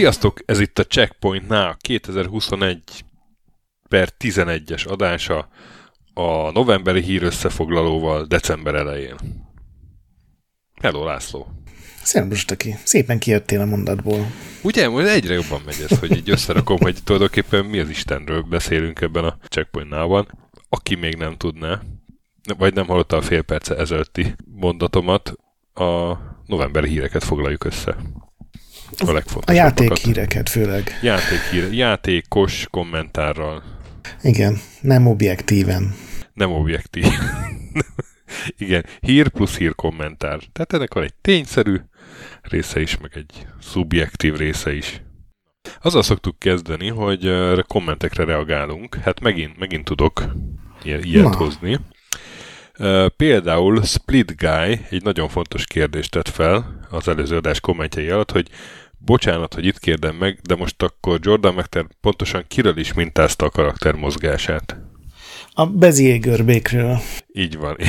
Sziasztok! Ez itt a Checkpoint a 2021 per 11-es adása a novemberi hír összefoglalóval december elején. Hello, László! Szerbus, aki szépen kijöttél a mondatból. Ugye, most egyre jobban megy ez, hogy így összerakom, hogy tulajdonképpen mi az Istenről beszélünk ebben a Checkpoint Now-ban. Aki még nem tudná, vagy nem hallotta a fél perce ezelőtti mondatomat, a novemberi híreket foglaljuk össze a legfontosabb. A játékhíreket főleg. Játékhír, játékos kommentárral. Igen, nem objektíven. Nem objektív. Igen, hír plusz hír kommentár. Tehát ennek van egy tényszerű része is, meg egy szubjektív része is. Azzal szoktuk kezdeni, hogy kommentekre reagálunk. Hát megint, megint tudok ilyet Na. hozni. Például Split Guy egy nagyon fontos kérdést tett fel az előző adás kommentjei alatt, hogy bocsánat, hogy itt kérdem meg, de most akkor Jordan McTer pontosan kiről is mintázta a karakter mozgását? A Bezier görbékről. Így van.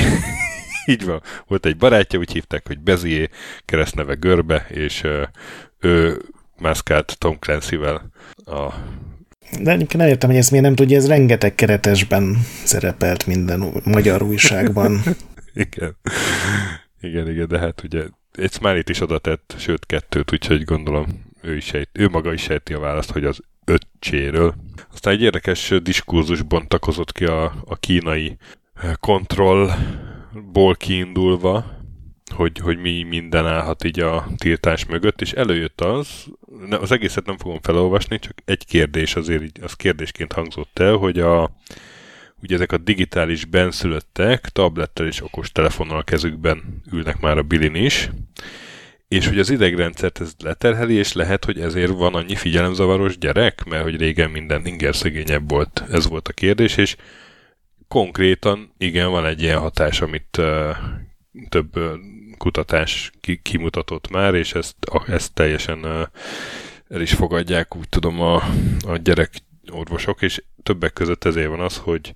Így van. Volt egy barátja, úgy hívták, hogy Bezier, keresztneve Görbe, és ő mászkált Tom Clancy-vel a de egyébként nem értem, hogy ezt miért nem tudja, ez rengeteg keretesben szerepelt minden magyar újságban. igen. Igen, igen, de hát ugye egy smiley is oda tett, sőt kettőt, úgyhogy gondolom ő, is sejt, ő maga is sejti a választ, hogy az öccséről. Aztán egy érdekes diskurzus bontakozott ki a, a kínai kontrollból kiindulva, hogy, hogy mi minden állhat így a tiltás mögött, és előjött az, az egészet nem fogom felolvasni, csak egy kérdés azért így, az kérdésként hangzott el, hogy a, ugye ezek a digitális benszülöttek tablettel és okos telefonnal a kezükben ülnek már a bilin is, és hogy az idegrendszert ez leterheli, és lehet, hogy ezért van annyi figyelemzavaros gyerek, mert hogy régen minden inger szegényebb volt. Ez volt a kérdés, és konkrétan igen, van egy ilyen hatás, amit uh, több uh, kutatás ki, kimutatott már, és ezt, a, ezt teljesen uh, el is fogadják, úgy tudom, a, a gyerek orvosok, és többek között ezért van az, hogy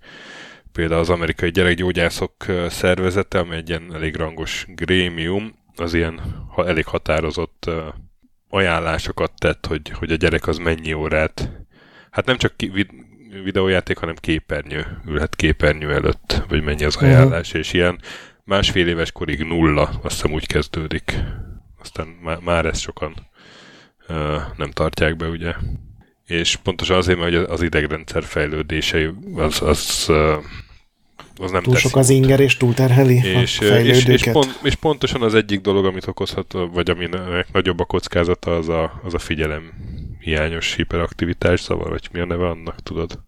például az amerikai gyerekgyógyászok szervezete, ami egy ilyen elég rangos grémium, az ilyen ha elég határozott ajánlásokat tett, hogy, hogy a gyerek az mennyi órát, hát nem csak ki, vid, videójáték, hanem képernyő, ülhet képernyő előtt, vagy mennyi az ajánlás, uh-huh. és ilyen másfél éves korig nulla, azt hiszem úgy kezdődik. Aztán má, már ezt sokan uh, nem tartják be, ugye és pontosan azért, mert az idegrendszer fejlődése az, az, az nem Túl sok az inger és túlterheli és, a és, és, pont, és pontosan az egyik dolog, amit okozhat, vagy aminek nagyobb a kockázata, az a, az a figyelem hiányos hiperaktivitás, zavar, vagy mi a neve annak, tudod?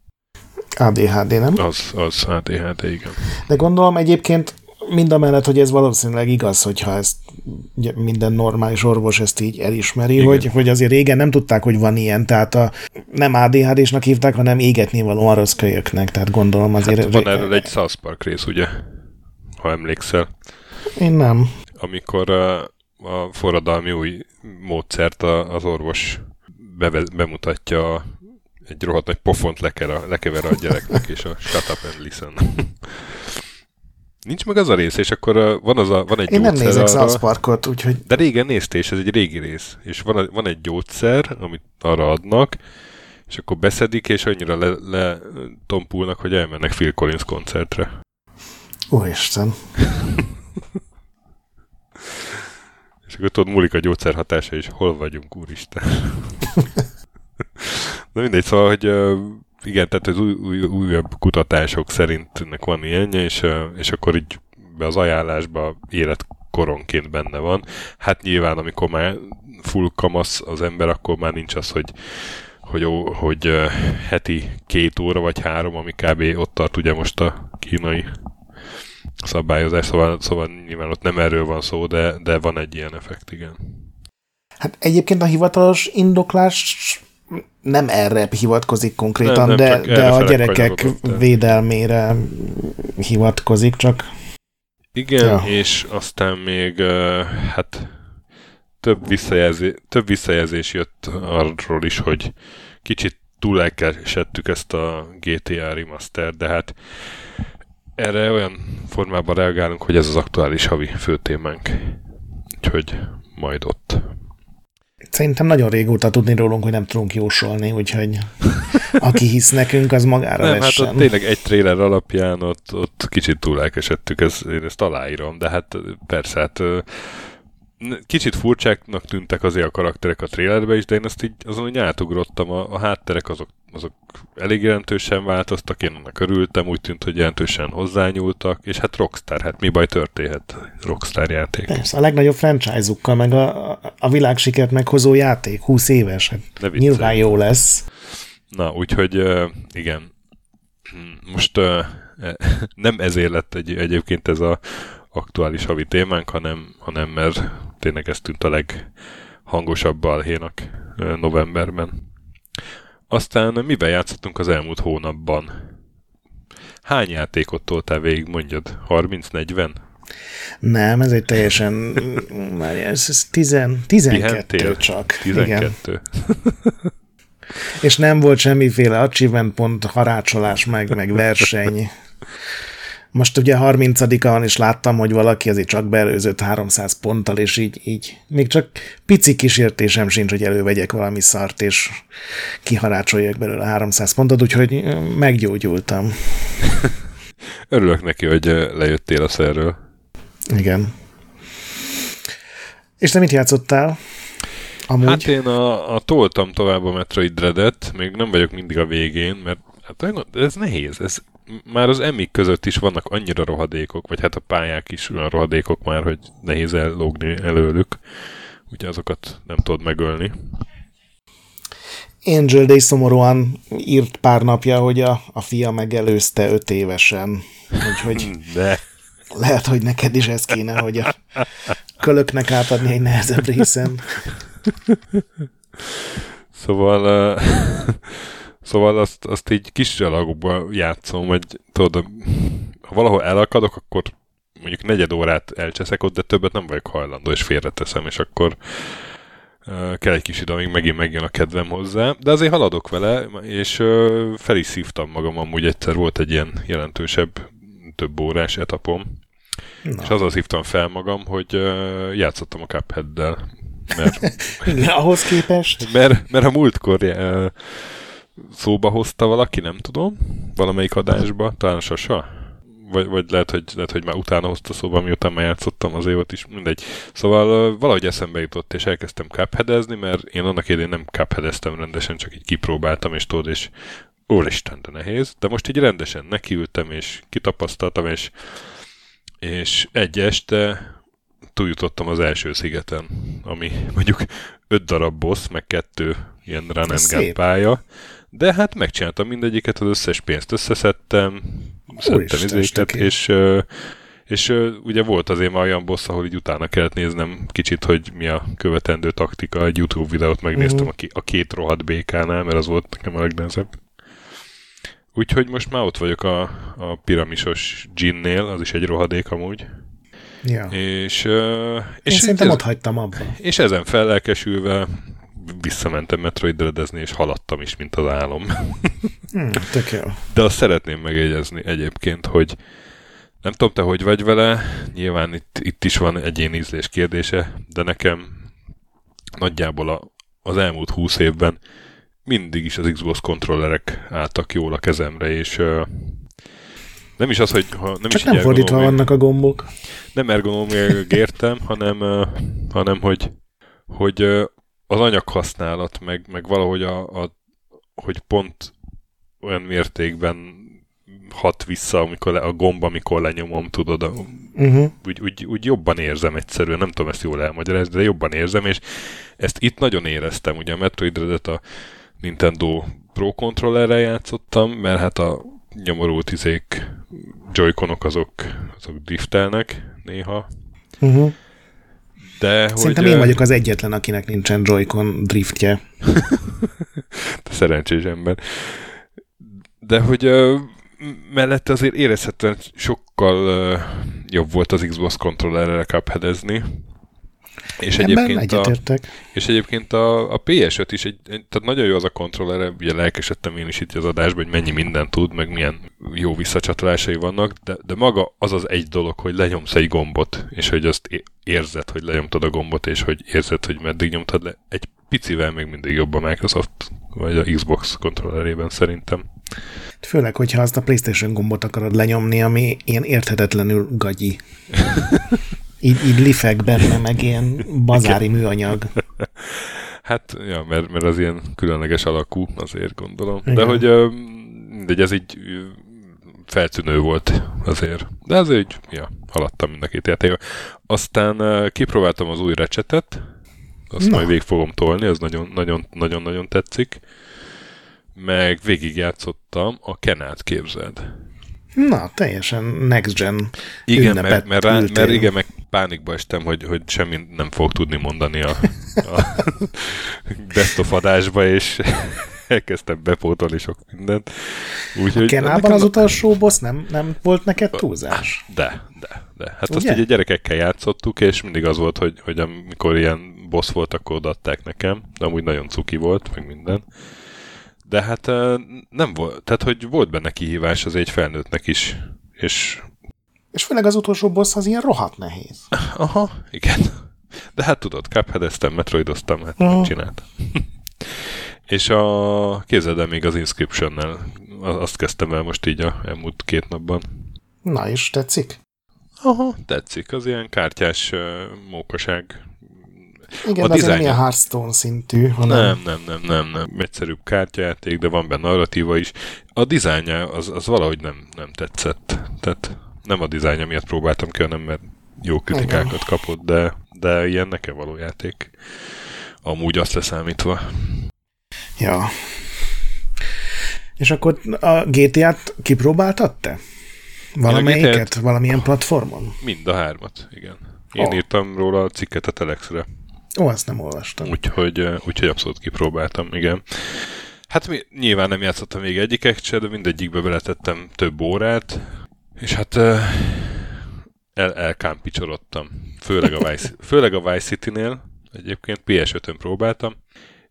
ADHD, nem? Az, az ADHD, igen. De gondolom egyébként mind a mellett, hogy ez valószínűleg igaz, hogyha ezt ugye minden normális orvos ezt így elismeri, hogy, hogy azért régen nem tudták, hogy van ilyen, tehát a, nem ADHD-snak hívták, hanem égetni való rossz kölyöknek, tehát gondolom azért... Hát van erről egy South Park rész, ugye? Ha emlékszel. Én nem. Amikor a, a forradalmi új módszert az orvos beve, bemutatja egy rohadt nagy pofont lekever a, lekever a gyereknek, és a shut up and listen. Nincs meg az a rész, és akkor van, az a, van egy Én gyógyszer nem nézek South Parkot, úgyhogy... De régen néztél, és ez egy régi rész. És van, a, van egy gyógyszer, amit arra adnak, és akkor beszedik, és annyira le, le tompulnak, hogy elmennek Phil Collins koncertre. Úristen. és akkor tudod, múlik a gyógyszer hatása, és hol vagyunk, úristen. Na mindegy, szóval, hogy igen, tehát az új, új, újabb kutatások szerint ennek van ilyenje, és, és akkor így be az ajánlásba életkoronként benne van. Hát nyilván, amikor már full kamasz az ember, akkor már nincs az, hogy hogy, hogy heti két óra vagy három, ami kb. ott tart ugye most a kínai szabályozás, szóval, szóval nyilván ott nem erről van szó, de, de van egy ilyen effekt, igen. Hát egyébként a hivatalos indoklás nem erre hivatkozik konkrétan, nem, nem, de, de a gyerekek védelmére hivatkozik, csak Igen, ja. és aztán még hát több visszajelzés, több visszajelzés jött arról is, hogy kicsit túlelkesettük ezt a GTA remaster, de hát erre olyan formában reagálunk, hogy ez az aktuális havi főtémánk. Úgyhogy majd ott. Szerintem nagyon régóta tudni rólunk, hogy nem tudunk jósolni, úgyhogy aki hisz nekünk, az magára nem, vessen. hát ott tényleg egy trailer alapján ott, ott kicsit túlelkesedtük, ez, én ezt aláírom, de hát persze, hát kicsit furcsáknak tűntek azért a karakterek a trailerbe is, de én azt így azon, hogy átugrottam, a, a hátterek azok, azok elég jelentősen változtak, én annak örültem, úgy tűnt, hogy jelentősen hozzányúltak, és hát Rockstar, hát mi baj történhet Rockstar játék. Persze, a legnagyobb franchise-ukkal, meg a, a világsikert meghozó játék, 20 éves, hát nyilván jó lesz. Na, úgyhogy igen, most nem ezért lett egy, egyébként ez a aktuális havi témánk, hanem, hanem mert tényleg ez tűnt a leghangosabb balhénak novemberben. Aztán mivel játszottunk az elmúlt hónapban? Hány játékot toltál végig, mondjad? 30-40? Nem, ez egy teljesen, már ez, ez tizen, 12 Pihentél? csak. 12. Igen. És nem volt semmiféle achievement pont, harácsolás meg, meg verseny. Most ugye 30 van, és láttam, hogy valaki azért csak beelőzött 300 ponttal, és így, így még csak pici kísértésem sincs, hogy elővegyek valami szart, és kiharácsoljak belőle 300 pontot, úgyhogy meggyógyultam. Örülök neki, hogy lejöttél a szerről. Igen. És te mit játszottál? Amúgy? Hát én a, a toltam tovább a Metroid Dread-et, még nem vagyok mindig a végén, mert hát ez nehéz, ez már az emik között is vannak annyira rohadékok, vagy hát a pályák is olyan rohadékok már, hogy nehéz ellógni előlük, ugye azokat nem tudod megölni. Angel Day szomorúan írt pár napja, hogy a, a fia megelőzte öt évesen. Úgyhogy De. lehet, hogy neked is ez kéne, hogy a kölöknek átadni egy nehezebb részen. Szóval uh, Szóval azt, azt így kis csalagokban játszom, vagy tudod, ha valahol elakadok, akkor mondjuk negyed órát elcseszek ott, de többet nem vagyok hajlandó, és félreteszem, és akkor uh, kell egy kis idő, amíg megint megjön a kedvem hozzá. De azért haladok vele, és uh, fel is szívtam magam, amúgy egyszer volt egy ilyen jelentősebb, több órás etapom, Na. és azzal szívtam fel magam, hogy uh, játszottam a Cuphead-del. Mert, ahhoz képest? Mert, mert a múltkor szóba hozta valaki, nem tudom, valamelyik adásba, talán Sasa? Vagy, vagy lehet, hogy, lehet, hogy már utána hozta szóba, miután már játszottam az évat is, mindegy. Szóval valahogy eszembe jutott, és elkezdtem cupheadezni, mert én annak idén nem cupheadeztem rendesen, csak így kipróbáltam, és tudod, és úristen, de nehéz. De most így rendesen nekiültem, és kitapasztaltam, és, és egy este túljutottam az első szigeten, ami mondjuk darab boss, meg kettő ilyen run and pálya. De hát megcsináltam mindegyiket, az összes pénzt összeszedtem, szedtem izéket, és, és ugye volt azért már olyan boss, ahol így utána kellett néznem kicsit, hogy mi a követendő taktika. Egy YouTube videót megnéztem uh-huh. a, két rohadt békánál, mert az volt nekem a legnehezebb. Úgyhogy most már ott vagyok a, a piramisos ginnél, az is egy rohadék amúgy. Ja. És, és Én szerintem ez, ott hagytam abba. És ezen fellelkesülve visszamentem Metroid és haladtam is, mint az álom. Hmm, tök jó. De azt szeretném megjegyezni egyébként, hogy nem tudom, te hogy vagy vele, nyilván itt, itt is van egyéni ízlés kérdése, de nekem nagyjából a, az elmúlt húsz évben mindig is az Xbox kontrollerek álltak jól a kezemre, és nem is az, hogy ha nem Csak is nem fordítva vannak a gombok. Nem ergonómiailag értem, hanem, hanem hogy, hogy az anyaghasználat, meg, meg valahogy a, a, hogy pont olyan mértékben hat vissza, amikor le, a gomba, amikor lenyomom, tudod, a, uh-huh. úgy, úgy, úgy jobban érzem egyszerűen, nem tudom ezt jól elmagyarázni, de jobban érzem, és ezt itt nagyon éreztem, ugye a Metroid a Nintendo Pro controllerrel játszottam, mert hát a nyomorult izék, joyconok azok, azok driftelnek néha, uh-huh. De, Szerintem hogy, én vagyok az egyetlen, akinek nincsen Joy-Con driftje. Te szerencsés ember. De hogy uh, mellette azért érezhetően sokkal uh, jobb volt az Xbox kontrollerrel cupheadezni. És Ebben egyébként, a, és egyébként a, a PS5 is, egy, tehát nagyon jó az a kontroller, ugye lelkesedtem én is itt az adásban, hogy mennyi mindent tud, meg milyen jó visszacsatolásai vannak, de, de maga az az egy dolog, hogy lenyomsz egy gombot, és hogy azt érzed, hogy lenyomtad a gombot, és hogy érzed, hogy meddig nyomtad le. Egy picivel még mindig jobb a Microsoft, vagy a Xbox kontrollerében szerintem. Főleg, hogyha azt a PlayStation gombot akarod lenyomni, ami ilyen érthetetlenül gagyi. így, így lifeg benne, meg ilyen bazári műanyag. Hát, ja, mert, mert az ilyen különleges alakú, azért gondolom. Igen. De hogy de ez így feltűnő volt azért. De ez így, ja, haladtam mind a két játékot. Aztán kipróbáltam az új recsetet, azt Na. majd végig fogom tolni, ez nagyon-nagyon tetszik. Meg végigjátszottam a Kenát, képzeld. Na, teljesen next gen Igen, mert, mert, rá, mert igen, meg pánikba estem, hogy, hogy semmi nem fog tudni mondani a, a best of adásba, és elkezdtem bepótolni sok mindent. Úgy, a Kenában az utolsó boss nem, nem volt neked túlzás? De, de, de. Hát Ugye? azt ugye gyerekekkel játszottuk, és mindig az volt, hogy, hogy amikor ilyen boss volt, akkor odaadták nekem, de amúgy nagyon cuki volt, meg minden. De hát nem volt, tehát hogy volt benne kihívás az egy felnőttnek is, és... És főleg az utolsó boss az ilyen rohadt nehéz. Aha, igen. De hát tudod, cupheadeztem, metroidoztam, hát uh-huh. csinált. és a képzeld el még az Inscription-nel, azt kezdtem el most így a elmúlt két napban. Na és tetszik? Aha, tetszik. Az ilyen kártyás uh, mókaság igen, a de dizájn... nem ilyen Hearthstone szintű, hanem... Nem, nem, nem, nem, nem. Egyszerűbb kártyajáték, de van benne narratíva is. A dizájnja az, az valahogy nem, nem tetszett. Tehát nem a dizájnja miatt próbáltam ki, hanem mert jó kritikákat Igen. kapott, de, de ilyen nekem való játék. Amúgy azt leszámítva. Ja. És akkor a GTA-t kipróbáltad te? Valamelyiket? Valamilyen platformon? Mind a hármat, igen. Én oh. írtam róla a cikket a Telexre. Ó, ezt nem olvastam. Úgyhogy, úgyhogy abszolút kipróbáltam, igen. Hát mi, nyilván nem játszottam még egyikek se, de mindegyikbe beletettem több órát, és hát el, elkámpicsorodtam. Főleg a Vice, főleg a Vice City-nél, egyébként PS5-ön próbáltam,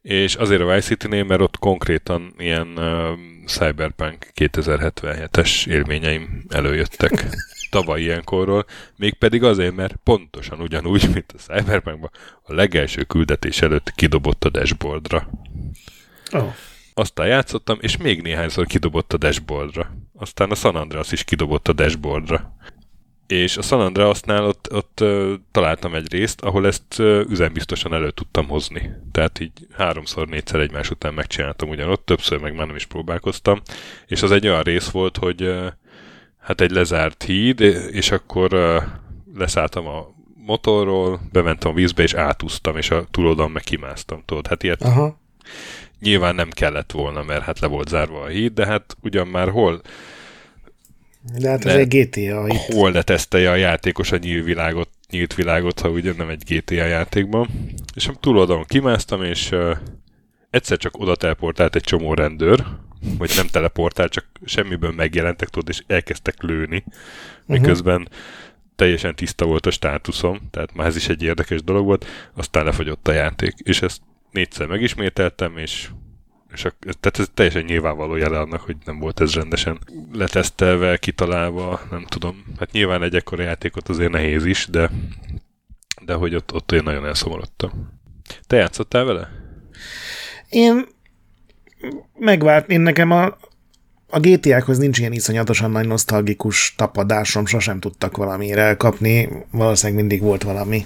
és azért a Vice City-nél, mert ott konkrétan ilyen uh, Cyberpunk 2077-es élményeim előjöttek tavaly ilyenkorról, mégpedig azért, mert pontosan ugyanúgy, mint a Cyberpunkban, a legelső küldetés előtt kidobott a dashboardra. Oh. Aztán játszottam, és még néhányszor kidobott a dashboardra. Aztán a San Andreas is kidobott a dashboardra. És a San Andreasnál ott, ott uh, találtam egy részt, ahol ezt uh, üzembiztosan elő tudtam hozni. Tehát így háromszor, négyszer egymás után megcsináltam ugyanott, többször meg már nem is próbálkoztam. És az egy olyan rész volt, hogy uh, hát egy lezárt híd, és akkor uh, leszálltam a motorról, bementem a vízbe, és átúztam, és a túloldalon meg kimásztam, tudod, hát ilyet Aha. Nyilván nem kellett volna, mert hát le volt zárva a híd, de hát ugyan már hol de hát ez egy GTA itt. Hol letesztelje a játékos a nyílt világot, nyílt világot, ha ugye nem egy GTA játékban. És túloldalon kimásztam, és uh, egyszer csak oda teleportált egy csomó rendőr, vagy nem teleportált, csak semmiből megjelentek, tudod, és elkezdtek lőni, miközben uh-huh. teljesen tiszta volt a státuszom, tehát már ez is egy érdekes dolog volt, aztán lefagyott a játék, és ezt négyszer megismételtem, és és a, tehát ez teljesen nyilvánvaló jele annak, hogy nem volt ez rendesen letesztelve, kitalálva, nem tudom. Hát nyilván egy ekkora játékot azért nehéz is, de, de hogy ott, ott olyan nagyon elszomorodtam. Te játszottál vele? Én megvárt, én nekem a, a GTA-khoz nincs ilyen iszonyatosan nagy nosztalgikus tapadásom, sosem tudtak valamire elkapni, valószínűleg mindig volt valami,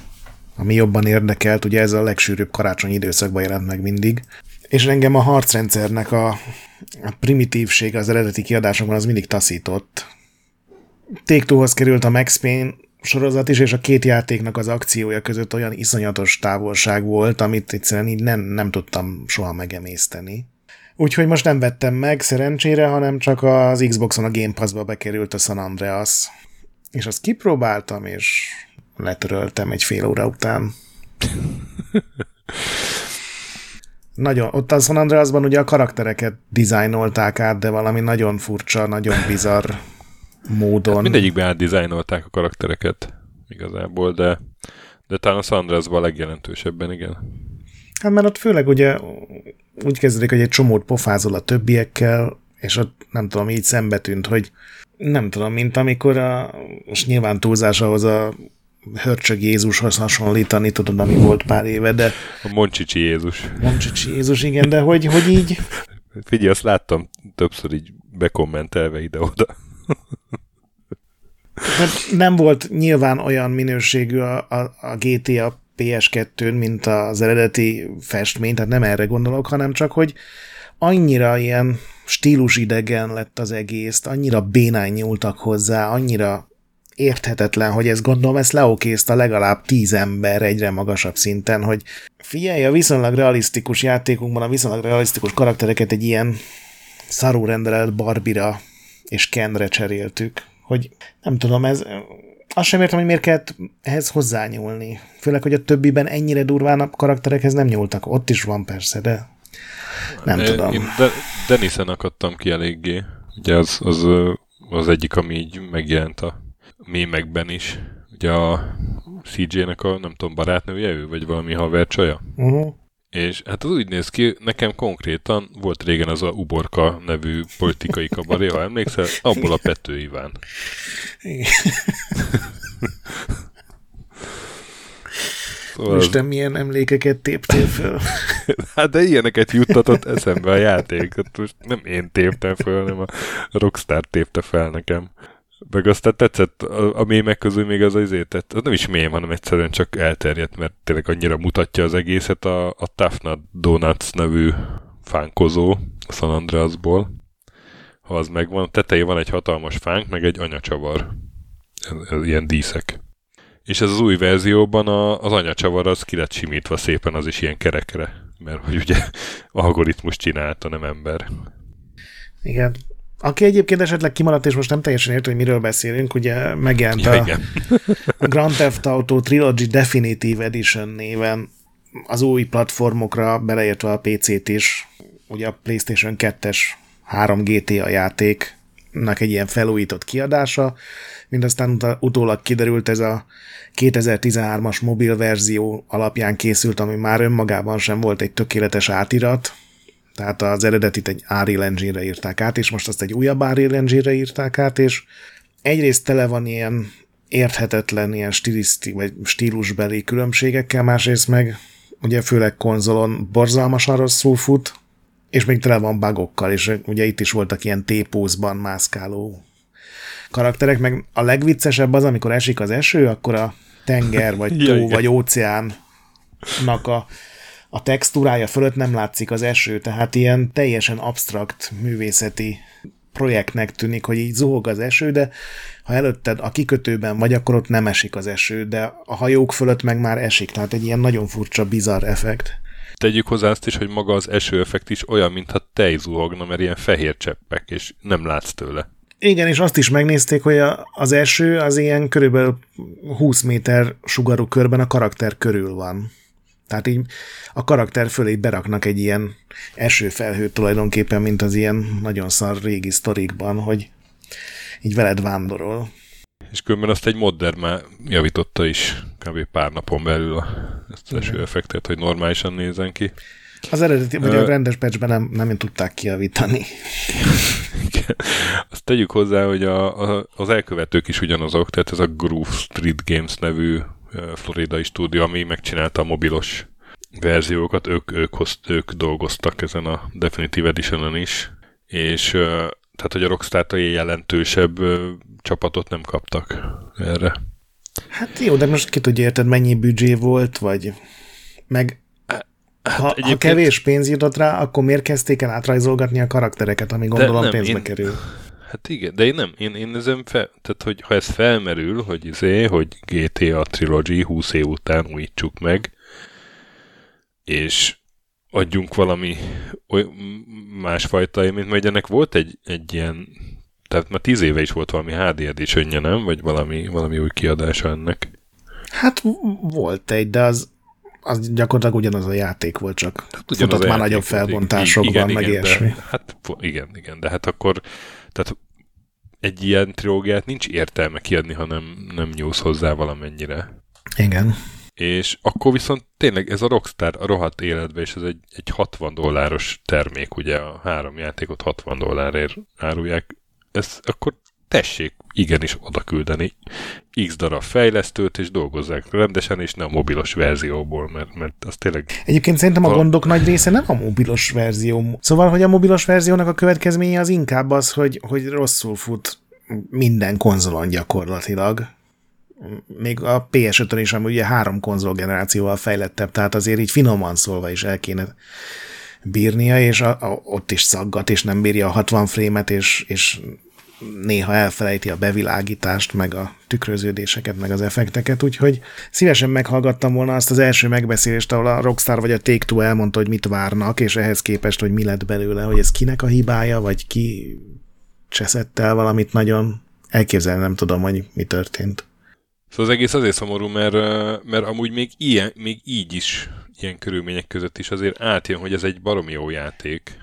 ami jobban érdekelt, ugye ez a legsűrűbb karácsonyi időszakban jelent meg mindig. És engem a harcrendszernek a, a primitívség az eredeti kiadásokban az mindig taszított. take került a Max Payne sorozat is, és a két játéknak az akciója között olyan iszonyatos távolság volt, amit egyszerűen így nem, nem tudtam soha megemészteni. Úgyhogy most nem vettem meg szerencsére, hanem csak az Xboxon a Game Pass-ba bekerült a San Andreas. És azt kipróbáltam, és letöröltem egy fél óra után. nagyon, ott a San Andreasban ugye a karaktereket dizájnolták át, de valami nagyon furcsa, nagyon bizarr módon. Hát mindegyikben átdizájnolták a karaktereket igazából, de, de talán a Sandrasban a legjelentősebben, igen. Hát mert ott főleg ugye úgy kezdődik, hogy egy csomót pofázol a többiekkel, és ott nem tudom, így szembe tűnt, hogy nem tudom, mint amikor a, most nyilván túlzás ahhoz a hörcsög Jézushoz hasonlítani, tudod, ami volt pár éve, de... A Moncsicsi Jézus. Moncsicsi Jézus, igen, de hogy, hogy így... Figyelj, azt láttam többször így bekommentelve ide-oda. De nem volt nyilván olyan minőségű a, a, a GTA PS2-n, mint az eredeti festmény, tehát nem erre gondolok, hanem csak, hogy annyira ilyen stílusidegen lett az egész, annyira bénány nyúltak hozzá, annyira érthetetlen, hogy ez gondolom, ezt leokézta legalább tíz ember egyre magasabb szinten, hogy figyelj, a viszonylag realisztikus játékunkban a viszonylag realisztikus karaktereket egy ilyen szarú rendelet Barbira és Kenre cseréltük, hogy nem tudom, ez azt sem értem, hogy miért kellett ehhez hozzányúlni. Főleg, hogy a többiben ennyire durván a karakterekhez nem nyúltak. Ott is van persze, de nem én, tudom. Én de, Denisen akadtam ki eléggé. Ugye az, az, az egyik, ami így megjelent a mémekben is. Ugye a CJ-nek a, nem tudom, barátnője ő, vagy valami havercsaja. Uh-huh. És hát az úgy néz ki, nekem konkrétan volt régen az a Uborka nevű politikai kabaré, ha emlékszel, abból a Pető Iván. Szóval te milyen emlékeket téptél föl? hát de ilyeneket juttatott eszembe a játék. Hát most nem én téptem föl, hanem a Rockstar tépte fel nekem. Meg aztán tetszett a, a mémek közül még az azért, tehát az nem is mém, hanem egyszerűen csak elterjedt, mert tényleg annyira mutatja az egészet a, a Tough Nut Donuts nevű fánkozó a San Andreasból. Ha az megvan, tetején van egy hatalmas fánk, meg egy anyacsavar. Ez, ez ilyen díszek. És ez az új verzióban a, az anyacsavar az ki lett simítva szépen, az is ilyen kerekre. Mert hogy ugye algoritmus csinálta, nem ember. Igen, aki egyébként esetleg kimaradt, és most nem teljesen értő, hogy miről beszélünk, ugye megjelent ja, a igen. Grand Theft Auto Trilogy Definitive Edition néven az új platformokra, beleértve a PC-t is, ugye a PlayStation 2-es 3 GTA játéknak egy ilyen felújított kiadása, mindaztán utólag kiderült ez a 2013-as mobil verzió alapján készült, ami már önmagában sem volt egy tökéletes átirat, tehát az eredetit egy Unreal Engine-re írták át, és most azt egy újabb Unreal Engine-re írták át, és egyrészt tele van ilyen érthetetlen, ilyen stiliszti, vagy stílusbeli különbségekkel, másrészt meg ugye főleg konzolon borzalmasan rosszul fut, és még tele van bugokkal, és ugye itt is voltak ilyen tépózban mászkáló karakterek, meg a legviccesebb az, amikor esik az eső, akkor a tenger, vagy tó, vagy óceánnak a a textúrája fölött nem látszik az eső, tehát ilyen teljesen absztrakt művészeti projektnek tűnik, hogy így zuhog az eső, de ha előtted a kikötőben vagy, akkor ott nem esik az eső, de a hajók fölött meg már esik, tehát egy ilyen nagyon furcsa, bizarr effekt. Tegyük hozzá azt is, hogy maga az esőeffekt is olyan, mintha tej zuhogna, mert ilyen fehér cseppek, és nem látsz tőle. Igen, és azt is megnézték, hogy a, az eső az ilyen körülbelül 20 méter sugarú körben a karakter körül van. Tehát így a karakter fölé beraknak egy ilyen esőfelhőt tulajdonképpen, mint az ilyen nagyon szar régi sztorikban, hogy így veled vándorol. És különben azt egy modder már javította is kb. pár napon belül ezt az esőeffektet, hogy normálisan nézzen ki. Az eredeti, vagy a rendes patchben nem, nem tudták kijavítani. Azt tegyük hozzá, hogy a, a, az elkövetők is ugyanazok, tehát ez a Groove Street Games nevű floridai stúdió, ami megcsinálta a mobilos verziókat, ők, ők, hozt, ők dolgoztak ezen a Definitive edition is, és tehát, hogy a rockstar jelentősebb csapatot nem kaptak erre. Hát jó, de most ki tudja érted, mennyi büdzsé volt, vagy meg hát ha, egyébként... ha kevés pénz jutott rá, akkor miért kezdték el átrajzolgatni a karaktereket, ami gondolom nem, pénzbe én... kerül? Hát igen, de én nem, én, én ezen fel, tehát hogy ha ez felmerül, hogy izé, hogy GTA Trilogy 20 év után újítsuk meg, és adjunk valami oly, másfajta élményt, mert ennek volt egy, egy ilyen, tehát már tíz éve is volt valami HD editionje, nem? Vagy valami, valami új kiadása ennek? Hát volt egy, de az, az gyakorlatilag ugyanaz a játék volt, csak hát futott már nagyobb felbontásokban, igen, meg igen, ilyesmi. De, hát igen, igen, de hát akkor tehát egy ilyen trilógiát nincs értelme kiadni, ha nem, nem nyúlsz hozzá valamennyire. Igen. És akkor viszont tényleg ez a Rockstar a rohadt életbe, és ez egy, egy 60 dolláros termék, ugye a három játékot 60 dollárért árulják, ez akkor tessék igenis oda küldeni x darab fejlesztőt, és dolgozzák rendesen, és nem a mobilos verzióból, mert, mert az tényleg... Egyébként szerintem a gondok nagy része nem a mobilos verzió. Szóval, hogy a mobilos verziónak a következménye az inkább az, hogy, hogy rosszul fut minden konzolon gyakorlatilag. Még a PS5-ön is, ami ugye három konzol generációval fejlettebb, tehát azért így finoman szólva is el kéne bírnia, és a, a, ott is szaggat, és nem bírja a 60 frémet, és, és néha elfelejti a bevilágítást, meg a tükröződéseket, meg az effekteket, úgyhogy szívesen meghallgattam volna azt az első megbeszélést, ahol a Rockstar vagy a Take-Two elmondta, hogy mit várnak, és ehhez képest, hogy mi lett belőle, hogy ez kinek a hibája, vagy ki cseszett el valamit nagyon. Elképzelni nem tudom, hogy mi történt. Szóval az egész azért szomorú, mert, mert amúgy még, ilyen, még így is, ilyen körülmények között is azért átjön, hogy ez egy baromi jó játék,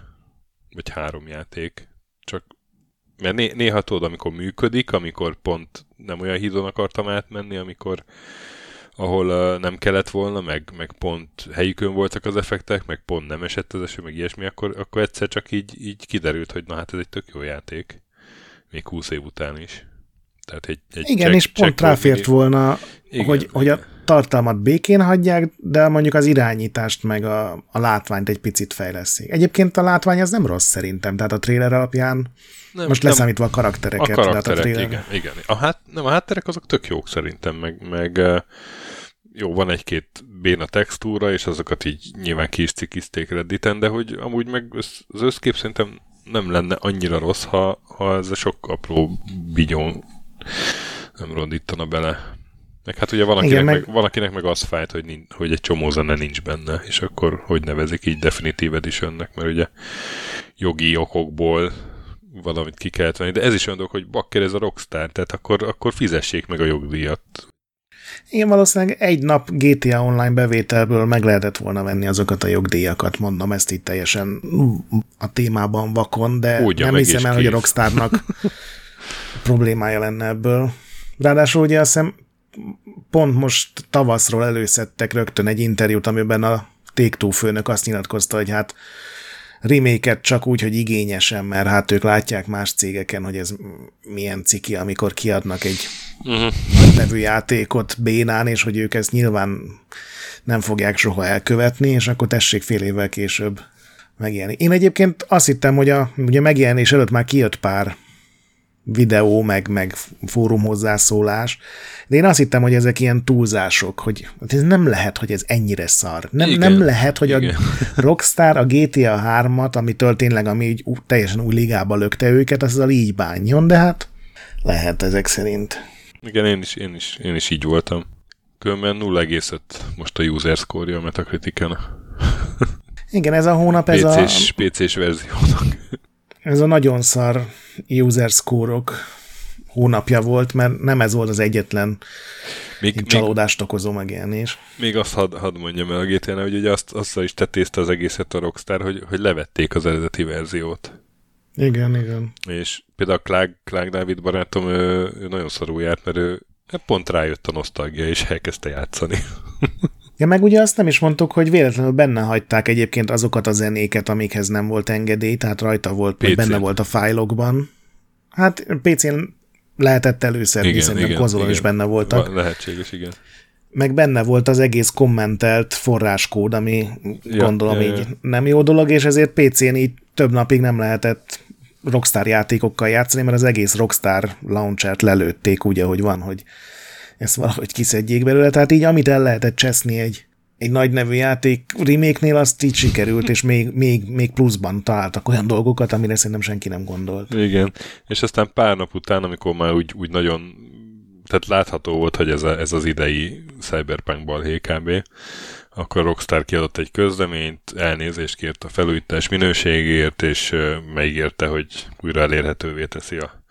vagy három játék, csak mert né- néha tudod, amikor működik, amikor pont nem olyan hídon akartam átmenni, amikor ahol uh, nem kellett volna, meg, meg pont helyükön voltak az effektek, meg pont nem esett az eső, meg ilyesmi, akkor, akkor egyszer csak így, így kiderült, hogy na hát ez egy tök jó játék. Még 20 év után is. Tehát egy, egy Igen, check, és pont ráfért volna, Igen. hogy, hogy a tartalmat békén hagyják, de mondjuk az irányítást meg a, a látványt egy picit fejleszik. Egyébként a látvány az nem rossz szerintem, tehát a trailer alapján nem, most leszámítva a karaktereket. A karakterek, a igen, igen. A, hát, nem, a hátterek azok tök jók szerintem, meg, meg jó, van egy-két béna textúra, és azokat így nyilván ki is cikizték Redditen, de hogy amúgy meg az összkép szerintem nem lenne annyira rossz, ha, ha ez a sok apró bigyó nem rondítana bele. Meg hát ugye valakinek, Igen, meg... Meg, valakinek meg az fájt, hogy, nincs, hogy egy csomó zene nincs benne, és akkor hogy nevezik így definitív editionnek, mert ugye jogi okokból valamit ki kellett venni, de ez is olyan dolog, hogy bakker ez a Rockstar, tehát akkor, akkor fizessék meg a jogdíjat. Igen, valószínűleg egy nap GTA Online bevételből meg lehetett volna venni azokat a jogdíjakat, mondom ezt itt teljesen a témában vakon, de Ugyan, nem hiszem el, hogy a Rockstarnak problémája lenne ebből. Ráadásul ugye azt hiszem pont most tavaszról előszedtek rögtön egy interjút, amiben a Take főnök azt nyilatkozta, hogy hát remake csak úgy, hogy igényesen, mert hát ők látják más cégeken, hogy ez milyen ciki, amikor kiadnak egy uh-huh. nevű játékot bénán, és hogy ők ezt nyilván nem fogják soha elkövetni, és akkor tessék fél évvel később megjelenni. Én egyébként azt hittem, hogy a ugye megjelenés előtt már kijött pár videó, meg, meg fórum hozzászólás, de én azt hittem, hogy ezek ilyen túlzások, hogy ez nem lehet, hogy ez ennyire szar. Nem, nem lehet, hogy Igen. a Rockstar a GTA 3-at, amitől tényleg ami így teljesen új ligába lökte őket, azzal így bánjon, de hát lehet ezek szerint. Igen, én is, én is, én is így voltam. Különben 0,5 most a user score a Metacriticen. Igen, ez a hónap, ez PC-s, a... PC-s verziónak. Ez a nagyon szar user score-ok hónapja volt, mert nem ez volt az egyetlen még, csalódást még, okozó megjelenés. Még azt hadd had mondjam el a gta hogy ugye azt, azt is tetézte az egészet a Rockstar, hogy, hogy levették az eredeti verziót. Igen, igen. És például Clark, Clark David barátom, ő, ő nagyon szarul járt, mert ő pont rájött a nosztalgia, és elkezdte játszani. Ja, meg ugye azt nem is mondtuk, hogy véletlenül benne hagyták egyébként azokat a zenéket, amikhez nem volt engedély, tehát rajta volt, vagy benne volt a fájlokban. Hát PC-n lehetett előszedni, igen, szerintem igen, konzolon igen. is benne voltak. Lehetséges, igen. Meg benne volt az egész kommentelt forráskód, ami ja, gondolom ja, így ja. nem jó dolog, és ezért PC-n így több napig nem lehetett Rockstar játékokkal játszani, mert az egész Rockstar launchert lelőtték úgy, ahogy van, hogy ezt valahogy kiszedjék belőle. Tehát így amit el lehetett cseszni egy, egy nagy nevű játék remake-nél, azt így sikerült, és még, még, még pluszban találtak olyan dolgokat, amire szerintem senki nem gondolt. Igen, és aztán pár nap után, amikor már úgy, úgy nagyon tehát látható volt, hogy ez, a, ez az idei Cyberpunk balhé kb. Akkor Rockstar kiadott egy közleményt, elnézést kért a felújítás minőségért, és megígérte, hogy újra elérhetővé teszi a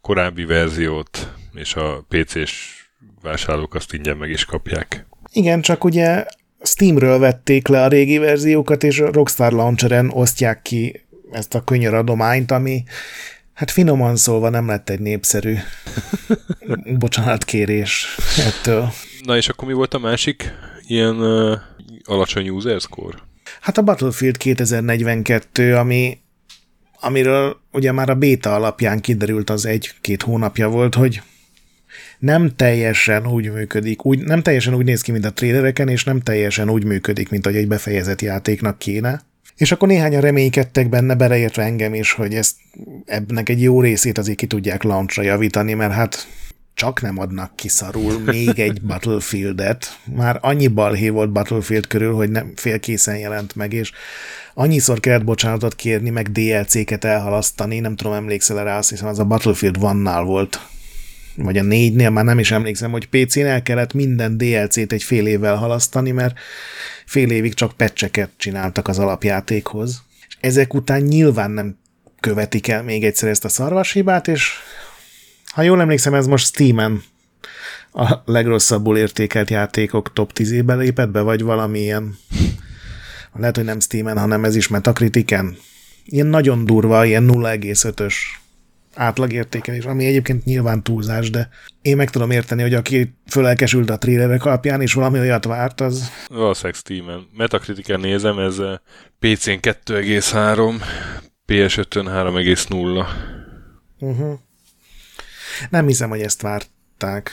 korábbi verziót, és a PC-s vásárlók azt ingyen meg is kapják. Igen, csak ugye Steamről vették le a régi verziókat, és a Rockstar Launcheren osztják ki ezt a könyör adományt, ami Hát finoman szólva nem lett egy népszerű bocsánatkérés ettől. Na és akkor mi volt a másik ilyen uh, alacsony user score? Hát a Battlefield 2042, ami, amiről ugye már a beta alapján kiderült az egy-két hónapja volt, hogy nem teljesen úgy működik, úgy, nem teljesen úgy néz ki, mint a trailereken, és nem teljesen úgy működik, mint hogy egy befejezett játéknak kéne. És akkor néhányan reménykedtek benne, beleértve engem is, hogy ezt ebnek egy jó részét azért ki tudják launchra javítani, mert hát csak nem adnak ki szarul még egy Battlefieldet. Már annyi balhé volt Battlefield körül, hogy nem félkészen jelent meg, és annyiszor kellett bocsánatot kérni, meg DLC-ket elhalasztani, nem tudom, emlékszel rá, azt hiszem az a Battlefield One-nál volt, vagy a négynél, már nem is emlékszem, hogy PC-n el kellett minden DLC-t egy fél évvel halasztani, mert fél évig csak pecseket csináltak az alapjátékhoz. És ezek után nyilván nem követik el még egyszer ezt a szarvashibát, és ha jól emlékszem, ez most Steam-en a legrosszabbul értékelt játékok top 10-ébe lépett be, vagy valamilyen, lehet, hogy nem Steam-en, hanem ez is Metacritiken. Ilyen nagyon durva, ilyen 0,5-ös átlagértékelés, ami egyébként nyilván túlzás, de én meg tudom érteni, hogy aki fölelkesült a trailerek alapján, és valami olyat várt, az... Valószínűleg Steam-en. Metacritiken nézem, ez PC-n 2,3, PS5-ön 3,0. Uh-huh. Nem hiszem, hogy ezt várták.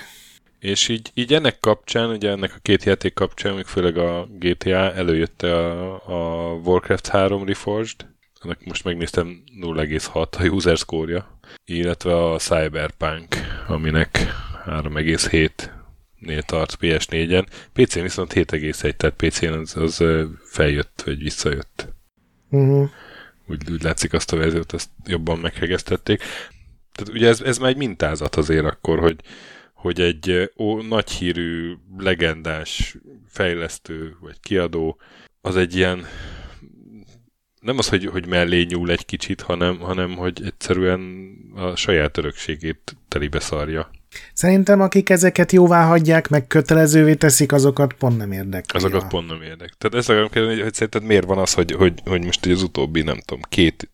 És így, így ennek kapcsán, ugye ennek a két játék kapcsán, még főleg a GTA előjött a, a Warcraft 3 Reforged, ennek most megnéztem 0,6 a user score illetve a Cyberpunk, aminek 3,7 nél tart PS4-en. PC-n viszont 7,1, tehát PC-n az, az feljött, vagy visszajött. Uh-huh. Úgy, úgy látszik azt a verziót, ezt jobban meghegeztették. Tehát ugye ez, ez már egy mintázat azért akkor, hogy, hogy egy ó, nagy hírű, legendás fejlesztő vagy kiadó az egy ilyen nem az, hogy, hogy mellé nyúl egy kicsit, hanem, hanem hogy egyszerűen a saját örökségét telibe szarja. Szerintem akik ezeket jóvá hagyják, meg kötelezővé teszik, azokat pont nem érdekli. Azokat pont nem érdek. Tehát ezt akarom kérdezni, hogy szerinted miért van az, hogy, hogy, hogy most az utóbbi, nem tudom, két,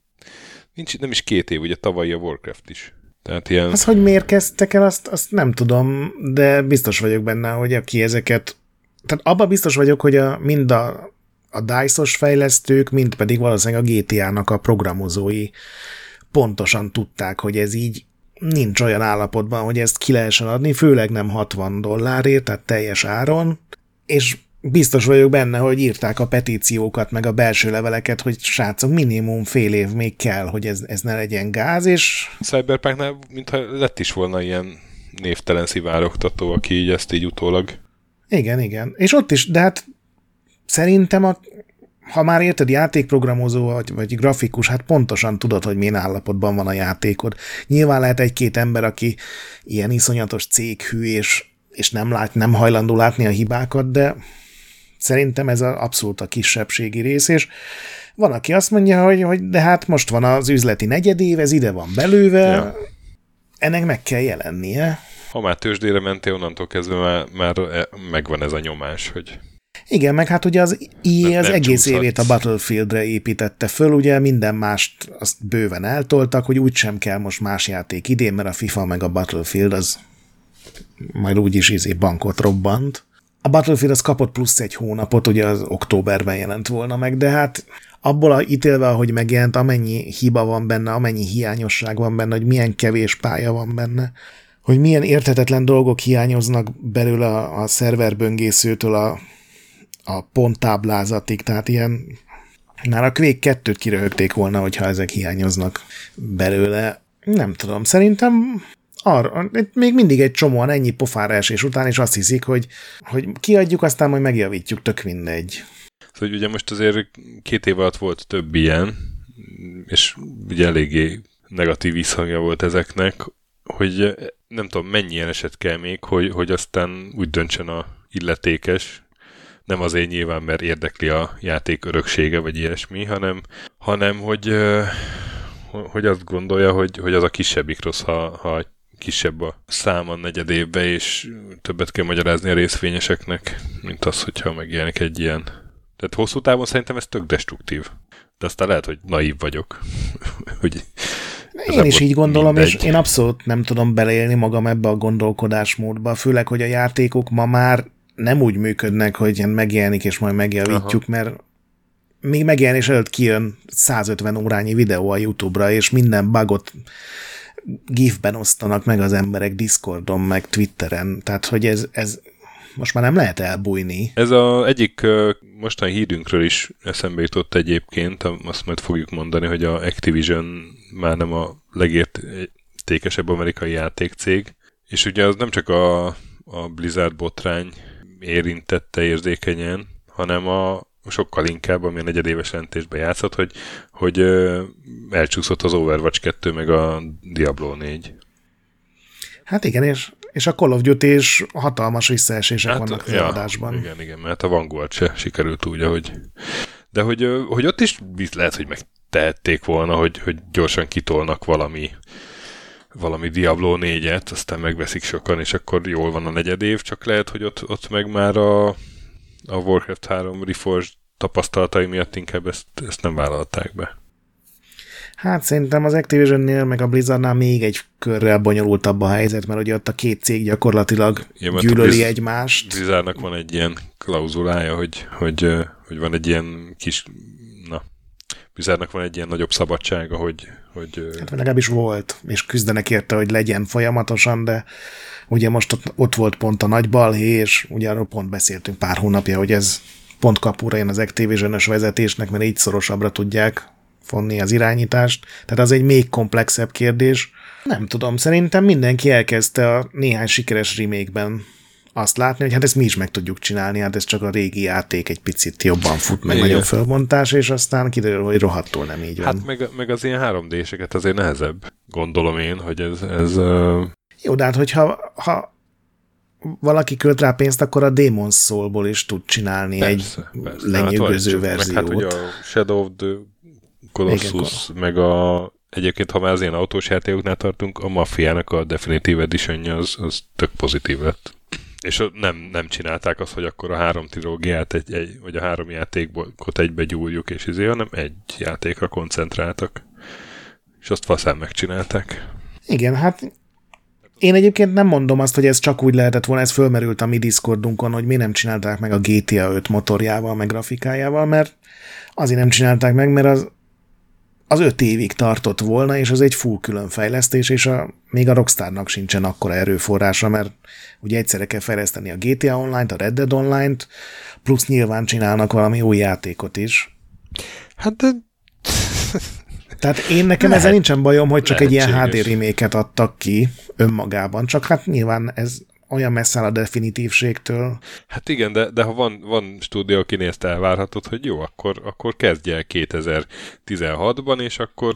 nincs, nem is két év, ugye tavalyi a Warcraft is. Tehát ilyen... Az, hogy miért kezdtek el, azt, azt nem tudom, de biztos vagyok benne, hogy aki ezeket tehát abban biztos vagyok, hogy a, mind a a DICE-os fejlesztők, mint pedig valószínűleg a GTA-nak a programozói pontosan tudták, hogy ez így nincs olyan állapotban, hogy ezt ki lehessen adni, főleg nem 60 dollárért, tehát teljes áron, és biztos vagyok benne, hogy írták a petíciókat, meg a belső leveleket, hogy srácok, minimum fél év még kell, hogy ez, ez ne legyen gáz, és... Cyberpunknál mintha lett is volna ilyen névtelen szivárogtató, aki így ezt így utólag... Igen, igen. És ott is, de hát szerintem, a, ha már érted, játékprogramozó vagy, vagy grafikus, hát pontosan tudod, hogy milyen állapotban van a játékod. Nyilván lehet egy-két ember, aki ilyen iszonyatos céghű, és, és nem, lát, nem hajlandó látni a hibákat, de szerintem ez a, abszolút a kisebbségi rész, és van, aki azt mondja, hogy, hogy de hát most van az üzleti negyedév, ez ide van belőve, ja. ennek meg kell jelennie. Ha már tőzsdére mentél, onnantól kezdve már, már megvan ez a nyomás, hogy igen, meg hát ugye az EA az egész csúszhat. évét a Battlefieldre építette föl, ugye minden mást azt bőven eltoltak, hogy úgysem kell most más játék idén, mert a FIFA meg a Battlefield az majd úgyis izé bankot robbant. A Battlefield az kapott plusz egy hónapot, ugye az októberben jelent volna meg, de hát abból a ítélve, ahogy megjelent, amennyi hiba van benne, amennyi hiányosság van benne, hogy milyen kevés pálya van benne, hogy milyen érthetetlen dolgok hiányoznak belőle a, a szerverböngészőtől a a ponttáblázatig, tehát ilyen már a Quake 2-t kiröhögték volna, hogyha ezek hiányoznak belőle. Nem tudom, szerintem arra, még mindig egy csomóan ennyi pofára esés után, és azt hiszik, hogy, hogy kiadjuk, aztán majd megjavítjuk, tök mindegy. Szóval ugye most azért két év alatt volt több ilyen, és ugye eléggé negatív visszhangja volt ezeknek, hogy nem tudom, mennyi ilyen eset kell még, hogy, hogy aztán úgy döntsen a illetékes, nem azért nyilván, mert érdekli a játék öröksége, vagy ilyesmi, hanem, hanem hogy, hogy azt gondolja, hogy, hogy az a kisebbik rossz, ha, ha kisebb a szám a negyed évbe, és többet kell magyarázni a részvényeseknek, mint az, hogyha megjelenik egy ilyen. Tehát hosszú távon szerintem ez tök destruktív. De aztán lehet, hogy naív vagyok. hogy Én is így gondolom, mindegy. és én abszolút nem tudom beleélni magam ebbe a gondolkodásmódba, főleg, hogy a játékok ma már nem úgy működnek, hogy ilyen megjelenik, és majd megjavítjuk, Aha. mert még megjelenés előtt kijön 150 órányi videó a YouTube-ra, és minden bugot gifben osztanak meg az emberek Discordon, meg Twitteren, tehát hogy ez, ez most már nem lehet elbújni. Ez a egyik mostani hírünkről is eszembe jutott egyébként, azt majd fogjuk mondani, hogy a Activision már nem a legértékesebb amerikai játékcég, és ugye az nem csak a, a Blizzard botrány érintette érzékenyen, hanem a, sokkal inkább, ami a negyedéves jelentésben játszott, hogy, hogy elcsúszott az Overwatch 2 meg a Diablo 4. Hát igen, és, és a Call of Duty is hatalmas visszaesések hát, vannak ja, adásban. Igen, igen, mert a Vanguard se sikerült úgy, ahogy... De hogy, hogy ott is lehet, hogy megtehették volna, hogy, hogy gyorsan kitolnak valami valami Diablo 4-et, aztán megveszik sokan, és akkor jól van a negyed év, csak lehet, hogy ott, ott meg már a, a Warcraft 3 Reforged tapasztalatai miatt inkább ezt, ezt nem vállalták be. Hát szerintem az Activision-nél, meg a Blizzardnál még egy körrel bonyolultabb a helyzet, mert ugye ott a két cég gyakorlatilag ja, gyűlöli Blizz- egymást. Blizzardnak van egy ilyen klauzulája, hogy, hogy, hogy van egy ilyen kis, na, Blizzardnak van egy ilyen nagyobb szabadsága, hogy... hogy hát legalábbis volt, és küzdenek érte, hogy legyen folyamatosan, de ugye most ott, ott volt pont a nagy balhé, és ugye arról pont beszéltünk pár hónapja, hogy ez pont kapura jön az activision vezetésnek, mert így szorosabbra tudják fonni az irányítást. Tehát az egy még komplexebb kérdés. Nem tudom, szerintem mindenki elkezdte a néhány sikeres remake azt látni, hogy hát ezt mi is meg tudjuk csinálni, hát ez csak a régi játék egy picit jobban fut, meg Igen. nagyobb fölbontás, és aztán kiderül, hogy rohadtul nem így van. Hát meg, meg az ilyen 3D-seket azért nehezebb, gondolom én, hogy ez... ez. Jó, de hát hogyha ha valaki költ rá pénzt, akkor a Demon's Soul-ból is tud csinálni persze, egy persze. lenyűgöző hát, verziót. Meg hát ugye a Shadow of the Colossus, Igen, meg a egyébként, ha már az ilyen autós játékoknál tartunk, a Mafiának a Definitive edition az, az tök pozitív lett. És nem, nem csinálták azt, hogy akkor a három trilógiát, egy, egy, vagy a három játékot egybe gyúrjuk, és izé, hanem egy játékra koncentráltak. És azt faszán megcsinálták. Igen, hát én egyébként nem mondom azt, hogy ez csak úgy lehetett volna, ez fölmerült a mi Discordunkon, hogy mi nem csinálták meg a GTA 5 motorjával, meg grafikájával, mert azért nem csinálták meg, mert az az öt évig tartott volna, és az egy full külön fejlesztés, és a, még a Rockstarnak sincsen akkora erőforrása, mert ugye egyszerre kell fejleszteni a GTA Online-t, a Red Dead Online-t, plusz nyilván csinálnak valami új játékot is. Hát de... Tehát én nekem Lehet, ezzel nincsen bajom, hogy csak egy ilyen HD reméket adtak ki önmagában, csak hát nyilván ez olyan messze áll a definitívségtől. Hát igen, de, de ha van, van stúdió, akinél ezt elvárhatod, hogy jó, akkor, akkor kezdj el 2016-ban, és akkor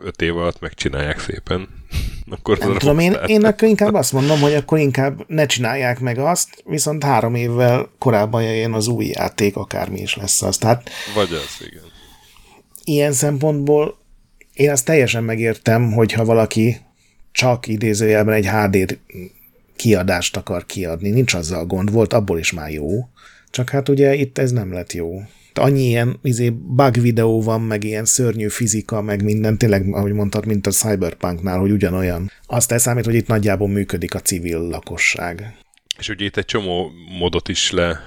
öt év alatt megcsinálják szépen. akkor Nem tudom, én, én akkor inkább azt mondom, hogy akkor inkább ne csinálják meg azt, viszont három évvel korábban jöjjön az új játék, akármi is lesz az. Tehát Vagy az, igen. Ilyen szempontból én azt teljesen megértem, hogyha valaki csak idézőjelben egy HD kiadást akar kiadni, nincs azzal gond, volt abból is már jó, csak hát ugye itt ez nem lett jó. Annyi ilyen izé, bug videó van, meg ilyen szörnyű fizika, meg minden, tényleg, ahogy mondtad, mint a Cyberpunknál, hogy ugyanolyan. Azt elszámít, hogy itt nagyjából működik a civil lakosság. És ugye itt egy csomó modot is le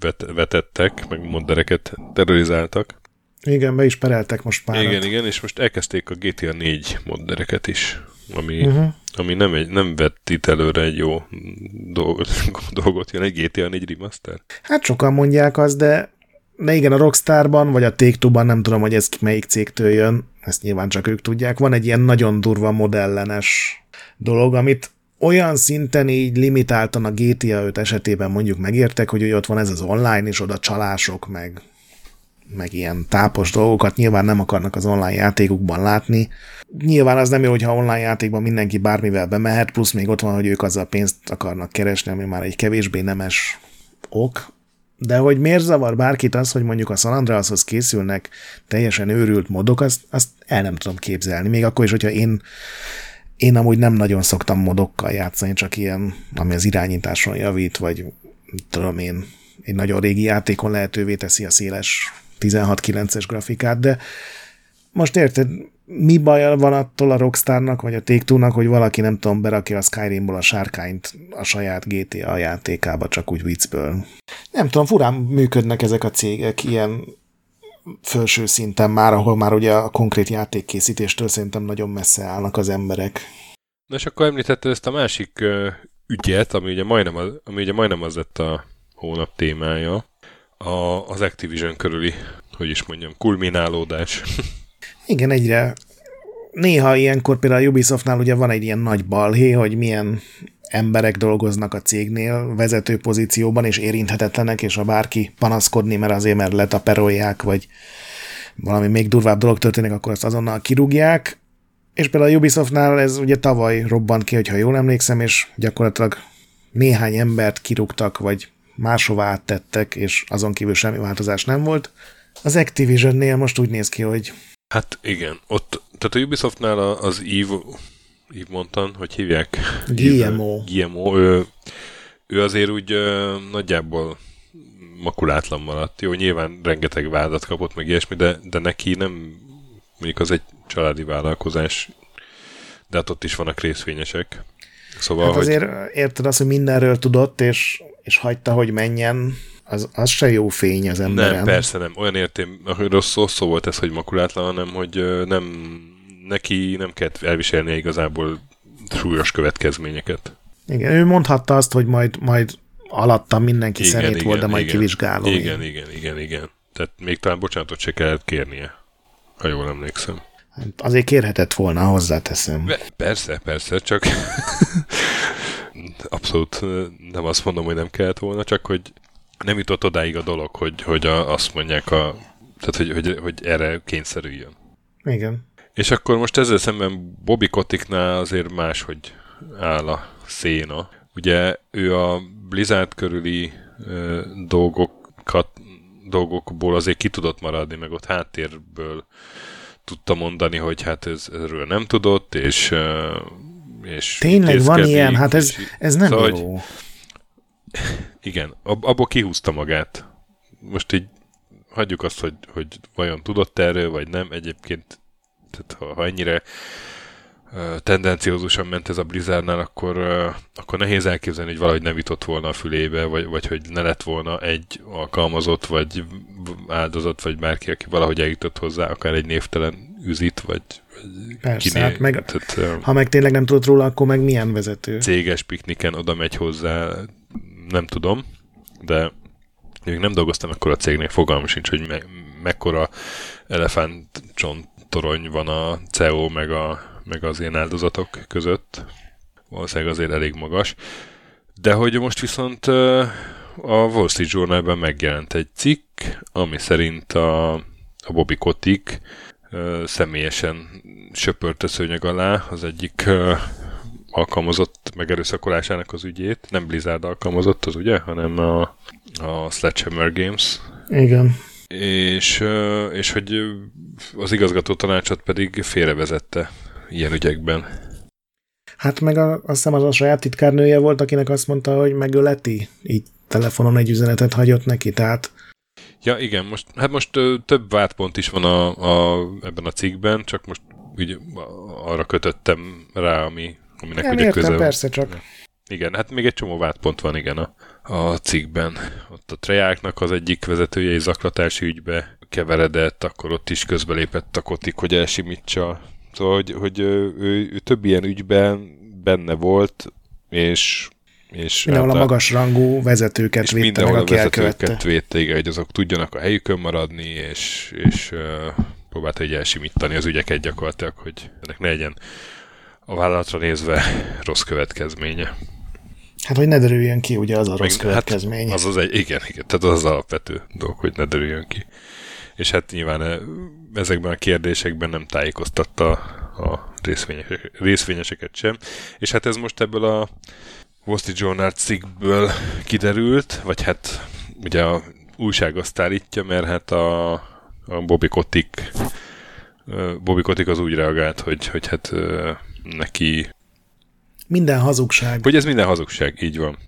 vet, vetettek, meg moddereket terrorizáltak. Igen, be is pereltek most már. Igen, igen, és most elkezdték a GTA 4 moddereket is, ami uh-huh ami nem, egy, nem vett itt előre egy jó dolgot, dolgot jön egy GTA 4 remaster? Hát sokan mondják azt, de, de igen, a Rockstarban, vagy a take nem tudom, hogy ez melyik cégtől jön, ezt nyilván csak ők tudják, van egy ilyen nagyon durva modellenes dolog, amit olyan szinten így limitáltan a GTA 5 esetében mondjuk megértek, hogy ott van ez az online, és oda csalások, meg meg ilyen tápos dolgokat nyilván nem akarnak az online játékukban látni. Nyilván az nem jó, hogyha online játékban mindenki bármivel bemehet, plusz még ott van, hogy ők azzal pénzt akarnak keresni, ami már egy kevésbé nemes ok, de hogy miért zavar bárkit az, hogy mondjuk a San Andreashoz készülnek teljesen őrült modok, azt, azt el nem tudom képzelni. Még akkor is, hogyha én, én amúgy nem nagyon szoktam modokkal játszani, csak ilyen, ami az irányításon javít, vagy tudom én, egy nagyon régi játékon lehetővé teszi a széles 16-9-es grafikát, de most érted, mi baj van attól a Rockstarnak, vagy a take hogy valaki, nem tudom, berakja a Skyrimból a sárkányt a saját GTA játékába, csak úgy viccből. Nem tudom, furán működnek ezek a cégek ilyen felső szinten már, ahol már ugye a konkrét játékkészítéstől szerintem nagyon messze állnak az emberek. Na és akkor említetted ezt a másik ügyet, ami ugye, majdnem az, ami ugye majdnem az lett a hónap témája, a, az Activision körüli, hogy is mondjam, kulminálódás. Igen, egyre néha ilyenkor például a Ubisoftnál ugye van egy ilyen nagy balhé, hogy milyen emberek dolgoznak a cégnél vezető pozícióban, és érinthetetlenek, és ha bárki panaszkodni, mert azért, mert letaperolják, vagy valami még durvább dolog történik, akkor azt azonnal kirúgják. És például a Ubisoftnál ez ugye tavaly robbant ki, hogyha jól emlékszem, és gyakorlatilag néhány embert kirúgtak, vagy máshová áttettek, és azon kívül semmi változás nem volt. Az Activision-nél most úgy néz ki, hogy... Hát igen, ott, tehát a Ubisoftnál az Eve, Eve mondtan, hogy hívják? GMO. GMO, ő, ő azért úgy ö, nagyjából makulátlan maradt. Jó, nyilván rengeteg vádat kapott, meg ilyesmi, de, de neki nem, mondjuk az egy családi vállalkozás, de hát ott is vannak részvényesek. Szóval, hát azért hogy... érted azt, hogy mindenről tudott, és, és hagyta, hogy menjen, az, az se jó fény az emberen. Nem, persze nem. Olyan értém, rossz szó, szó volt ez, hogy makulátlan, hanem hogy nem, neki nem kellett elviselnie igazából súlyos következményeket. Igen, ő mondhatta azt, hogy majd, majd alattam mindenki igen, szerint igen, volt, de majd igen, kivizsgálom. Igen, igen, igen, igen. Tehát még talán bocsánatot se kellett kérnie, ha jól emlékszem. Hát azért kérhetett volna, hozzáteszem. Persze, persze, csak abszolút nem azt mondom, hogy nem kellett volna, csak hogy nem jutott odáig a dolog, hogy, hogy a, azt mondják, a, tehát hogy, hogy, hogy erre kényszerüljön. Igen. És akkor most ezzel szemben Bobby Koticknál azért máshogy áll a széna. Ugye ő a Blizzard körüli ö, dolgokat, dolgokból azért ki tudott maradni, meg ott háttérből tudta mondani, hogy hát ez, erről nem tudott, és, és Tényleg van ilyen? Hát ez, ez nem szóval, jó. Hogy, igen, ab, abból kihúzta magát. Most így hagyjuk azt, hogy, hogy vajon tudott erről, vagy nem. Egyébként, tehát ha, ha ennyire uh, tendenciózusan ment ez a Blizzardnál, akkor, uh, akkor nehéz elképzelni, hogy valahogy nem jutott volna a fülébe, vagy, vagy hogy ne lett volna egy alkalmazott, vagy áldozat, vagy bárki, aki valahogy eljutott hozzá, akár egy névtelen üzit, vagy, Persze, kiné, hát meg, tehát, ha meg tényleg nem tudod róla, akkor meg milyen vezető? Céges pikniken oda megy hozzá, nem tudom, de még nem dolgoztam akkor a cégnél, fogalmam sincs, hogy me- mekkora elefántcsont van a CEO meg, a, meg az én áldozatok között. Valószínűleg azért elég magas. De hogy most viszont a Wall Street Journalben megjelent egy cikk, ami szerint a, a Bobby Kotick személyesen söpört a szőnyeg alá az egyik alkalmazott megerőszakolásának az ügyét. Nem Blizzard alkalmazott az ugye, hanem a, a Sledgehammer Games. Igen. És, és hogy az igazgató tanácsot pedig félrevezette ilyen ügyekben. Hát meg a, azt hiszem az a saját titkárnője volt, akinek azt mondta, hogy megöleti, így telefonon egy üzenetet hagyott neki, tehát Ja, igen, most, hát most ö, több vádpont is van a, a, ebben a cikkben, csak most úgy arra kötöttem rá, ami, aminek Nem ugye értem, közel. persze csak. Igen, hát még egy csomó vádpont van, igen, a, a cikkben. Ott a Trejáknak az egyik vezetője egy zaklatási ügybe keveredett, akkor ott is közbelépett a kotik, hogy elsimítsa. Szóval, hogy, hogy ő, ő, ő több ilyen ügyben benne volt, és és mindenhol hát a, magas rangú vezetőket és védte meg, aki a vezetőket védte, igen, hogy azok tudjanak a helyükön maradni, és, és uh, próbálta egy elsimítani az ügyeket gyakorlatilag, hogy ennek ne legyen a vállalatra nézve rossz következménye. Hát, hogy ne derüljön ki, ugye az a rossz Meg, következmény. Hát az az egy, igen, igen, tehát az az alapvető dolog, hogy ne derüljön ki. És hát nyilván ezekben a kérdésekben nem tájékoztatta a részvényesek, részvényeseket sem. És hát ez most ebből a Wall Street Journal cikkből kiderült, vagy hát ugye a újság azt állítja, mert hát a, a Bobby Kotick Bobby Kotick az úgy reagált, hogy, hogy hát neki minden hazugság. Hogy ez minden hazugság, így van.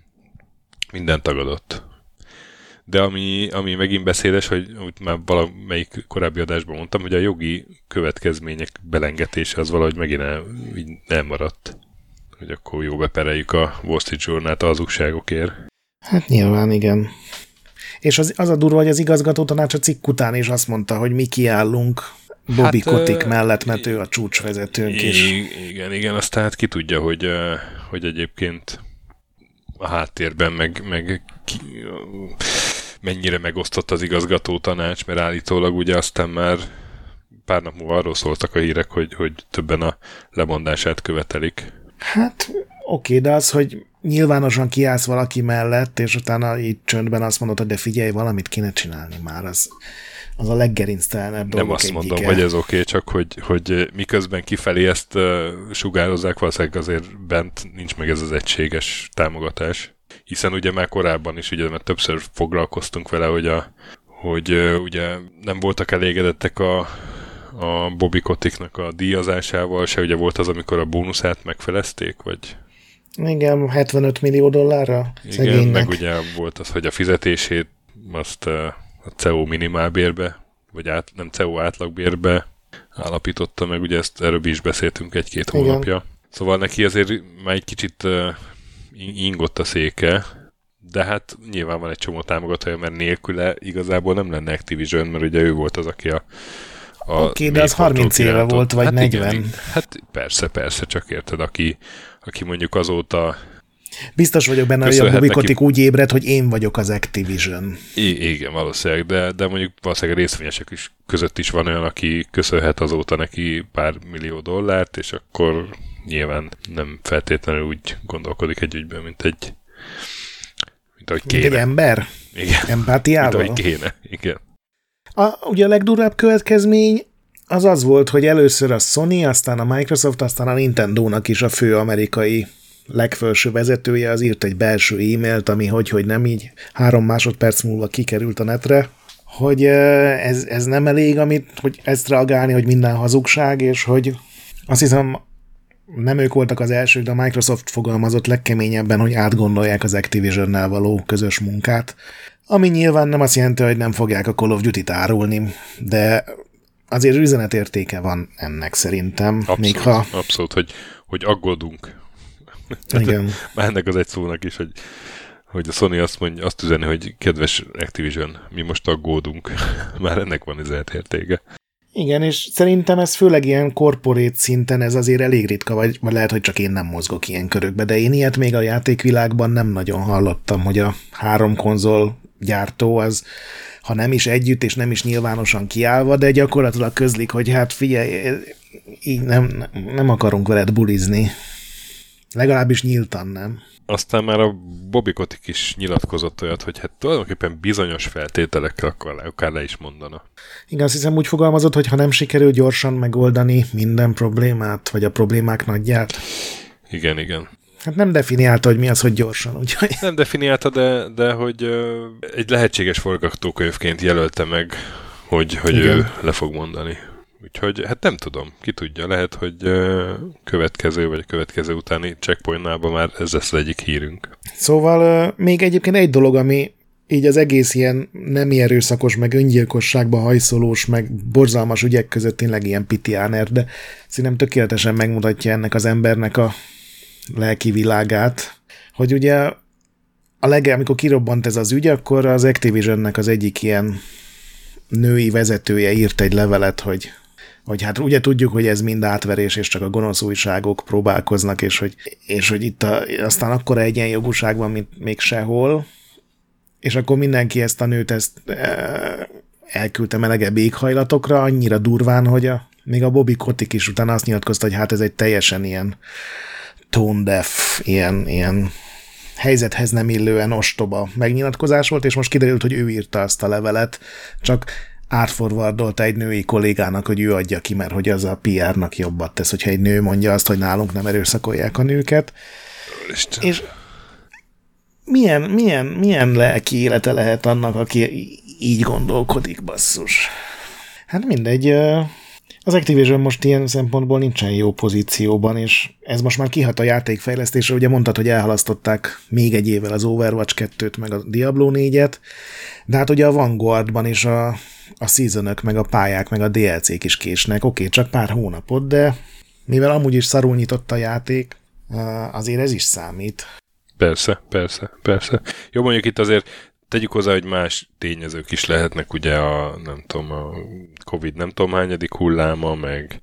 Minden tagadott. De ami, ami megint beszédes, hogy úgy már valamelyik korábbi adásban mondtam, hogy a jogi következmények belengetése az valahogy megint el, így elmaradt. Hogy akkor jó bepereljük a Wall Street Journal-t a hazugságokért. Hát nyilván igen. És az, az a durva, hogy az igazgató tanács a cikk után is azt mondta, hogy mi kiállunk Bobby hát, Kotick mellett, mert ő a csúcsvezetőnk is. Igen, igen, aztán hát ki tudja, hogy, hogy egyébként a háttérben meg, meg ki, mennyire megosztott az igazgató tanács, mert állítólag ugye aztán már pár nap múlva arról szóltak a hírek, hogy, hogy többen a lemondását követelik. Hát oké, de az, hogy nyilvánosan kiállsz valaki mellett, és utána így csöndben azt mondod, hogy de figyelj, valamit kéne csinálni már, az, az a leggerinctelenebb Nem azt egyike. mondom, hogy ez oké, okay, csak hogy, hogy miközben kifelé ezt uh, sugározzák, valószínűleg azért bent nincs meg ez az egységes támogatás. Hiszen ugye már korábban is, ugye, mert többször foglalkoztunk vele, hogy, a, hogy uh, ugye nem voltak elégedettek a, a Bobby Koticknak a díjazásával, se ugye volt az, amikor a bónuszát megfelezték, vagy igen, 75 millió dollárra Igen, szegénynek. meg ugye volt az, hogy a fizetését azt a CEO minimálbérbe, vagy át, nem CEO átlagbérbe állapította meg, ugye ezt erről is beszéltünk egy-két hónapja. Szóval neki azért már egy kicsit uh, ingott a széke, de hát nyilván van egy csomó támogatója, mert nélküle igazából nem lenne Activision, mert ugye ő volt az, aki a Oké, okay, de az 30 éve irántott. volt, vagy hát 40. Igen, hát persze, persze, csak érted, aki, aki mondjuk azóta Biztos vagyok benne, hogy a Bubikotik neki... úgy ébred, hogy én vagyok az Activision. I- igen, valószínűleg, de, de mondjuk valószínűleg részvényesek is között is van olyan, aki köszönhet azóta neki pár millió dollárt, és akkor nyilván nem feltétlenül úgy gondolkodik egy ügyben, mint egy mint ahogy kéne. Mint egy ember? Igen. Empátiával? Mint ahogy kéne, igen. A, ugye a legdurvább következmény az az volt, hogy először a Sony, aztán a Microsoft, aztán a Nintendo-nak is a fő amerikai legfelső vezetője az írt egy belső e-mailt, ami hogy, hogy nem így három másodperc múlva kikerült a netre, hogy ez, ez nem elég, amit, hogy ezt reagálni, hogy minden hazugság, és hogy azt hiszem nem ők voltak az elsők, de a Microsoft fogalmazott legkeményebben, hogy átgondolják az Activision-nel való közös munkát, ami nyilván nem azt jelenti, hogy nem fogják a Call of Duty-t árulni, de azért üzenetértéke van ennek szerintem. Abszolút, még ha... abszolút hogy, hogy aggódunk. Igen. Már ennek az egy szónak is, hogy, hogy a Sony azt mondja, azt üzeni, hogy kedves Activision, mi most aggódunk. Már ennek van üzenetértéke. Igen, és szerintem ez főleg ilyen korporét szinten ez azért elég ritka, vagy, vagy lehet, hogy csak én nem mozgok ilyen körökbe, de én ilyet még a játékvilágban nem nagyon hallottam, hogy a három konzol gyártó az, ha nem is együtt, és nem is nyilvánosan kiállva, de gyakorlatilag közlik, hogy hát figyelj, így nem, nem akarunk veled bulizni. Legalábbis nyíltan nem. Aztán már a Bobby Kotick is nyilatkozott olyat, hogy hát tulajdonképpen bizonyos feltételekkel akar, akár le is mondana. Igen, azt hiszem úgy fogalmazott, hogy ha nem sikerül gyorsan megoldani minden problémát, vagy a problémák nagyját. Igen, igen. Hát nem definiálta, hogy mi az, hogy gyorsan, úgyhogy... Nem definiálta, de, de hogy egy lehetséges forgatókönyvként jelölte meg, hogy, hogy ő le fog mondani. Úgyhogy hát nem tudom, ki tudja, lehet, hogy következő vagy következő utáni checkpointnában már ez lesz az egyik hírünk. Szóval még egyébként egy dolog, ami így az egész ilyen nem erőszakos, meg öngyilkosságba hajszolós, meg borzalmas ügyek között tényleg ilyen pitiáner, de szerintem tökéletesen megmutatja ennek az embernek a lelki világát, hogy ugye a lege, amikor kirobbant ez az ügy, akkor az Activisionnek az egyik ilyen női vezetője írt egy levelet, hogy, hogy hát ugye tudjuk, hogy ez mind átverés, és csak a gonosz újságok próbálkoznak, és hogy, és hogy itt a, aztán akkora egyenjogúság van, mint még sehol, és akkor mindenki ezt a nőt ezt e, elküldte melegebb éghajlatokra, annyira durván, hogy a, még a Bobby Kotick is utána azt nyilatkozta, hogy hát ez egy teljesen ilyen tone deaf, ilyen, ilyen helyzethez nem illően ostoba megnyilatkozás volt, és most kiderült, hogy ő írta azt a levelet, csak átforvardolta egy női kollégának, hogy ő adja ki, mert hogy az a PR-nak jobbat tesz, hogyha egy nő mondja azt, hogy nálunk nem erőszakolják a nőket. Isten. És milyen, milyen, milyen lelki élete lehet annak, aki így gondolkodik, basszus. Hát mindegy, Az Activision most ilyen szempontból nincsen jó pozícióban, és ez most már kihat a játékfejlesztésre. Ugye mondtad, hogy elhalasztották még egy évvel az Overwatch 2-t, meg a Diablo 4-et, de hát ugye a Vanguardban is a, a seasonök, meg a pályák, meg a DLC-k is késnek. Oké, csak pár hónapot, de mivel amúgy is szarul nyitott a játék, azért ez is számít. Persze, persze, persze. Jó, mondjuk itt azért tegyük hozzá, hogy más tényezők is lehetnek, ugye a, nem tudom, a Covid nem tudom hányadik hulláma, meg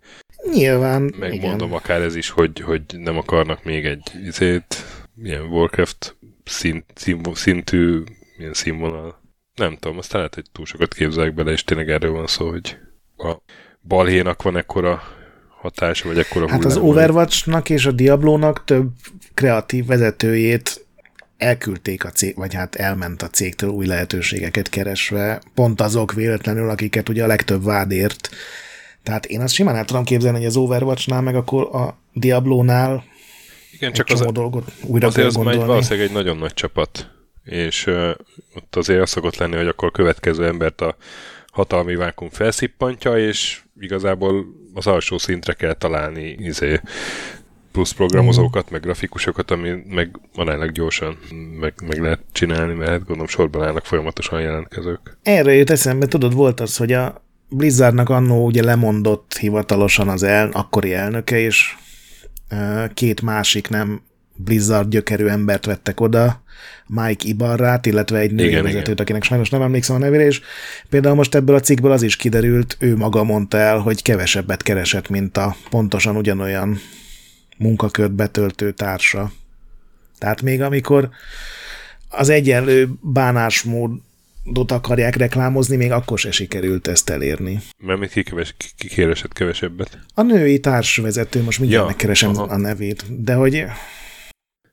Nyilván, meg igen. mondom akár ez is, hogy, hogy nem akarnak még egy izét, ilyen Warcraft szint, szín, szintű, ilyen színvonal. Nem tudom, aztán lehet, hogy túl sokat képzelek bele, és tényleg erről van szó, hogy a balhénak van ekkora hatása, vagy ekkora Hát az Overwatchnak és a Diablónak több kreatív vezetőjét elküldték a cég, vagy hát elment a cégtől új lehetőségeket keresve, pont azok véletlenül, akiket ugye a legtöbb vádért. Tehát én azt simán el tudom képzelni, hogy az Overwatchnál, meg akkor a Diablónál Igen, csak az, dolgot újra azért az gondolni. egy, valószínűleg egy nagyon nagy csapat, és uh, ott azért az szokott lenni, hogy akkor a következő embert a hatalmi vákum felszippantja, és igazából az alsó szintre kell találni izé, plusz programozókat, meg grafikusokat, ami meg aránylag gyorsan meg, meg lehet csinálni, mert hát gondolom sorban állnak folyamatosan jelentkezők. Erre jött eszembe, tudod, volt az, hogy a Blizzardnak annó ugye lemondott hivatalosan az el, akkori elnöke, és két másik nem Blizzard gyökerű embert vettek oda, Mike Ibarrát, illetve egy női Igen, vezetőt, igen. akinek sajnos nem emlékszem a nevére, és például most ebből a cikkből az is kiderült, ő maga mondta el, hogy kevesebbet keresett, mint a pontosan ugyanolyan munkakört betöltő társa. Tehát még amikor az egyenlő bánásmódot akarják reklámozni, még akkor se sikerült ezt elérni. Mert még ki, keves, ki, ki keresett kevesebbet. A női társvezető, most mindjárt Ja, megkeresem aha. a nevét, de hogy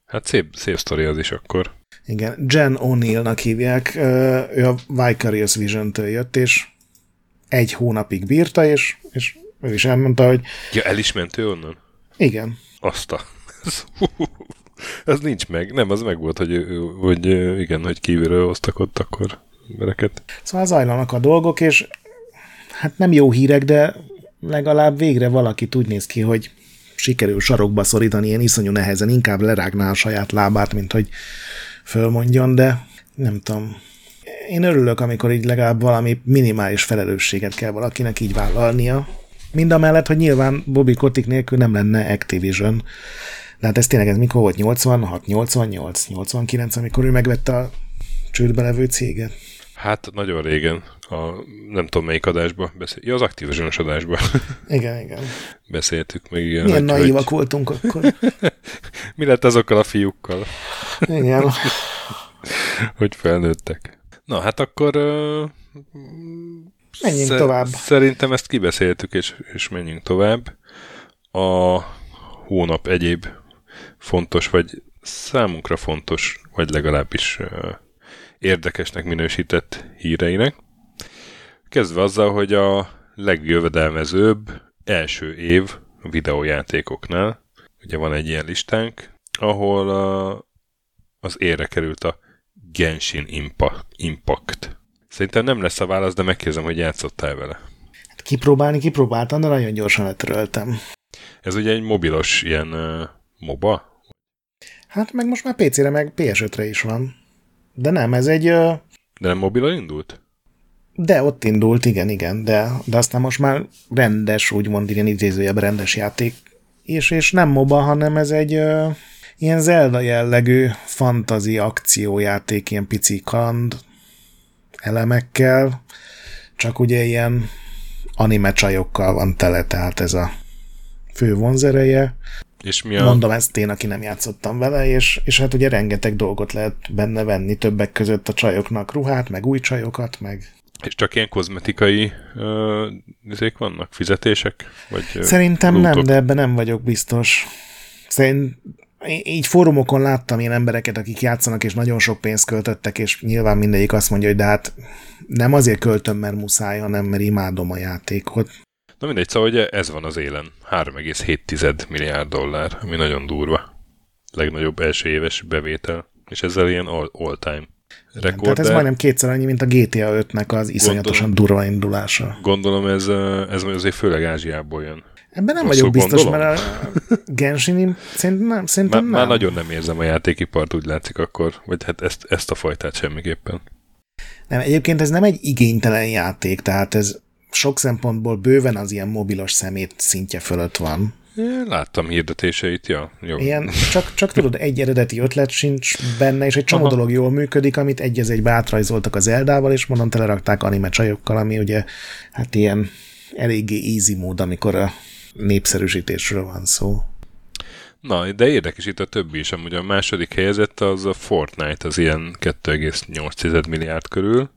Hát szép, szép sztori az is akkor. igen, Jen O'Neillnak hívják, ő a Vicarious Vision-től jött, és egy hónapig bírta, és, és ő is elmondta, hogy Ja, el is ment ő onnan? igen, Azt a... Ez nincs meg. Nem, az meg volt, hogy, hogy igen, hogy kívülről hoztak ott akkor embereket. Szóval zajlanak a dolgok, és hát nem jó hírek, de legalább végre valaki úgy néz ki, hogy sikerül sarokba szorítani ilyen iszonyú nehezen, inkább lerágná a saját lábát, mint hogy fölmondjon, de nem tudom. Én örülök, amikor így legalább valami minimális felelősséget kell valakinek így vállalnia. Mind a mellett, hogy nyilván Bobby Kotick nélkül nem lenne Activision. De hát ez tényleg ez mikor volt? 86, 88, 89, amikor ő megvette a csődbe levő céget. Hát nagyon régen, a, nem tudom melyik adásba beszél. Ja, az activision adásba Igen, igen. beszéltük meg. Igen, Milyen hogy, naívak hogy, voltunk akkor. mi lett azokkal a fiúkkal, Igen. hogy felnőttek. Na, hát akkor ö, Menjünk sze- tovább. Szerintem ezt kibeszéltük, és, és menjünk tovább. A hónap egyéb fontos, vagy számunkra fontos, vagy legalábbis ö, érdekesnek minősített híreinek. Kezdve azzal, hogy a legjövedelmezőbb első év videójátékoknál, ugye van egy ilyen listánk, ahol a, az érre került a Genshin Impa- Impact. Szerintem nem lesz a válasz, de megkérdezem, hogy játszottál vele. Hát Kipróbálni kipróbáltam, de nagyon gyorsan letöröltem. Ez ugye egy mobilos ilyen uh, MOBA? Hát meg most már PC-re, meg PS5-re is van. De nem, ez egy... ö, De nem mobilon indult? De ott indult, igen, igen, de, de aztán most már rendes, úgymond ilyen idézőjebb rendes játék. És, és nem MOBA, hanem ez egy ö, ilyen Zelda jellegű fantazi akciójáték, ilyen pici kaland elemekkel, csak ugye ilyen anime csajokkal van tele, tehát ez a fő vonzereje. És mi a... Mondom ezt én, aki nem játszottam vele, és, és hát ugye rengeteg dolgot lehet benne venni, többek között a csajoknak ruhát, meg új csajokat, meg... És csak ilyen kozmetikai izék vannak? Fizetések? Vagy, ö, Szerintem nem, lootok? de ebben nem vagyok biztos. Szerint így fórumokon láttam ilyen embereket, akik játszanak, és nagyon sok pénzt költöttek, és nyilván mindegyik azt mondja, hogy de hát nem azért költöm, mert muszáj, hanem mert imádom a játékot. Na mindegy, szóval ugye ez van az élen. 3,7 milliárd dollár, ami nagyon durva. Legnagyobb első éves bevétel. És ezzel ilyen all, all time. rekorder. Tehát ez majdnem kétszer annyi, mint a GTA 5-nek az iszonyatosan gondolom, durva indulása. Gondolom ez, ez azért főleg Ázsiából jön. Ebben nem Rosszul vagyok biztos, gondolom? mert a Genshin szerintem, szerintem már, nem. Már nagyon nem érzem a játékipart, úgy látszik akkor, vagy hát ezt, ezt a fajtát semmiképpen. Nem, egyébként ez nem egy igénytelen játék, tehát ez sok szempontból bőven az ilyen mobilos szemét szintje fölött van. Láttam hirdetéseit, ja. Jó. Ilyen, csak, csak tudod, egy eredeti ötlet sincs benne, és egy csomó Aha. dolog jól működik, amit egy az egybe átrajzoltak az Eldával, és mondom, telerakták anime csajokkal, ami ugye hát ilyen eléggé easy mód, amikor a népszerűsítésről van szó. Na, de érdekes itt a többi is. Amúgy a második helyezett az a Fortnite, az ilyen 2,8 milliárd körül,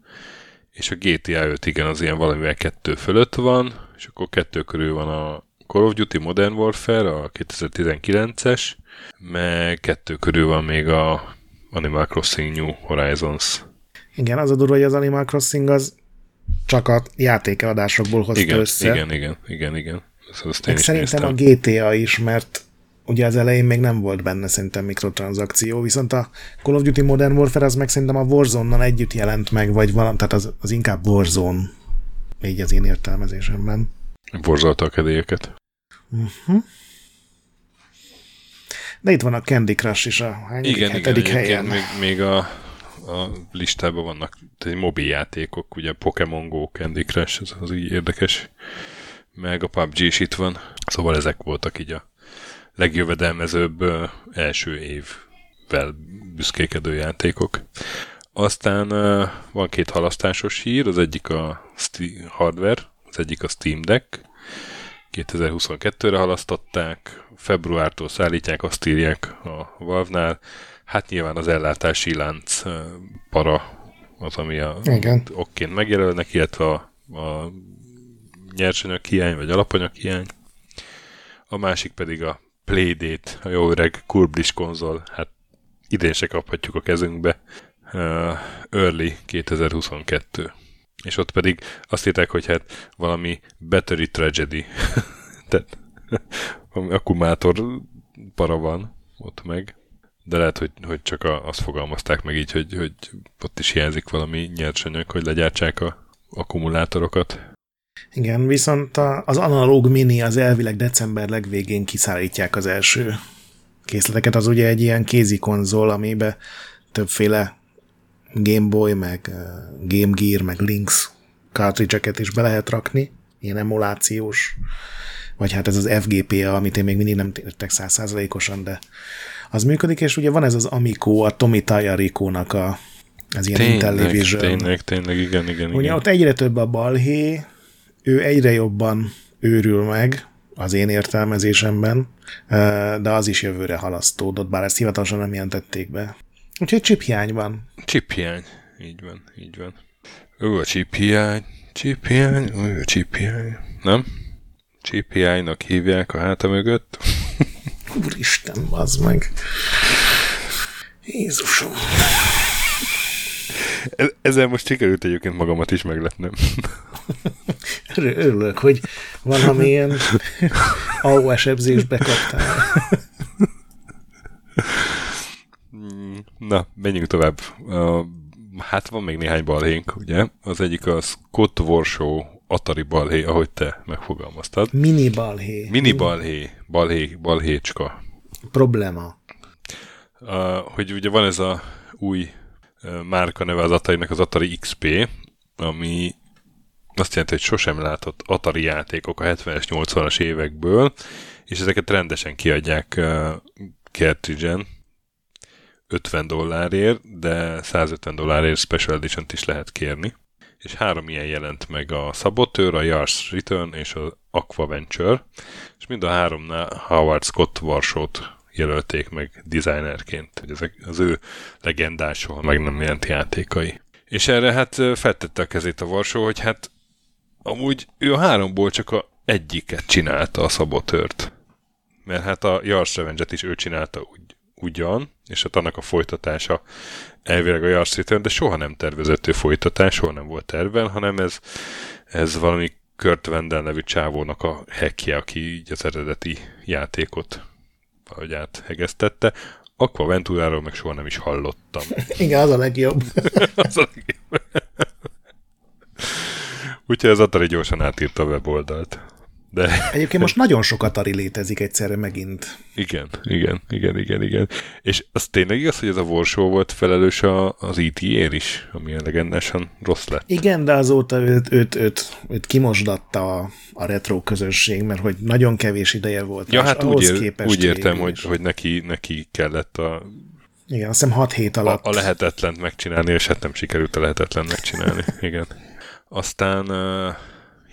és a GTA 5 igen, az ilyen valamivel kettő fölött van, és akkor kettő körül van a Call of Duty Modern Warfare, a 2019-es, meg kettő körül van még a Animal Crossing New Horizons. Igen, az a durva, hogy az Animal Crossing az csak a játékeladásokból hozta igen, össze. Igen, igen, igen, igen. Ezt, ezt én szerintem néztem. a GTA is, mert ugye az elején még nem volt benne szerintem mikrotranszakció, viszont a Call of Duty Modern Warfare az meg szerintem a Warzone-nal együtt jelent meg, vagy valami, tehát az, az inkább Warzone, így az én értelmezésemben. Borzolta a kedélyeket. Uh-huh. De itt van a Candy Crush is a hányadik, igen, hetedik igen, helyen. Még, még a, a listában vannak egy mobil játékok, ugye Pokémon Go, Candy Crush, ez az így érdekes, meg a PUBG is itt van. Szóval ezek voltak így a legjövedelmezőbb első évvel büszkékedő játékok. Aztán van két halasztásos hír, az egyik a Steam hardware, az egyik a Steam Deck, 2022-re halasztották, februártól szállítják, azt írják a Valve-nál. Hát nyilván az ellátási lánc para az, ami a okként megjelölnek, illetve a, a nyersanyag hiány, vagy alapanyag hiány. A másik pedig a Playdate, a jó öreg Kurblis konzol, hát idén se kaphatjuk a kezünkbe. Uh, early 2022. És ott pedig azt írták, hogy hát valami battery tragedy. Tehát akkumulátor para van ott meg. De lehet, hogy, hogy csak a, azt fogalmazták meg így, hogy, hogy ott is hiányzik valami nyersanyag, hogy legyártsák a akkumulátorokat. Igen, viszont a, az analóg mini az elvileg december legvégén kiszállítják az első készleteket. Az ugye egy ilyen kézi konzol, amiben többféle Game Boy, meg Game Gear, meg Lynx cartridge is be lehet rakni, ilyen emulációs, vagy hát ez az FGPA, amit én még mindig nem értek százszázalékosan, de az működik, és ugye van ez az Amico, a Tomi Tajarikónak a az ilyen tényleg, Intellivision. Tényleg, tényleg, igen, igen. Ugye igen. ott egyre több a balhé, ő egyre jobban őrül meg, az én értelmezésemben, de az is jövőre halasztódott, bár ezt hivatalosan nem jelentették be. Úgyhogy chip hiány van. Chip hiány, így van, így van. Ő a chip hiány, chip hiány, ő a chip hiány. Nem? Chip hiánynak hívják a háta mögött. Úristen, az meg. Jézusom. Ezzel most sikerült egyébként magamat is megletnem. Örülök, hogy valamilyen AOS ebzésbe kaptál. Na, menjünk tovább. Hát van még néhány balhénk, ugye? Az egyik a Scott Warshaw Atari balhé, ahogy te megfogalmaztad. Mini balhé. Mini balhé, balhé, balhécska. Problema. Uh, hogy ugye van ez a új márka neve az atari az Atari XP, ami azt jelenti, hogy sosem látott Atari játékok a 70-es, 80-as évekből, és ezeket rendesen kiadják uh, cartridge 50 dollárért, de 150 dollárért Special edition is lehet kérni. És három ilyen jelent meg a Saboteur, a Yars Return és az Aquaventure, és mind a háromnál Howard Scott Varsót jelölték meg designerként, hogy ezek az ő legendás, soha meg nem jelent játékai. És erre hát feltette a kezét a Varsó, hogy hát amúgy ő a háromból csak a egyiket csinálta a szabotört. Mert hát a Yars revenge is ő csinálta úgy, ugyan, és hát annak a folytatása elvileg a Yars Return, de soha nem tervezett ő folytatás, soha nem volt terven, hanem ez, ez valami Kurt Wendell nevű csávónak a hackje, aki így az eredeti játékot valahogy áthegeztette. Aqua Venturáról meg soha nem is hallottam. Igen, az a legjobb. az a legjobb. Úgyhogy az Atari gyorsan átírta a weboldalt. De... Egyébként most nagyon sok Atari létezik egyszerre megint. Igen, igen, igen, igen, igen. És az tényleg igaz, hogy ez a Warshow volt felelős a, az ETA-ér is, ami legendásan rossz lett. Igen, de azóta őt, őt, őt, őt kimosdatta a, a retro közösség, mert hogy nagyon kevés ideje volt. Ja, hát úgy, ér, úgy értem, hogy, hogy neki, neki kellett a igen, azt hiszem 6 hét alatt. A, a lehetetlent megcsinálni, és hát nem sikerült a lehetetlen megcsinálni. Igen. Aztán uh,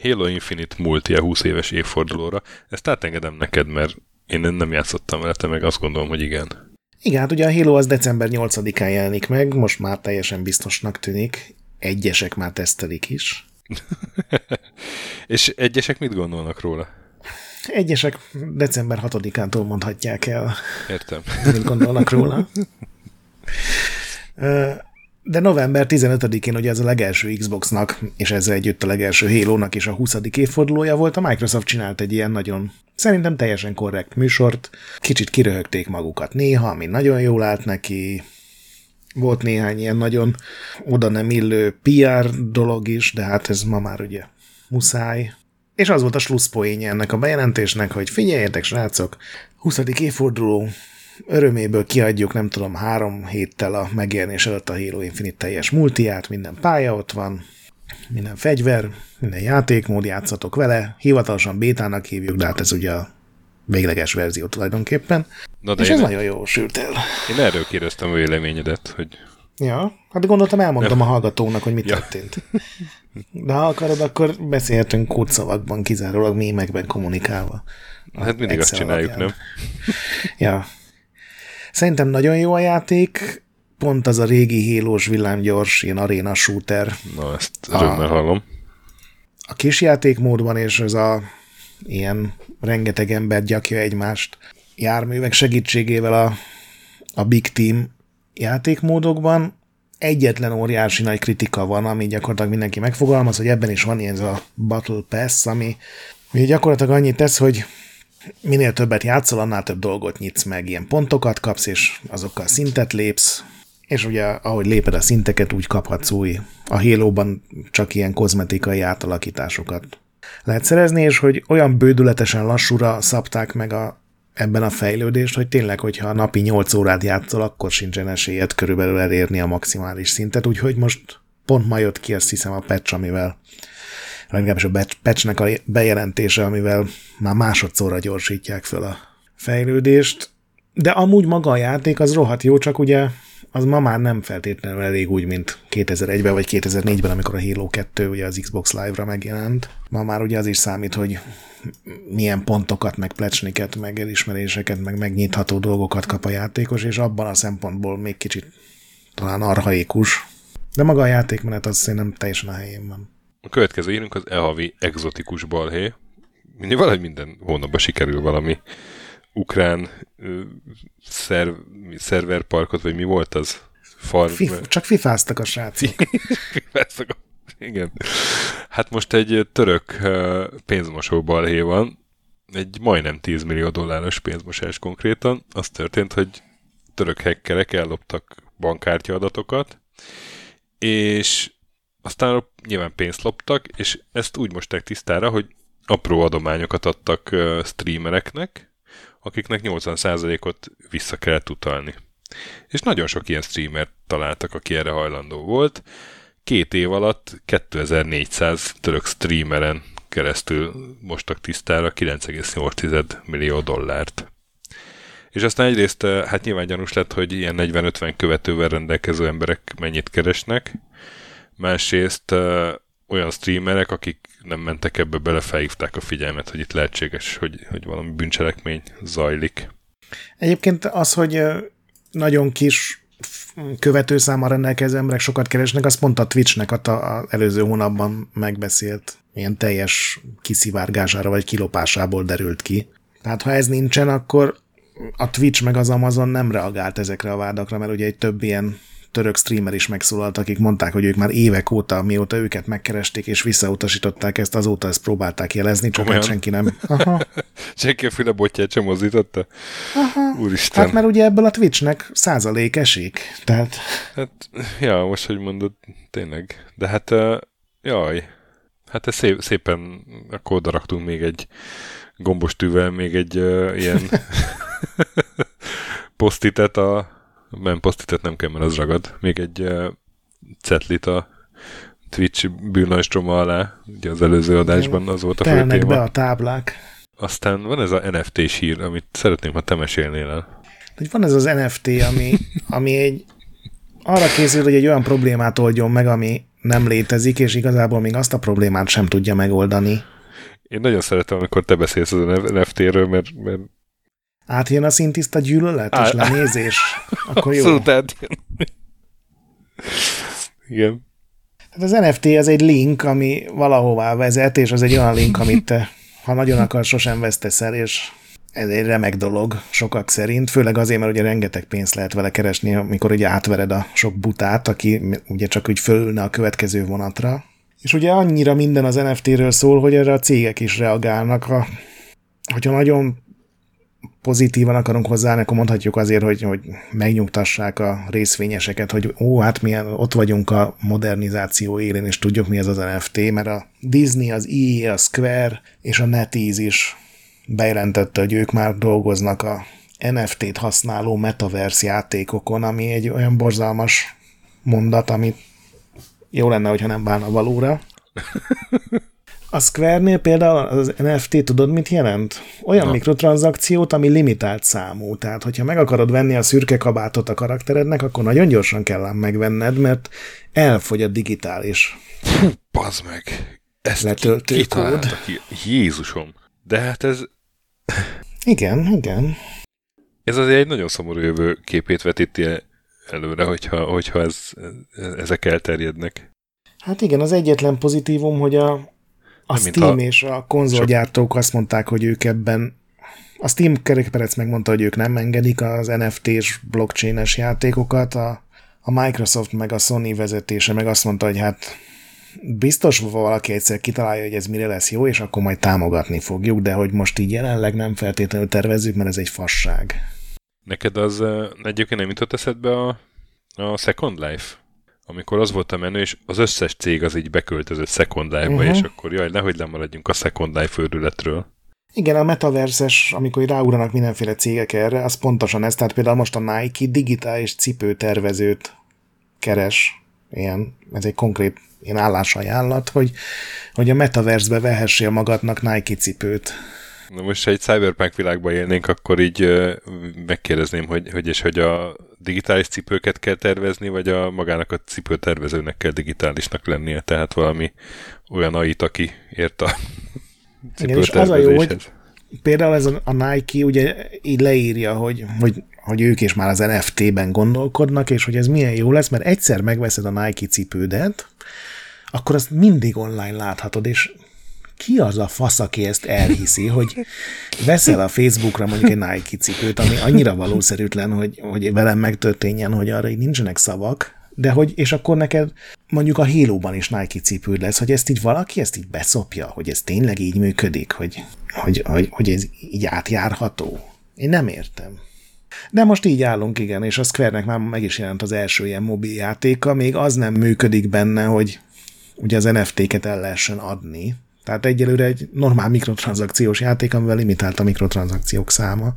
Halo Infinite multi a 20 éves évfordulóra. Ezt átengedem neked, mert én nem játszottam vele, te meg azt gondolom, hogy igen. Igen, hát ugye a Halo az december 8-án jelenik meg, most már teljesen biztosnak tűnik. Egyesek már tesztelik is. És egyesek mit gondolnak róla? Egyesek december 6-ántól mondhatják el. Értem. Mit gondolnak róla. De november 15-én ugye ez a legelső Xboxnak, és ezzel együtt a legelső Halo-nak is a 20. évfordulója volt, a Microsoft csinált egy ilyen nagyon, szerintem teljesen korrekt műsort, kicsit kiröhögték magukat néha, ami nagyon jól állt neki, volt néhány ilyen nagyon oda nem illő PR dolog is, de hát ez ma már ugye muszáj. És az volt a slusszpoénja ennek a bejelentésnek, hogy figyeljetek srácok, 20. évforduló, öröméből kiadjuk, nem tudom, három héttel a megjelenés előtt a Halo Infinite teljes multiát, minden pálya ott van, minden fegyver, minden játékmód, játszatok vele, hivatalosan bétának hívjuk, de hát ez ugye a végleges verzió tulajdonképpen. Na de és ez nagyon jó sült el. Én erről kérdeztem a véleményedet, hogy... Ja, hát gondoltam elmondom a hallgatónak, hogy mit ja. történt. De ha akarod, akkor beszélhetünk kurcszavakban, kizárólag mémekben kommunikálva. Hát mindig azt csináljuk, alapján. nem? Ja, Szerintem nagyon jó a játék, pont az a régi hélós villámgyors, ilyen aréna shooter. Na, ezt örömmel hallom. A kis játékmódban, és ez a ilyen rengeteg ember gyakja egymást járművek segítségével a, a Big Team játékmódokban. Egyetlen óriási nagy kritika van, ami gyakorlatilag mindenki megfogalmaz, hogy ebben is van ilyen ez a Battle Pass, ami, ami gyakorlatilag annyit tesz, hogy minél többet játszol, annál több dolgot nyitsz meg, ilyen pontokat kapsz, és azokkal szintet lépsz, és ugye ahogy léped a szinteket, úgy kaphatsz új. A Halo-ban csak ilyen kozmetikai átalakításokat lehet szerezni, és hogy olyan bődületesen lassúra szabták meg a, ebben a fejlődést, hogy tényleg, hogyha a napi 8 órát játszol, akkor sincsen esélyed körülbelül elérni a maximális szintet, úgyhogy most pont ma jött ki, azt hiszem, a patch, amivel legalábbis a patchnek a bejelentése, amivel már másodszorra gyorsítják föl a fejlődést, de amúgy maga a játék az rohadt jó, csak ugye az ma már nem feltétlenül elég úgy, mint 2001-ben vagy 2004-ben, amikor a Halo 2 ugye az Xbox Live-ra megjelent. Ma már ugye az is számít, hogy milyen pontokat, meg plecsniket, meg elismeréseket, meg megnyitható dolgokat kap a játékos, és abban a szempontból még kicsit talán arhaikus. De maga a játékmenet az szerintem teljesen a helyén van. A következő írunk az e-havi exotikus balhé. Mindig valahogy minden hónapban sikerül valami ukrán ö, szerv, szerverparkot, vagy mi volt az? Farm... Fif, csak fifáztak a srácok. fifáztak a... Igen. Hát most egy török pénzmosó balhé van, egy majdnem 10 millió dolláros pénzmosás konkrétan. Az történt, hogy török hackerek elloptak bankkártya adatokat, és aztán nyilván pénzt loptak, és ezt úgy mosták tisztára, hogy apró adományokat adtak streamereknek, akiknek 80%-ot vissza kellett utalni. És nagyon sok ilyen streamert találtak, aki erre hajlandó volt. Két év alatt 2400 török streameren keresztül mostak tisztára 9,8 millió dollárt. És aztán egyrészt hát nyilván gyanús lett, hogy ilyen 40-50 követővel rendelkező emberek mennyit keresnek, másrészt uh, olyan streamerek, akik nem mentek ebbe bele, felhívták a figyelmet, hogy itt lehetséges, hogy, hogy valami bűncselekmény zajlik. Egyébként az, hogy nagyon kis követőszámmal rendelkező emberek sokat keresnek, azt pont a Twitchnek a, a előző hónapban megbeszélt ilyen teljes kiszivárgására vagy kilopásából derült ki. Tehát ha ez nincsen, akkor a Twitch meg az Amazon nem reagált ezekre a vádakra, mert ugye egy több ilyen török streamer is megszólalt, akik mondták, hogy ők már évek óta, mióta őket megkeresték és visszautasították ezt, azóta ezt próbálták jelezni, csak hát senki nem. Aha. senki a füle botját sem mozdította? Aha. Úristen. Hát mert ugye ebből a Twitchnek százalék esik, tehát... Hát, ja, most, hogy mondod, tényleg. De hát, uh, jaj, hát ez szép, szépen akkor oda raktunk még egy gombos tűvel, még egy uh, ilyen posztitet a nem posztitet nem kell, mert az ragad. Még egy uh, cetlit a Twitch bűnajstroma alá, ugye az előző adásban az volt a fő téma. be a táblák. Aztán van ez a NFT-s hír, amit szeretném, ha te mesélnél el. Hogy van ez az NFT, ami, ami egy arra készül, hogy egy olyan problémát oldjon meg, ami nem létezik, és igazából még azt a problémát sem tudja megoldani. Én nagyon szeretem, amikor te beszélsz az NFT-ről, mert, mert átjön a szintiszta gyűlölet Á, és lenézés, akkor jó. Abszolút átjön. Igen. Hát az NFT az egy link, ami valahová vezet, és az egy olyan link, amit te, ha nagyon akar, sosem vesztesz el, és ez egy remek dolog sokak szerint, főleg azért, mert ugye rengeteg pénzt lehet vele keresni, amikor ugye átvered a sok butát, aki ugye csak úgy fölülne a következő vonatra. És ugye annyira minden az NFT-ről szól, hogy erre a cégek is reagálnak. A, hogyha nagyon pozitívan akarunk hozzá, akkor mondhatjuk azért, hogy, hogy megnyugtassák a részvényeseket, hogy ó, hát milyen, ott vagyunk a modernizáció élén, és tudjuk, mi ez az NFT, mert a Disney, az EA, a Square és a NetEase is bejelentette, hogy ők már dolgoznak a NFT-t használó metaverse játékokon, ami egy olyan borzalmas mondat, amit jó lenne, hogyha nem válna valóra. A Square-nél például az NFT tudod, mit jelent? Olyan Na. mikrotranszakciót, ami limitált számú. Tehát, hogyha meg akarod venni a szürke kabátot a karakterednek, akkor nagyon gyorsan kell ám megvenned, mert elfogy a digitális. Hú, bazd meg! Ezt letöltő kód. Jézusom! De hát ez... Igen, igen. Ez azért egy nagyon szomorú jövő képét vetíti előre, hogyha, hogyha ez, ezek elterjednek. Hát igen, az egyetlen pozitívum, hogy a, a Steam a... és a konzolgyártók azt mondták, hogy ők ebben a Steam kerekperec megmondta, hogy ők nem engedik az NFT-s blockchain-es játékokat, a, a Microsoft meg a Sony vezetése meg azt mondta, hogy hát biztos valaki egyszer kitalálja, hogy ez mire lesz jó, és akkor majd támogatni fogjuk, de hogy most így jelenleg nem feltétlenül tervezzük, mert ez egy fasság. Neked az egyébként nem jutott eszedbe a, a Second Life? Amikor az volt a menő, és az összes cég az így beköltözött Second Life-ba, uh-huh. és akkor jaj, nehogy lemaradjunk a Second Life őrületről. Igen, a metaverses, amikor ráúranak mindenféle cégek erre, az pontosan ez. Tehát például most a Nike digitális cipőtervezőt keres. Ilyen, ez egy konkrét ilyen állásajánlat, hogy, hogy a metaverse-be vehessél magadnak Nike cipőt. Na most, ha egy cyberpunk világban élnénk, akkor így megkérdezném, hogy, hogy és hogy a digitális cipőket kell tervezni, vagy a magának a cipőtervezőnek kell digitálisnak lennie, tehát valami olyan ait, aki ért a Igen, és az a jó, hogy például ez a, a Nike ugye így leírja, hogy, hogy, hogy ők is már az NFT-ben gondolkodnak, és hogy ez milyen jó lesz, mert egyszer megveszed a Nike cipődet, akkor azt mindig online láthatod, és ki az a fasz, aki ezt elhiszi, hogy veszel a Facebookra mondjuk egy Nike cipőt, ami annyira valószerűtlen, hogy, hogy velem megtörténjen, hogy arra így nincsenek szavak, de hogy, és akkor neked mondjuk a halo is Nike cipőd lesz, hogy ezt így valaki ezt így beszopja, hogy ez tényleg így működik, hogy, hogy, hogy, hogy ez így átjárható. Én nem értem. De most így állunk, igen, és a Square-nek már meg is jelent az első ilyen mobil játéka, még az nem működik benne, hogy ugye az NFT-ket el lehessen adni, tehát egyelőre egy normál mikrotranszakciós játék, amivel limitált a mikrotranszakciók száma.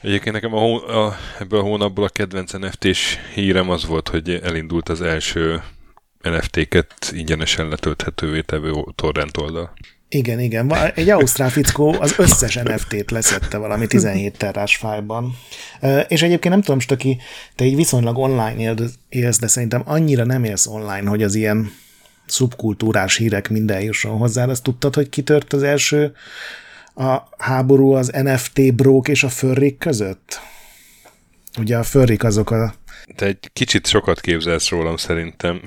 Egyébként nekem a, hó, a, ebből a hónapból a kedvenc NFT-s hírem az volt, hogy elindult az első NFT-ket ingyenesen letölthetővé tevő torrent oldal. Igen, igen. Egy ausztrál fickó az összes NFT-t leszette valami 17 terás fájban. És egyébként nem tudom, Stöki, te így viszonylag online élsz, de szerintem annyira nem élsz online, hogy az ilyen szubkultúrás hírek minden jusson hozzá. Azt tudtad, hogy kitört az első a háború az NFT brók és a förrik között? Ugye a förrik azok a... Te egy kicsit sokat képzelsz rólam szerintem.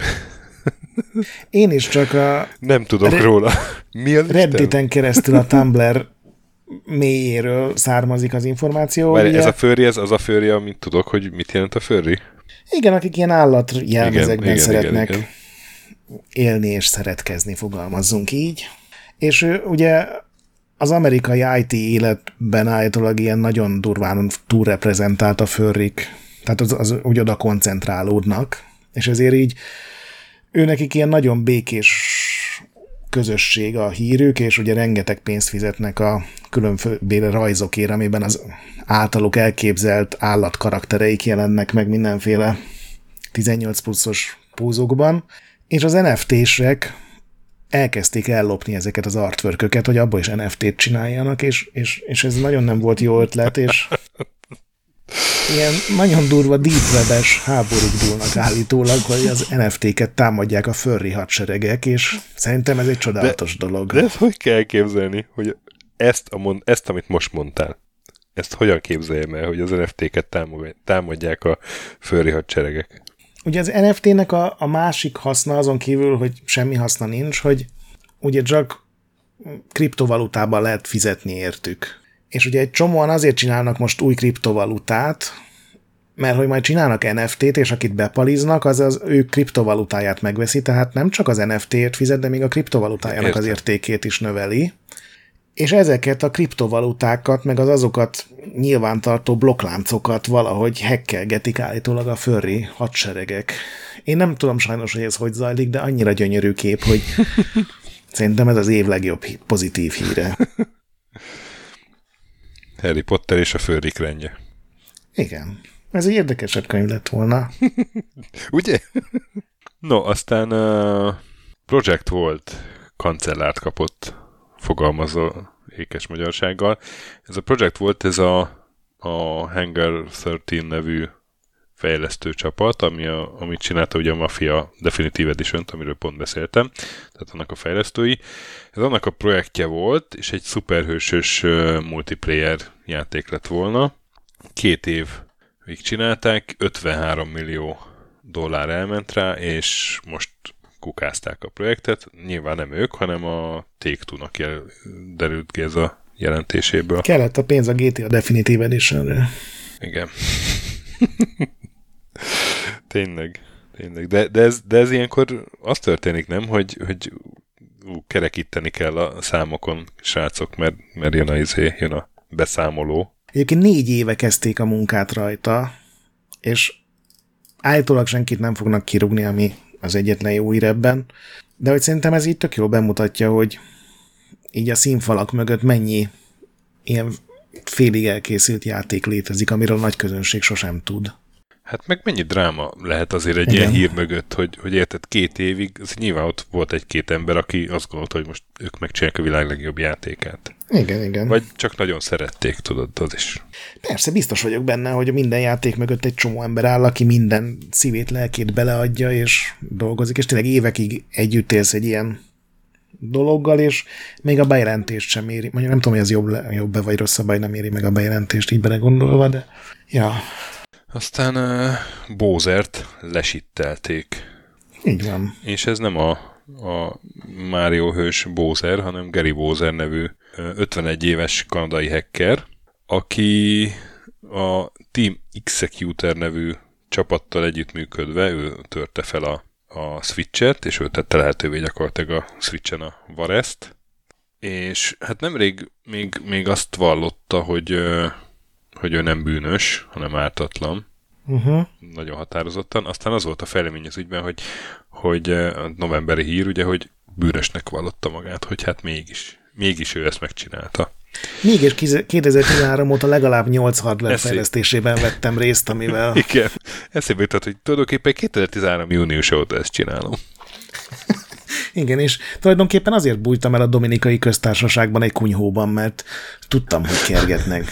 Én is csak a... Nem tudok Re- róla. Mi az Redditen keresztül a Tumblr mélyéről származik az információ. Várj, ugye... ez a furry, ez az a furry, amit tudok, hogy mit jelent a furry? Igen, akik ilyen állat jelmezekben igen, szeretnek igen, igen. Élni és szeretkezni, fogalmazzunk így. És ugye az amerikai IT életben állítólag ilyen nagyon durván túlreprezentált a főrik, tehát az, az úgy oda koncentrálódnak, és ezért így ő ilyen nagyon békés közösség a hírük, és ugye rengeteg pénzt fizetnek a különböző rajzokért, amiben az általuk elképzelt állat karaktereik jelennek meg mindenféle 18 pluszos pózokban, és az NFT-sek elkezdték ellopni ezeket az artwork hogy abból is NFT-t csináljanak, és, és, és ez nagyon nem volt jó ötlet, és ilyen nagyon durva deepwebes háborúk dúlnak állítólag, hogy az NFT-ket támadják a furry hadseregek, és szerintem ez egy csodálatos de, dolog. De ezt hogy kell elképzelni, hogy ezt, a mond, ezt, amit most mondtál, ezt hogyan képzeljem el, hogy az NFT-ket támadják a furry hadseregek? Ugye az NFT-nek a, a másik haszna azon kívül, hogy semmi haszna nincs, hogy ugye csak kriptovalutában lehet fizetni értük. És ugye egy csomóan azért csinálnak most új kriptovalutát, mert hogy majd csinálnak NFT-t, és akit bepaliznak, az az ő kriptovalutáját megveszi, tehát nem csak az NFT-ért fizet, de még a kriptovalutájának Értem. az értékét is növeli. És ezeket a kriptovalutákat, meg az azokat nyilvántartó blokkláncokat valahogy hekkelgetik állítólag a furry hadseregek. Én nem tudom sajnos, hogy ez hogy zajlik, de annyira gyönyörű kép, hogy szerintem ez az év legjobb pozitív híre. Harry Potter és a főrik rendje. Igen. Ez egy érdekesebb könyv lett volna. Ugye? no, aztán uh, Project volt kancellárt kapott, fogalmazó ékes magyarsággal. Ez a Project volt, ez a, a Hangar 13 nevű fejlesztő csapat, ami a, amit csinálta ugye a Mafia Definitive edition amiről pont beszéltem, tehát annak a fejlesztői. Ez annak a projektje volt, és egy szuperhősös uh, multiplayer játék lett volna. Két év végig csinálták, 53 millió dollár elment rá, és most kukázták a projektet. Nyilván nem ők, hanem a Take-Two-nak jel- derült ki ez a jelentéséből. Kellett a pénz a GTA Definitive edition Igen. tényleg, tényleg. De, de, ez, de ez ilyenkor az történik, nem, hogy, hogy ú, kerekíteni kell a számokon, srácok, mert, mert jön a, izé, jön a beszámoló. Egyébként négy éve kezdték a munkát rajta, és állítólag senkit nem fognak kirúgni, ami az egyetlen jó ebben, de hogy szerintem ez így tök jól bemutatja, hogy így a színfalak mögött mennyi ilyen félig elkészült játék létezik, amiről a nagy közönség sosem tud. Hát meg mennyi dráma lehet azért egy Igen. ilyen hír mögött, hogy, hogy érted, két évig, az nyilván ott volt egy-két ember, aki azt gondolta, hogy most ők megcsinálják a világ legjobb játékát. Igen, igen. Vagy csak nagyon szerették, tudod, az is. Persze, biztos vagyok benne, hogy minden játék mögött egy csomó ember áll, aki minden szívét, lelkét beleadja, és dolgozik, és tényleg évekig együtt élsz egy ilyen dologgal, és még a bejelentést sem éri. Mondjuk nem tudom, hogy ez jobb, jobb vagy rosszabb, vagy nem éri meg a bejelentést így belegondolva, de ja. Aztán uh, Bózert lesittelték. Így van. És ez nem a, a Mario hős Bózer, hanem Gary Bózer nevű 51 éves kanadai hacker, aki a Team Executor nevű csapattal együttműködve, ő törte fel a, a switchet, és ő tette lehetővé gyakorlatilag a switchen a Varest, és hát nemrég még, még azt vallotta, hogy hogy ő nem bűnös, hanem ártatlan. Uh-huh. Nagyon határozottan. Aztán az volt a fejlemény az ügyben, hogy, hogy a novemberi hír, ugye, hogy bűnösnek vallotta magát, hogy hát mégis, mégis ő ezt megcsinálta. Mégis 2013 óta legalább 8 hardware Eszé... fejlesztésében vettem részt, amivel... Igen. Eszébe jutott, hogy tulajdonképpen 2013 június óta ezt csinálom. Igen, és tulajdonképpen azért bújtam el a Dominikai Köztársaságban egy kunyhóban, mert tudtam, hogy kergetnek.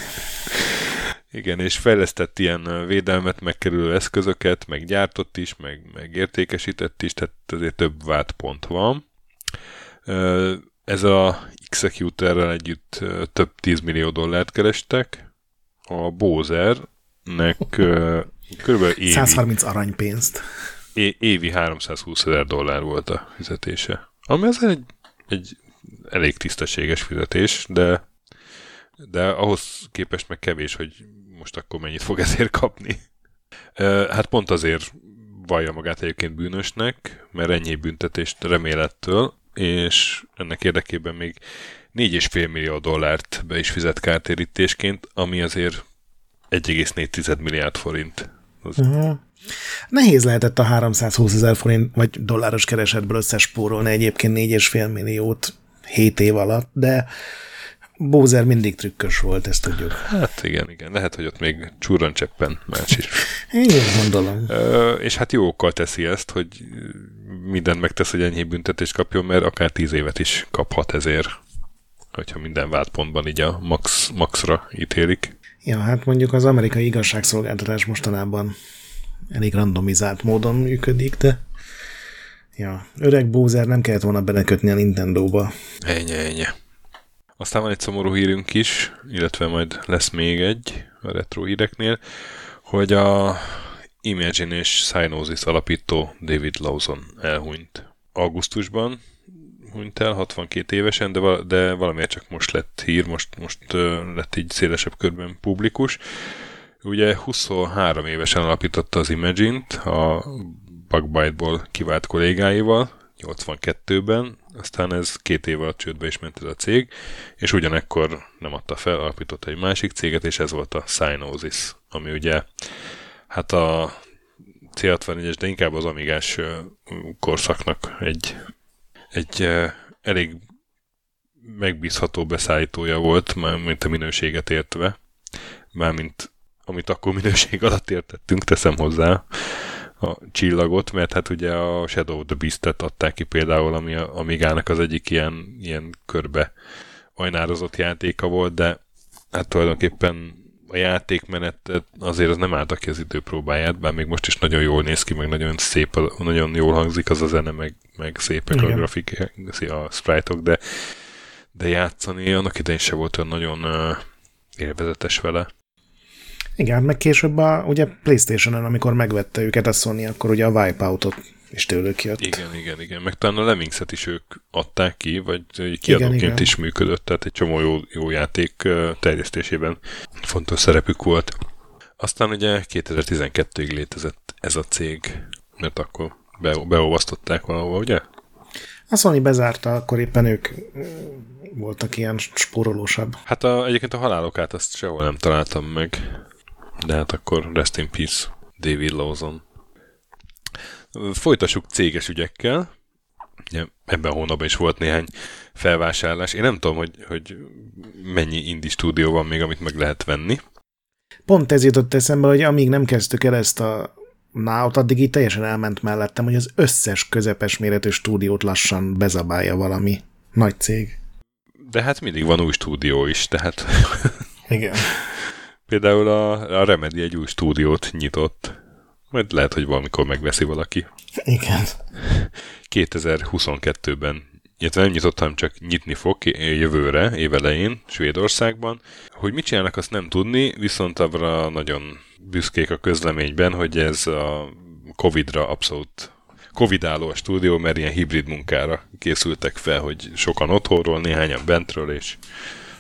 Igen, és fejlesztett ilyen védelmet megkerülő eszközöket, meg gyártott is, meg, meg értékesített is, tehát azért több vádpont van. Ez a Executorrel együtt több 10 millió dollárt kerestek. A Bowsernek kb. évi... 130 aranypénzt. É, évi 320 ezer dollár volt a fizetése. Ami az egy, egy elég tisztességes fizetés, de de ahhoz képest meg kevés, hogy most akkor mennyit fog ezért kapni. Hát pont azért vallja magát egyébként bűnösnek, mert ennyi büntetést remélettől, és ennek érdekében még 4,5 millió dollárt be is fizet kártérítésként, ami azért 1,4 milliárd forint. Az... Uh-huh. Nehéz lehetett a 320 ezer forint vagy dolláros keresetből összespórolni egyébként 4,5 milliót 7 év alatt, de Bózer mindig trükkös volt, ezt tudjuk. Hát igen, igen. Lehet, hogy ott még csurrancseppen más is. Én gondolom. Ö, és hát jókkal teszi ezt, hogy mindent megtesz, hogy ennyi büntetést kapjon, mert akár tíz évet is kaphat ezért, hogyha minden vádpontban így a max, maxra ítélik. Ja, hát mondjuk az amerikai igazságszolgáltatás mostanában elég randomizált módon működik, de ja, öreg Bózer nem kellett volna belekötni a Nintendo-ba. Ennyi, ennyi. Aztán van egy szomorú hírünk is, illetve majd lesz még egy a retro híreknél, hogy a Imagine és Synosis alapító David Lawson elhunyt. Augusztusban hunyt el, 62 évesen, de, val- de valamiért csak most lett hír, most, most uh, lett így szélesebb körben publikus. Ugye 23 évesen alapította az Imagine-t a Bugbyte-ból kivált kollégáival, 82-ben, aztán ez két év alatt csődbe is ment ez a cég, és ugyanekkor nem adta fel, alapított egy másik céget, és ez volt a Synosis, ami ugye hát a C64-es, de inkább az amigás korszaknak egy, egy elég megbízható beszállítója volt, mint a minőséget értve, mármint amit akkor minőség alatt értettünk, teszem hozzá, a csillagot, mert hát ugye a Shadow of the Beast-et adták ki például, ami a Amigának az egyik ilyen, ilyen körbe ajnározott játéka volt, de hát tulajdonképpen a játékmenet azért az nem állta ki az időpróbáját, bár még most is nagyon jól néz ki, meg nagyon szép, nagyon jól hangzik az a zene, meg, meg szépek Igen. a grafikák, a sprite-ok, de, de játszani annak idején se volt olyan nagyon uh, élvezetes vele. Igen, meg később a, ugye Playstation-on, amikor megvette őket a Sony, akkor ugye a Wipeout-ot is tőlük jött. Igen, igen, igen. Meg talán a Lemmingset is ők adták ki, vagy kiadóként igen, igen. is működött, tehát egy csomó jó, jó játék terjesztésében fontos szerepük volt. Aztán ugye 2012-ig létezett ez a cég, mert akkor be, beolvasztották valahol, ugye? A Sony bezárta, akkor éppen ők voltak ilyen spórolósabb. Hát a, egyébként a halálokát azt sehol nem találtam meg. De hát akkor rest in peace, David Lawson. Folytassuk céges ügyekkel. Ebben a hónapban is volt néhány felvásárlás. Én nem tudom, hogy, hogy mennyi indie stúdió van még, amit meg lehet venni. Pont ez jutott eszembe, hogy amíg nem kezdtük el ezt a náut, addig így teljesen elment mellettem, hogy az összes közepes méretű stúdiót lassan bezabálja valami nagy cég. De hát mindig van új stúdió is, tehát... Igen. Például a, a Remedy egy új stúdiót nyitott. Majd lehet, hogy valamikor megveszi valaki. Igen. 2022-ben illetve nem nyitott, hanem csak nyitni fog jövőre, évelején, Svédországban. Hogy mit csinálnak, azt nem tudni, viszont arra nagyon büszkék a közleményben, hogy ez a Covid-ra abszolút Covid-álló a stúdió, mert ilyen hibrid munkára készültek fel, hogy sokan otthonról, néhányan bentről, és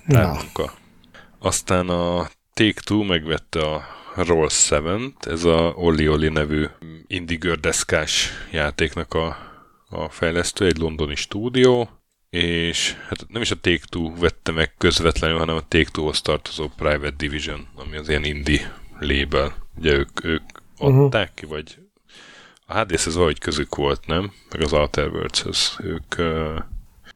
munka. Aztán a Take-Two megvette a Roll 7-t, ez a Oli Oli nevű indie gördeszkás játéknak a, a fejlesztő, egy londoni stúdió, és hát nem is a Take-Two vette meg közvetlenül, hanem a Take-Two-hoz tartozó Private Division, ami az ilyen indie label. Ugye ők, ők uh-huh. adták ki, vagy a hds ez valahogy közük volt, nem? Meg az Outer Worlds-höz. Ők uh,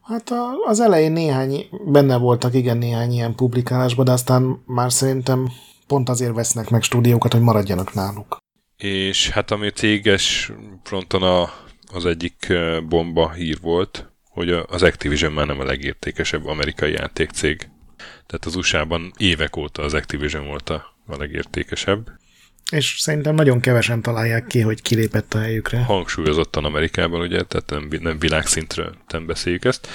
Hát a, az elején néhány, benne voltak igen néhány ilyen publikálásban, de aztán már szerintem pont azért vesznek meg stúdiókat, hogy maradjanak náluk. És hát ami céges fronton a, az egyik bomba hír volt, hogy az Activision már nem a legértékesebb amerikai játékcég. Tehát az USA-ban évek óta az Activision volt a, a legértékesebb és szerintem nagyon kevesen találják ki, hogy kilépett a helyükre. Hangsúlyozottan Amerikában, ugye, tehát nem, nem világszintre nem beszéljük ezt.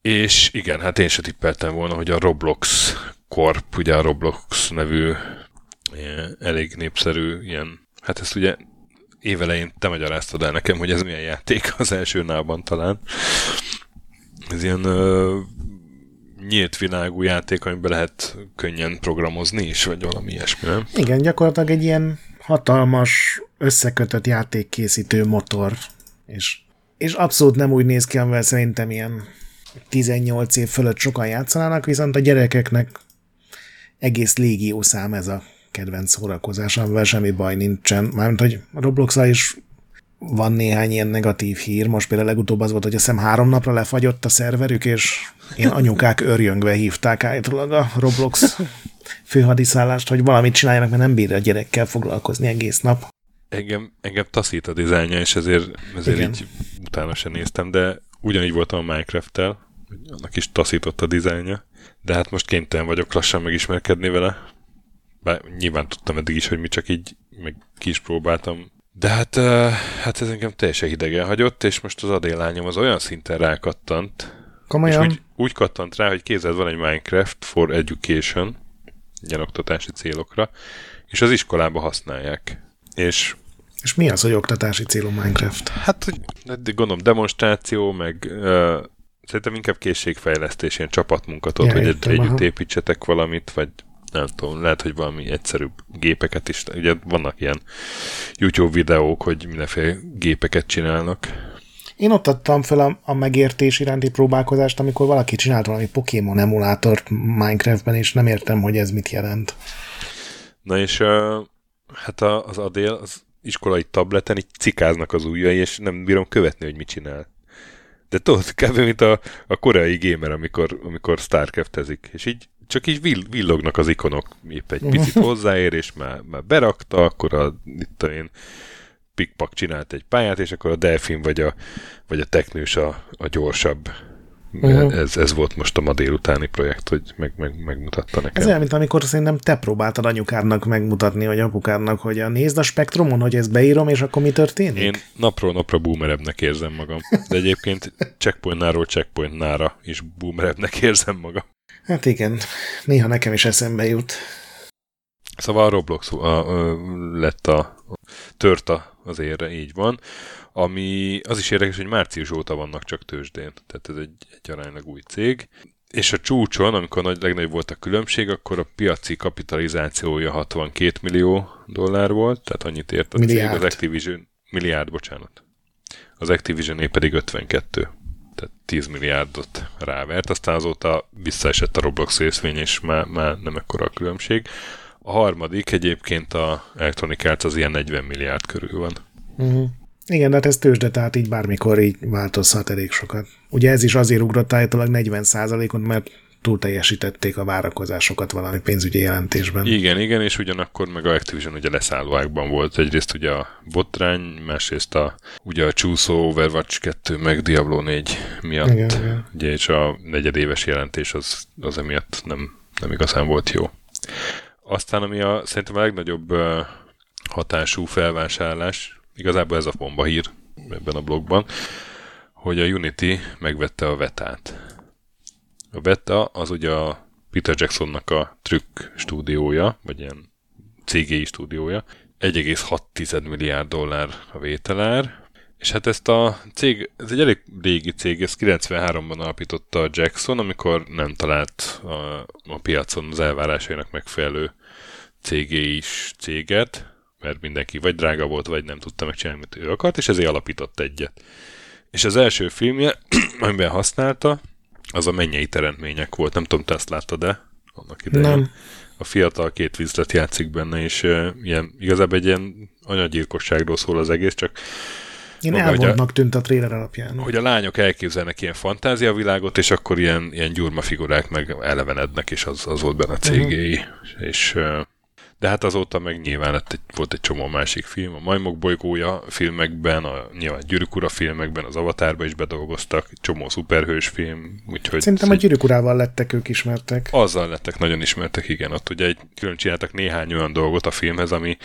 És igen, hát én se tippeltem volna, hogy a Roblox Corp, ugye a Roblox nevű ilyen, elég népszerű ilyen, hát ezt ugye évelején te magyaráztad el nekem, hogy ez milyen játék az első nában talán. Ez ilyen nyílt világú játék, amiben lehet könnyen programozni is, vagy valami ilyesmi, nem? Igen, gyakorlatilag egy ilyen hatalmas, összekötött játékkészítő motor, és, és abszolút nem úgy néz ki, amivel szerintem ilyen 18 év fölött sokan játszanának, viszont a gyerekeknek egész légió szám ez a kedvenc szórakozás, amivel semmi baj nincsen. Mármint, hogy roblox is van néhány ilyen negatív hír. Most például legutóbb az volt, hogy azt hiszem három napra lefagyott a szerverük, és én anyukák örjöngve hívták állítólag a Roblox főhadiszállást, hogy valamit csináljanak, mert nem bír a gyerekkel foglalkozni egész nap. Engem, engem taszít a dizájnja, és ezért, ezért így utána sem néztem, de ugyanígy voltam a Minecraft-tel, annak is taszított a dizájnja, de hát most kénytelen vagyok lassan megismerkedni vele. Bár nyilván tudtam eddig is, hogy mi csak így meg ki is próbáltam. De hát, hát ez engem teljesen hidegen hagyott, és most az adélányom az olyan szinten rákattant, Komolyan? és úgy, úgy kattant rá, hogy kézed van egy Minecraft for Education, ilyen oktatási célokra, és az iskolába használják. És és mi az, hogy oktatási célú Minecraft? Hát, gondolom, demonstráció, meg uh, szerintem inkább készségfejlesztés, ilyen csapatmunkatot, ja, hogy értem, együtt aha. építsetek valamit, vagy nem tudom, lehet, hogy valami egyszerűbb gépeket is. Ugye vannak ilyen YouTube videók, hogy mindenféle gépeket csinálnak. Én ott adtam fel a, a megértés iránti próbálkozást, amikor valaki csinált valami Pokémon emulátort Minecraftben, és nem értem, hogy ez mit jelent. Na és uh, hát az Adél az iskolai tableten így cikáznak az ujjai, és nem bírom követni, hogy mit csinál. De tudod, kb. mint a, a koreai gamer, amikor, amikor Starcraftezik, és így csak így vill, villognak az ikonok, épp egy picit hozzáér, és már, már berakta, akkor a, itt én pikpak csinált egy pályát, és akkor a delfin vagy a, vagy a teknős a, a gyorsabb Uh-huh. Ez, ez volt most a ma délutáni projekt, hogy meg, meg, megmutatta nekem. Ez olyan, mint amikor szerintem te próbáltad anyukádnak megmutatni, vagy apukádnak, hogy a nézd a spektrumon, hogy ezt beírom, és akkor mi történik? Én napról napra boomerebbnek érzem magam. De egyébként checkpointnáról checkpointnára is boomerebbnek érzem magam. Hát igen, néha nekem is eszembe jut. Szóval a Roblox a, a, lett a, a tört a, az érre, így van ami az is érdekes, hogy március óta vannak csak tőzsdén, tehát ez egy, egy aránylag új cég. És a csúcson, amikor nagy, legnagyobb volt a különbség, akkor a piaci kapitalizációja 62 millió dollár volt, tehát annyit ért a milliárd. cég, az Activision, milliárd, bocsánat. Az activision pedig 52 tehát 10 milliárdot rávert, aztán azóta visszaesett a Roblox részvény, és már, már nem ekkora a különbség. A harmadik egyébként a Electronic Arts az ilyen 40 milliárd körül van. Uh-huh. Igen, de hát ez tőzsde, tehát így bármikor így változhat elég sokat. Ugye ez is azért ugrott állítólag 40%-ot, mert túl teljesítették a várakozásokat valami pénzügyi jelentésben. Igen, igen, és ugyanakkor meg a Activision ugye leszállóákban volt. Egyrészt ugye a botrány, másrészt a, ugye a csúszó Overwatch 2 meg Diablo 4 miatt. Igen, igen. Ugye, és a negyedéves jelentés az, az emiatt nem, nem igazán volt jó. Aztán ami a, szerintem a legnagyobb hatású felvásárlás, igazából ez a bomba hír ebben a blogban, hogy a Unity megvette a vetát. A Veta az ugye a Peter Jacksonnak a trükk stúdiója, vagy ilyen CGI stúdiója. 1,6 milliárd dollár a vételár, és hát ezt a cég, ez egy elég régi cég, ezt 93-ban alapította a Jackson, amikor nem talált a, a piacon az elvárásainak megfelelő CGI is céget, mert mindenki vagy drága volt, vagy nem tudta megcsinálni, amit ő akart, és ezért alapított egyet. És az első filmje, amiben használta, az a mennyei teremtmények volt. Nem tudom, te ezt láttad-e annak idején? Nem. A fiatal két vízlet játszik benne, és uh, ilyen, igazából egy ilyen anyagyilkosságról szól az egész, csak én elvontnak tűnt a trailer alapján. Hogy a lányok elképzelnek ilyen fantáziavilágot, és akkor ilyen, ilyen gyurma figurák meg elevenednek, és az, az volt benne a cégéi. Uh-huh. És uh, de hát azóta meg nyilván lett egy, volt egy csomó másik film, a Majmok bolygója filmekben, a nyilván Gyűrűk Ura filmekben, az Avatárba is bedolgoztak, csomó szuperhős film, úgyhogy... Szerintem a Gyűrűk Urával lettek ők ismertek. Azzal lettek nagyon ismertek, igen. Ott ugye egy, külön csináltak néhány olyan dolgot a filmhez, ami,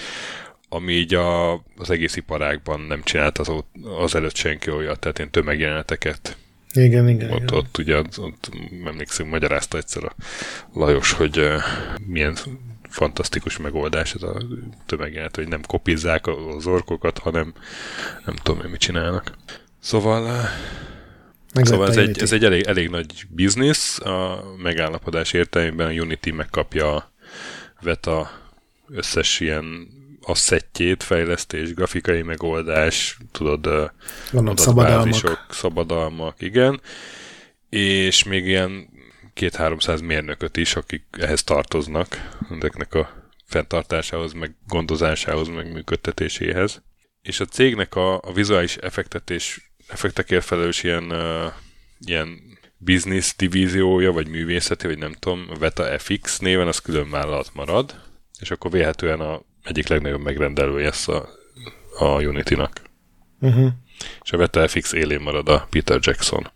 ami így a, az egész iparágban nem csinált az, az előtt senki olyat, tehát ilyen tömegjeleneteket. Igen, igen. Ott, igen. ott ugye, ott, emlékszem, magyarázta egyszer a Lajos, hogy uh, milyen fantasztikus megoldás ez a tömegjelenet, hogy nem kopizzák az orkokat, hanem nem tudom én mit csinálnak. Szóval eh, Szóval ez egy, ez egy elég, elég nagy biznisz. A megállapodás értelmében a Unity megkapja a VETA összes ilyen asszettjét, fejlesztés, grafikai megoldás, tudod, Vannak szabadalmak. szabadalmak, igen, és még ilyen két-háromszáz mérnököt is, akik ehhez tartoznak, ezeknek a fenntartásához, meg gondozásához, meg működtetéséhez. És a cégnek a, a vizuális effektet és effektekért felelős ilyen, uh, ilyen business divíziója, vagy művészeti, vagy nem tudom, Veta FX néven, az külön vállalat marad, és akkor véhetően a egyik legnagyobb megrendelője lesz a, a Unity-nak. Uh-huh. És a Veta FX élén marad a Peter Jackson.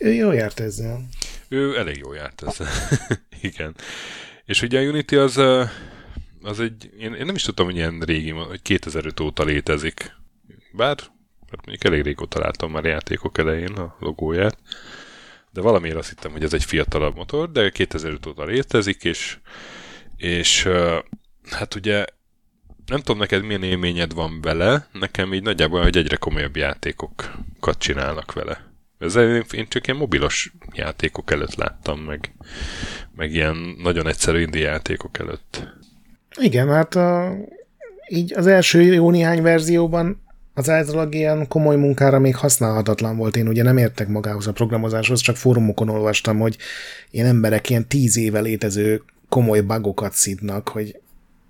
Ő jó járt ezzel. Ő elég jó járt ezzel. Igen. És ugye a Unity az, az egy, én, én nem is tudtam, hogy ilyen régi, hogy 2005 óta létezik. Bár, hát mondjuk elég régóta láttam már játékok elején a logóját, de valamiért azt hittem, hogy ez egy fiatalabb motor, de 2005 óta létezik, és, és hát ugye nem tudom neked milyen élményed van vele, nekem így nagyjából, hogy egyre komolyabb játékokat csinálnak vele. Ezzel én csak ilyen mobilos játékok előtt láttam, meg, meg ilyen nagyon egyszerű indie játékok előtt. Igen, hát a, így az első jó néhány verzióban az általában ilyen komoly munkára még használhatatlan volt. Én ugye nem értek magához a programozáshoz, csak fórumokon olvastam, hogy ilyen emberek ilyen tíz éve létező komoly bugokat szidnak, hogy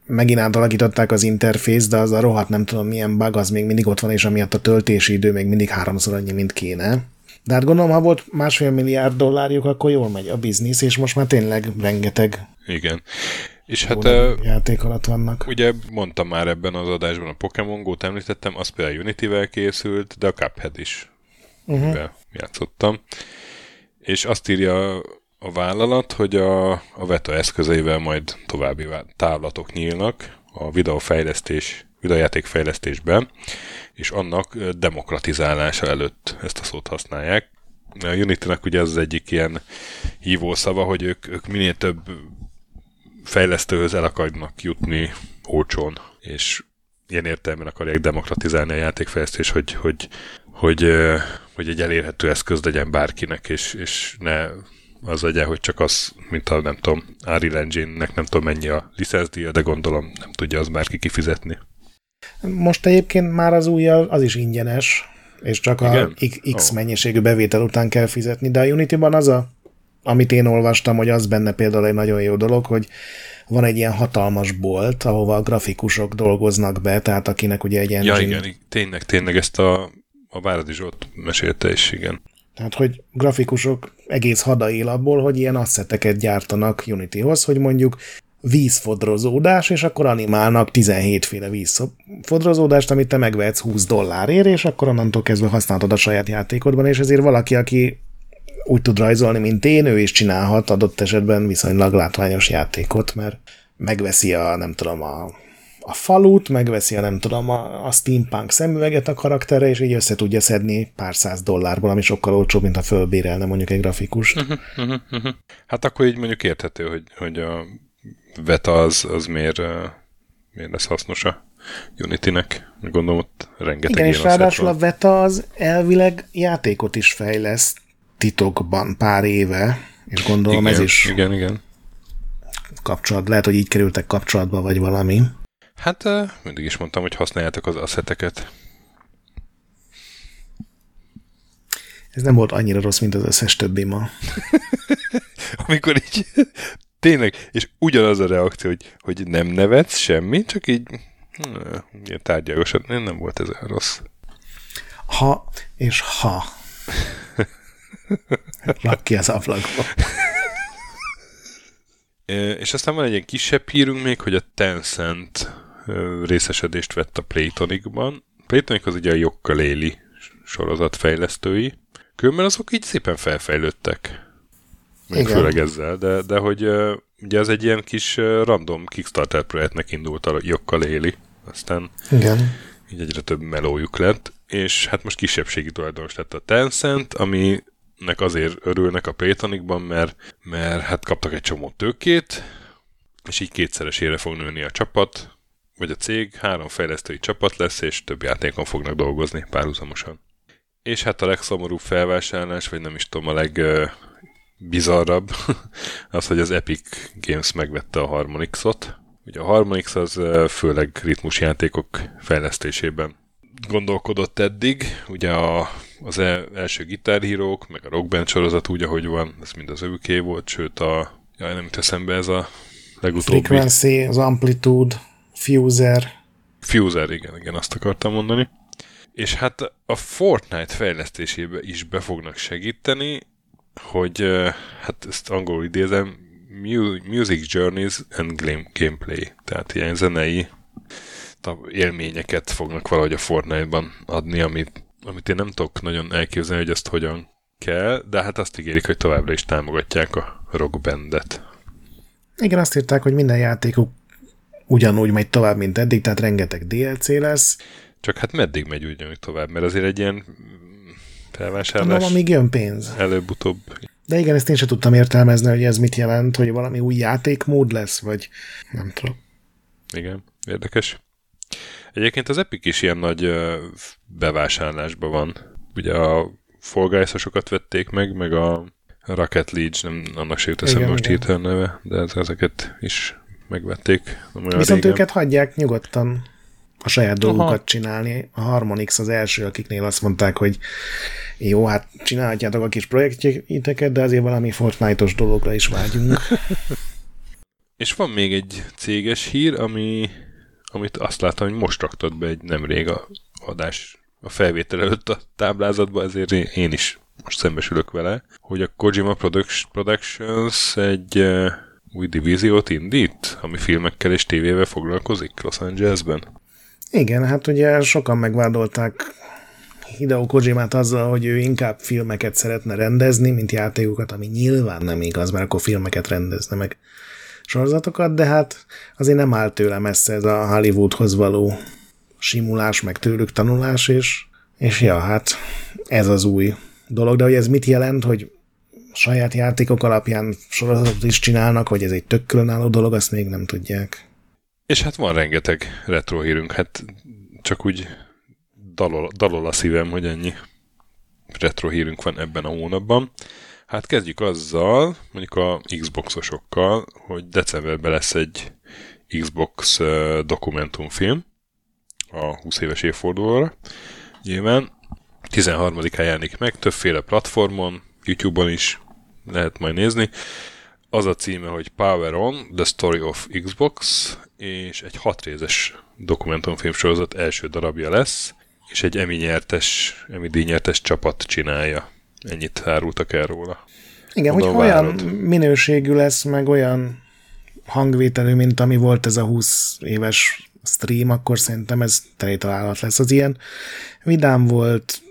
megint átalakították az interfész, de az a rohadt nem tudom milyen bug, az még mindig ott van, és amiatt a töltési idő még mindig háromszor annyi, mint kéne. De hát gondolom, ha volt másfél milliárd dollárjuk, akkor jól megy a biznisz, és most már tényleg rengeteg Igen. És hát játék alatt vannak. Ugye mondtam már ebben az adásban a Pokémon Go-t említettem, az például Unity-vel készült, de a Cuphead is uh-huh. játszottam. És azt írja a vállalat, hogy a, a VETA eszközeivel majd további távlatok nyílnak a videófejlesztés, videójátékfejlesztésben, és annak demokratizálása előtt ezt a szót használják. A Unity-nek ugye az, az egyik ilyen hívószava, hogy ők, ők minél több fejlesztőhöz el akarnak jutni olcsón, és ilyen értelemben akarják demokratizálni a játékfejlesztés, hogy, hogy, hogy, hogy egy elérhető eszköz legyen bárkinek, és, és ne az legyen, hogy csak az, mint a nem tudom, Unreal Engine-nek nem tudom mennyi a licenszdíja, de gondolom nem tudja az bárki kifizetni. Most egyébként már az új az is ingyenes, és csak Igen? a X oh. mennyiségű bevétel után kell fizetni, de a Unity-ban az a, amit én olvastam, hogy az benne például egy nagyon jó dolog, hogy van egy ilyen hatalmas bolt, ahova a grafikusok dolgoznak be, tehát akinek ugye egy engine... Ja, igen, tényleg, tényleg ezt a, a Váradi Zsolt mesélte is, igen. Tehát, hogy grafikusok egész hada él abból, hogy ilyen asszeteket gyártanak Unityhoz, hogy mondjuk vízfodrozódás, és akkor animálnak 17 féle vízfodrozódást, amit te megvehetsz 20 dollárért, és akkor onnantól kezdve használhatod a saját játékodban, és ezért valaki, aki úgy tud rajzolni, mint én, ő is csinálhat adott esetben viszonylag látványos játékot, mert megveszi a, nem tudom, a, a falut, megveszi a, nem tudom, a, a steampunk szemüveget a karakterre, és így össze tudja szedni pár száz dollárból, ami sokkal olcsóbb, mint ha fölbérelne mondjuk egy grafikust. Uh-huh, uh-huh, uh-huh. Hát akkor így mondjuk érthető, hogy, hogy a Veta az, az miért, miért lesz hasznos a Unity-nek. Gondolom ott rengeteg Igen, és ráadásul a Veta az elvileg játékot is fejleszt titokban pár éve, és gondolom igen, ez is igen, igen. kapcsolat. Lehet, hogy így kerültek kapcsolatba, vagy valami. Hát mindig is mondtam, hogy használjátok az asszeteket. Ez nem volt annyira rossz, mint az összes többi ma. Amikor így tényleg, és ugyanaz a reakció, hogy, hogy nem nevetsz semmi, csak így hm, ilyen tárgyalgosan, nem, nem volt ez olyan rossz. Ha és ha. Rak ki az ablakba. és aztán van egy ilyen kisebb hírünk még, hogy a Tencent részesedést vett a Playtonicban. Playtonic az ugye a Jokkaléli sorozat fejlesztői. Különben azok így szépen felfejlődtek. Még Igen. főleg ezzel, de, de hogy ugye az egy ilyen kis random Kickstarter projektnek indult a Jokkaléli. Aztán Igen. így egyre több melójuk lett, és hát most kisebbségi tulajdonos lett a Tencent, ami nek azért örülnek a Playtonicban, mert, mert hát kaptak egy csomó tőkét, és így kétszeresére fog nőni a csapat, vagy a cég, három fejlesztői csapat lesz, és több játékon fognak dolgozni párhuzamosan. És hát a legszomorúbb felvásárlás, vagy nem is tudom, a legbizarrabb, az, hogy az Epic Games megvette a Harmonixot, Ugye a Harmonix az főleg ritmusjátékok fejlesztésében gondolkodott eddig. Ugye a, az el, első gitárhírók, meg a rockband sorozat úgy, ahogy van, ez mind az őké volt, sőt a, jaj, nem teszem be ez a legutóbbi. Frequency, az Amplitude, Fuser. Fuser, igen, igen, azt akartam mondani. És hát a Fortnite fejlesztésébe is be fognak segíteni, hogy hát ezt angolul idézem, Music Journeys and Gameplay, tehát ilyen zenei élményeket fognak valahogy a Fortnite-ban adni, amit, amit én nem tudok nagyon elképzelni, hogy ezt hogyan kell, de hát azt ígérik, hogy továbbra is támogatják a rockbandet. Igen, azt írták, hogy minden játékuk ugyanúgy megy tovább, mint eddig, tehát rengeteg DLC lesz. Csak hát meddig megy ugyanúgy tovább, mert azért egy ilyen felvásárlás... Nem, amíg jön pénz. Előbb-utóbb. De igen, ezt én sem tudtam értelmezni, hogy ez mit jelent, hogy valami új játékmód lesz, vagy nem tudom. Igen, érdekes. Egyébként az Epic is ilyen nagy bevásárlásban van. Ugye a Fall vették meg, meg a Rocket League, nem annak se jut eszembe most hirtelen neve, de ezeket is megvették. Viszont régen. őket hagyják nyugodtan a saját dolgokat Aha. csinálni. A Harmonix az első, akiknél azt mondták, hogy jó, hát csinálhatjátok a kis projektjéteket, de azért valami Fortnite-os dologra is vágyunk. És van még egy céges hír, ami, amit azt látom, hogy most raktad be egy nemrég a adás a felvétel előtt a táblázatba, ezért én is most szembesülök vele, hogy a Kojima Productions egy uh, új divíziót indít, ami filmekkel és tévével foglalkozik Los Angelesben. Igen, hát ugye sokan megvádolták Hideo Kojimát azzal, hogy ő inkább filmeket szeretne rendezni, mint játékokat, ami nyilván nem igaz, mert akkor filmeket rendezne meg sorozatokat, de hát azért nem áll tőle messze ez a Hollywoodhoz való simulás, meg tőlük tanulás, és, és ja, hát ez az új dolog, de hogy ez mit jelent, hogy saját játékok alapján sorozatot is csinálnak, hogy ez egy tök különálló dolog, azt még nem tudják. És hát van rengeteg retro hírünk, hát csak úgy dalol, dalol a szívem, hogy ennyi retro hírünk van ebben a hónapban. Hát kezdjük azzal, mondjuk a Xboxosokkal, hogy decemberben lesz egy Xbox dokumentumfilm a 20 éves évfordulóra. Nyilván 13-án jelenik meg, többféle platformon, YouTube-on is lehet majd nézni. Az a címe, hogy Power On, The Story of Xbox, és egy hatrézes dokumentumfilm sorozat első darabja lesz, és egy Emmy nyertes, Emmy díjnyertes csapat csinálja. Ennyit árultak el róla. Igen, hogy olyan minőségű lesz, meg olyan hangvételű, mint ami volt ez a 20 éves stream, akkor szerintem ez teli találat lesz. Az ilyen vidám volt,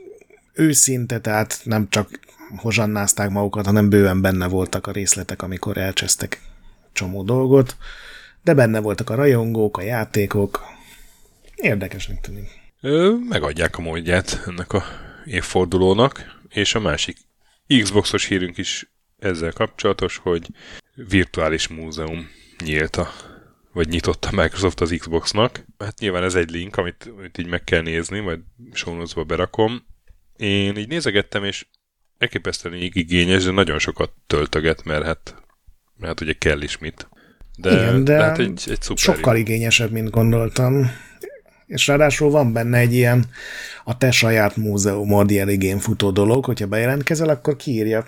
őszinte, tehát nem csak hozsannázták magukat, hanem bőven benne voltak a részletek, amikor elcsesztek csomó dolgot, de benne voltak a rajongók, a játékok. Érdekesnek tűnik. Ö, megadják a módját ennek a évfordulónak, és a másik Xboxos hírünk is ezzel kapcsolatos, hogy virtuális múzeum nyílt a, vagy nyitott a Microsoft az Xboxnak. Hát nyilván ez egy link, amit, amit így meg kell nézni, majd show berakom. Én így nézegettem, és elképesztően igényes, de nagyon sokat töltöget, mert hát, mert hát ugye kell is mit. De, Igen, de, de hát egy, egy sokkal jó. igényesebb, mint gondoltam. És ráadásul van benne egy ilyen a te saját múzeumod ilyen igén futó dolog, hogyha bejelentkezel, akkor kiírja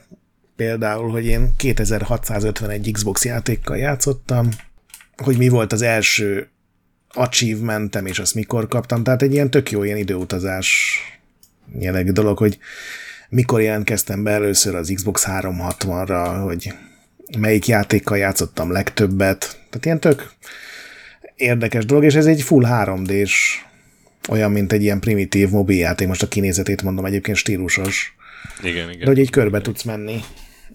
például, hogy én 2651 Xbox játékkal játszottam, hogy mi volt az első achievementem, és azt mikor kaptam. Tehát egy ilyen tök jó ilyen időutazás jellegű dolog, hogy mikor jelentkeztem be először az Xbox 360-ra, hogy melyik játékkal játszottam legtöbbet. Tehát ilyen tök érdekes dolog, és ez egy full 3D-s olyan, mint egy ilyen primitív mobiljáték, most a kinézetét mondom, egyébként stílusos. Igen, igen. De hogy így körbe tudsz menni,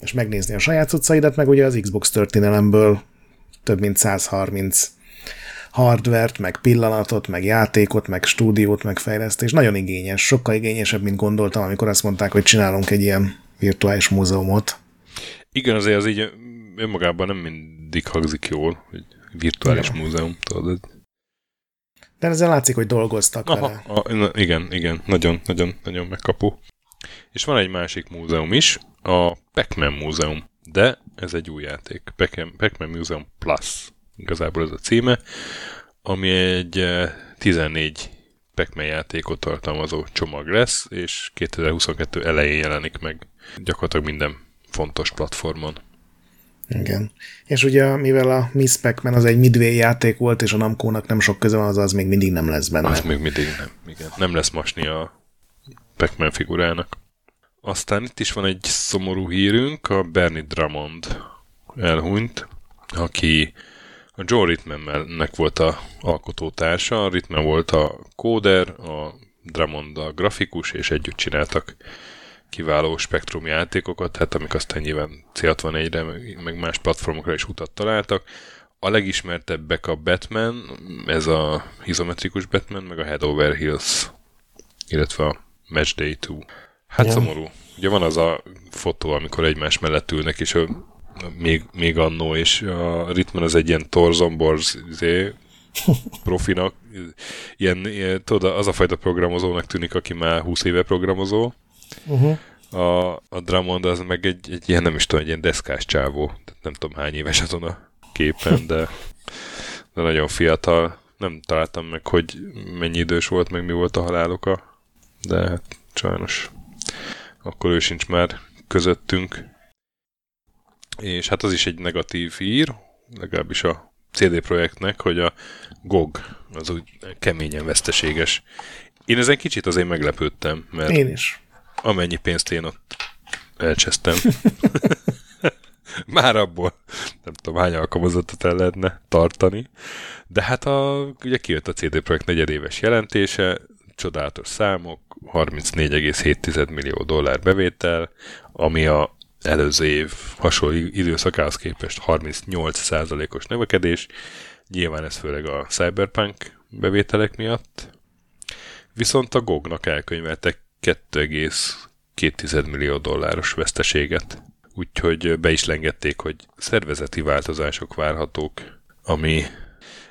és megnézni a saját cuccaidat, meg ugye az Xbox történelemből több mint 130 hardvert, meg pillanatot, meg játékot, meg stúdiót, meg fejlesztés. Nagyon igényes, sokkal igényesebb, mint gondoltam, amikor azt mondták, hogy csinálunk egy ilyen virtuális múzeumot. Igen, azért az így önmagában nem mindig hangzik jól, hogy virtuális ja. múzeum, tudod. De ezzel látszik, hogy dolgoztak Aha, vele. A, na, igen, igen, nagyon, nagyon, nagyon megkapó. És van egy másik múzeum is, a Pac-Man múzeum, de ez egy új játék, Pac-Man, Pac-Man Museum Plus. igazából ez a címe, ami egy 14 pac játékot tartalmazó csomag lesz, és 2022 elején jelenik meg gyakorlatilag minden fontos platformon. Igen. És ugye, mivel a Miss pac az egy Midway játék volt, és a Namco-nak nem sok köze van, az, az még mindig nem lesz benne. Az még mindig nem, igen. Nem lesz masni a pac figurának. Aztán itt is van egy szomorú hírünk, a Bernie Drummond elhunyt, aki a John Ritmannek volt a alkotótársa, a Ritman volt a kóder, a Drummond a grafikus, és együtt csináltak kiváló spektrum játékokat, hát amik aztán nyilván C64-re, meg más platformokra is utat találtak. A legismertebbek a Batman, ez a izometrikus Batman, meg a Head Over Hills, illetve a Match Day 2. Hát ja. szomorú. Ugye van az a fotó, amikor egymás mellett ülnek, és a, még, még annó, és a Ritman az egy ilyen Torzomborz izé, profinak, ilyen, ilyen, tudod, az a fajta programozónak tűnik, aki már 20 éve programozó, uh-huh. a, a Drummond az meg egy, egy ilyen, nem is tudom, egy ilyen deszkás csávó, nem tudom hány éves azon a képen, de, de nagyon fiatal. Nem találtam meg, hogy mennyi idős volt, meg mi volt a haláloka, de hát sajnos akkor ő sincs már közöttünk. És hát az is egy negatív hír, legalábbis a CD projektnek, hogy a GOG az úgy keményen veszteséges. Én ezen kicsit azért meglepődtem, mert én is. Amennyi pénzt én ott elcsesztem, már abból nem tudom hány alkalmazottat el lehetne tartani. De hát a, ugye kijött a CD Projekt negyedéves jelentése, csodálatos számok, 34,7 millió dollár bevétel, ami a előző év hasonló időszakához képest 38%-os növekedés. Nyilván ez főleg a Cyberpunk bevételek miatt. Viszont a GOG-nak elkönyveltek 2,2 millió dolláros veszteséget. Úgyhogy be is lengették, hogy szervezeti változások várhatók, ami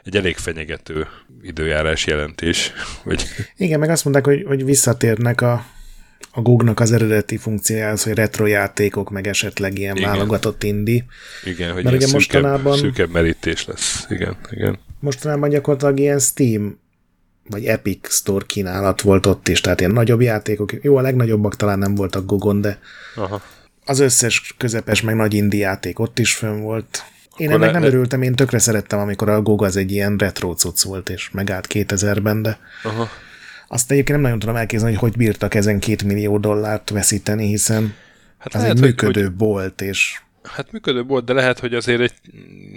egy elég fenyegető időjárás jelentés. Vagy... Igen, meg azt mondták, hogy, hogy visszatérnek a, a Google-nak az eredeti funkciójához, hogy retro játékok, meg esetleg ilyen igen. válogatott indi. Igen, hogy Mert ugye szűkebb, mostanában, szűkebb merítés lesz. Igen, igen. Mostanában gyakorlatilag ilyen Steam vagy Epic Store kínálat volt ott is, tehát ilyen nagyobb játékok. Jó, a legnagyobbak talán nem voltak Gogon, de Aha. az összes közepes meg nagy indi játék ott is fönn volt. Én ennek nem örültem, én tökre szerettem, amikor a GOG az egy ilyen retro cucc volt, és megállt 2000-ben, de Aha. azt egyébként nem nagyon tudom elképzelni, hogy hogy bírtak ezen két millió dollárt veszíteni, hiszen hát az lehet, egy működő hogy, bolt, és... Hát működő bolt, de lehet, hogy azért egy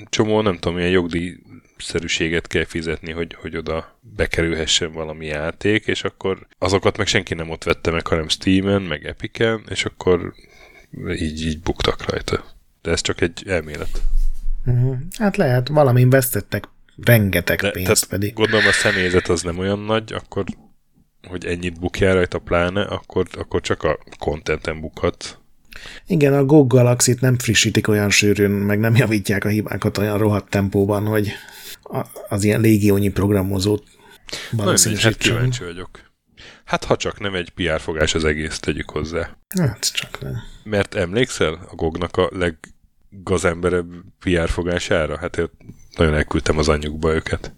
csomó, nem tudom, ilyen jogdíj szerűséget kell fizetni, hogy, hogy oda bekerülhessen valami játék, és akkor azokat meg senki nem ott vette meg, hanem Steam-en, meg Epic-en, és akkor így, így buktak rajta. De ez csak egy elmélet. Uh-huh. Hát lehet, valamin vesztettek rengeteg De, pénzt pedig. Gondolom a személyzet az nem olyan nagy, akkor hogy ennyit bukjál rajta pláne, akkor, akkor csak a contenten bukhat. Igen, a GOG galaxy nem frissítik olyan sűrűn, meg nem javítják a hibákat olyan rohadt tempóban, hogy az ilyen légiónyi programozót valószínűsítsem. Hát kíváncsi vagyok. Hát ha csak nem egy PR fogás az egész, tegyük hozzá. Hát csak nem. Mert emlékszel a GOG-nak a leg gazembere PR fogására? Hát én nagyon elküldtem az anyjukba őket.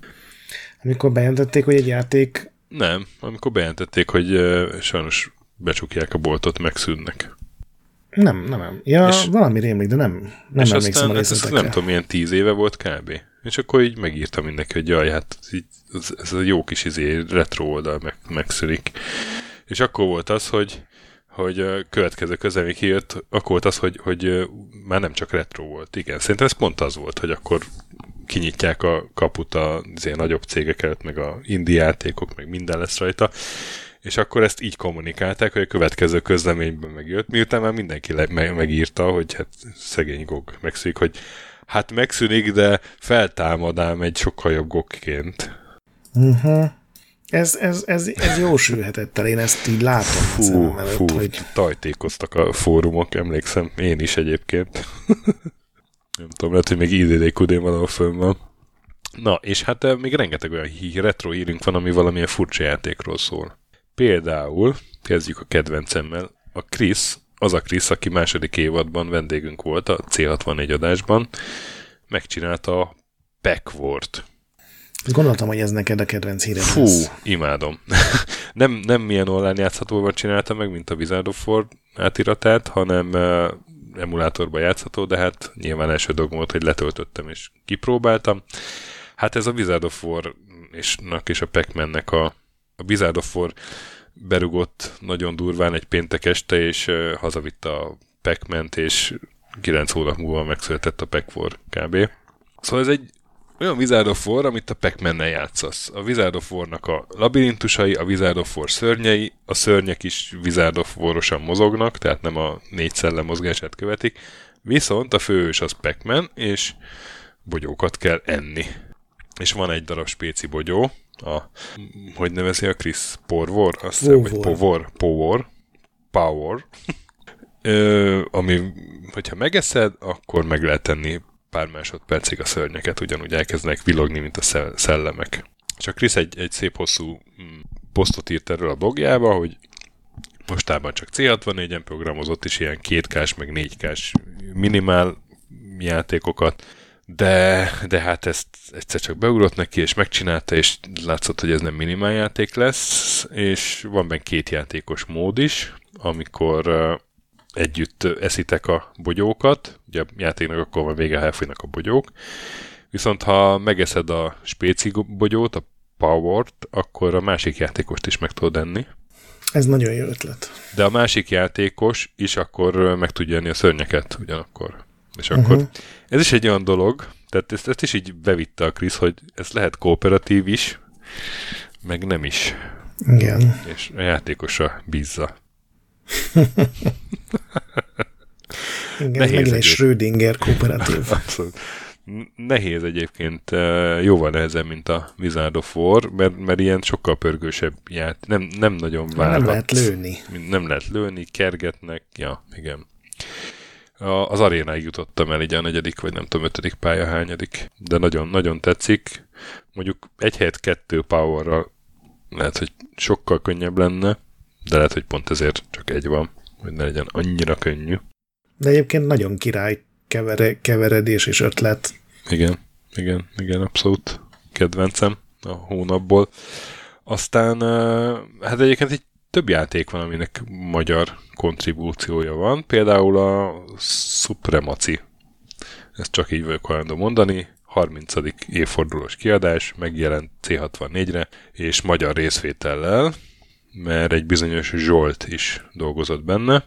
Amikor bejelentették, hogy egy játék... Nem, amikor bejelentették, hogy uh, sajnos becsukják a boltot, megszűnnek. Nem, nem, nem. Ja, és, valami rémlik, de nem, nem és emlékszem aztán, a ez, nem tudom, milyen tíz éve volt kb. És akkor így megírtam mindenki, hogy jaj, hát ez, ez a jó kis izé, retro oldal meg, megszűnik. És akkor volt az, hogy hogy a következő közel, kijött, akkor volt az, hogy, hogy már nem csak retro volt. Igen, szerintem ez pont az volt, hogy akkor kinyitják a kaput a ilyen nagyobb cégek előtt, meg a indie játékok, meg minden lesz rajta, és akkor ezt így kommunikálták, hogy a következő közleményben megjött, miután már mindenki le, meg, megírta, hogy hát szegény GOG megszűnik, hogy hát megszűnik, de feltámadám egy sokkal jobb GOG-ként. Uh-huh. Ez, ez, ez, ez jó sülhetett el, én ezt így látom. Fú, előtt, fú hogy... tajtékoztak a fórumok, emlékszem, én is egyébként. Nem tudom, lehet, hogy még IDD valahol fönn van. Na, és hát eh, még rengeteg olyan hí, retro hírünk van, ami valamilyen furcsa játékról szól. Például, kezdjük a kedvencemmel, a Chris, az a Chris, aki második évadban vendégünk volt a C64 adásban, megcsinálta a Packward. Gondoltam, hogy ez neked a kedvenc híred Fú, lesz. imádom. nem, nem milyen online játszhatóval csináltam meg, mint a Wizard of War átiratát, hanem emulátorban játszható, de hát nyilván első dolgom volt, hogy letöltöttem és kipróbáltam. Hát ez a Wizard of War és, és a Pac-Man-nek a, a Wizard of War berugott nagyon durván egy péntek este, és uh, hazavitte a pac és 9 hónap múlva megszületett a pac kb. Szóval ez egy olyan Wizard of War, amit a pac játszasz. A Wizard of War-nak a labirintusai, a Wizard of War szörnyei, a szörnyek is Wizard of War-osan mozognak, tehát nem a négy szellem mozgását követik, viszont a főhős az pac és bogyókat kell enni. És van egy darab spéci bogyó, a, hogy nevezi a Chris? Porvor? Azt hiszem, vagy Povor? Povor? Power. Ö, ami, hogyha megeszed, akkor meg lehet tenni pár másodpercig a szörnyeket, ugyanúgy elkezdenek vilogni, mint a szellemek. És a Chris egy, egy szép hosszú mm, posztot írt erről a blogjába, hogy mostában csak C64-en programozott, is ilyen kétkás, meg négykás minimál játékokat, de, de hát ezt egyszer csak beugrott neki, és megcsinálta, és látszott, hogy ez nem minimál játék lesz, és van benne két játékos mód is, amikor együtt eszitek a bogyókat, ugye a játéknak akkor van vége, ha elfogynak a bogyók, viszont ha megeszed a spéci bogyót, a power akkor a másik játékost is meg tudod enni. Ez nagyon jó ötlet. De a másik játékos is akkor meg tudja enni a szörnyeket ugyanakkor. És akkor uh-huh. ez is egy olyan dolog, tehát ezt, ezt is így bevitte a Krisz, hogy ez lehet kooperatív is, meg nem is. Igen. És a játékosra bízza. Igen, Nehéz megint egy Schrödinger kooperatív. Abszolút. Nehéz egyébként, jóval nehezebb, mint a Wizard of War, mert, mert ilyen sokkal pörgősebb ját. Nem, nem nagyon várhat. Nem lehet lőni. Nem lehet lőni, kergetnek, ja, igen. Az arénáig jutottam el, így a negyedik, vagy nem tudom, ötödik pálya hányadik, de nagyon, nagyon tetszik. Mondjuk egy helyet kettő powerral lehet, hogy sokkal könnyebb lenne, de lehet, hogy pont ezért csak egy van, hogy ne legyen annyira könnyű. De egyébként nagyon király kevere, keveredés és ötlet. Igen, igen, igen, abszolút kedvencem a hónapból. Aztán, hát egyébként egy több játék van, aminek magyar kontribúciója van. Például a Supremacy. Ezt csak így vagyok hajlandó mondani. 30. évfordulós kiadás, megjelent C64-re, és magyar részvétellel mert egy bizonyos Zsolt is dolgozott benne.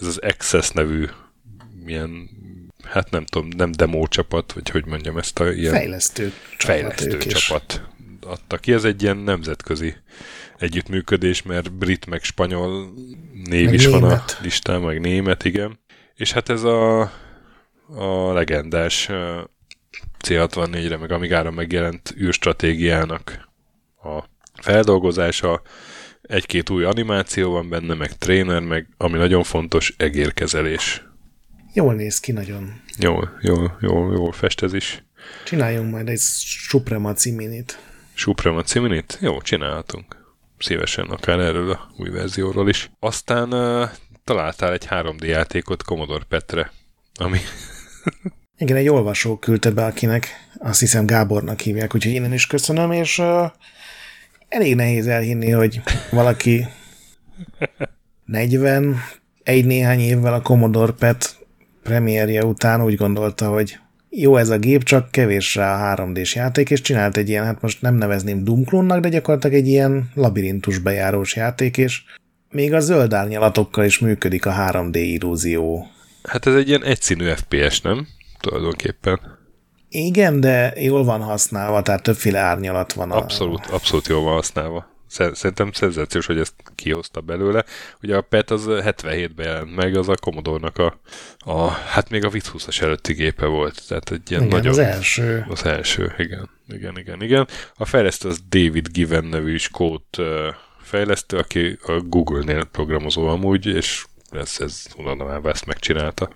Ez az Access nevű milyen, hát nem tudom, nem demo csapat, vagy hogy mondjam ezt a ilyen... Fejlesztő csapat. Fejlesztő csapat adta ki. Ez egy ilyen nemzetközi együttműködés, mert brit meg spanyol név meg is német. van a listán, meg német, igen. És hát ez a, a legendás C64-re, meg Amigára megjelent űrstratégiának a feldolgozása, egy-két új animáció van benne, meg tréner, meg ami nagyon fontos, egérkezelés. Jól néz ki nagyon. Jól, jól, jól, jól fest ez is. Csináljunk majd egy Supremacy minit. Supremacy minit? Jó, csinálhatunk. Szívesen, akár erről a új verzióról is. Aztán találtál egy 3D játékot Commodore Petre, ami... Igen, egy olvasó küldte be, akinek azt hiszem Gábornak hívják, úgyhogy innen is köszönöm, és elég nehéz elhinni, hogy valaki 40, egy néhány évvel a Commodore PET premierje után úgy gondolta, hogy jó ez a gép, csak kevés rá a 3D-s játék, és csinált egy ilyen, hát most nem nevezném Doomclone-nak, de gyakorlatilag egy ilyen labirintus bejárós játék, és még a zöld árnyalatokkal is működik a 3D illúzió. Hát ez egy ilyen egyszínű FPS, nem? Tulajdonképpen. Igen, de jól van használva, tehát többféle árnyalat van. Abszolút, a... abszolút jól van használva. Szerintem szenzációs, hogy ezt kihozta belőle. Ugye a PET az 77-ben jelent meg, az a Commodore-nak a, a hát még a VIC 20-as előtti gépe volt. Tehát egy ilyen igen, nagyon... az első. Az első, igen. Igen, igen, igen. A fejlesztő az David Given nevű skót fejlesztő, aki a Google-nél programozó amúgy, és ez, ez unalomában ezt megcsinálta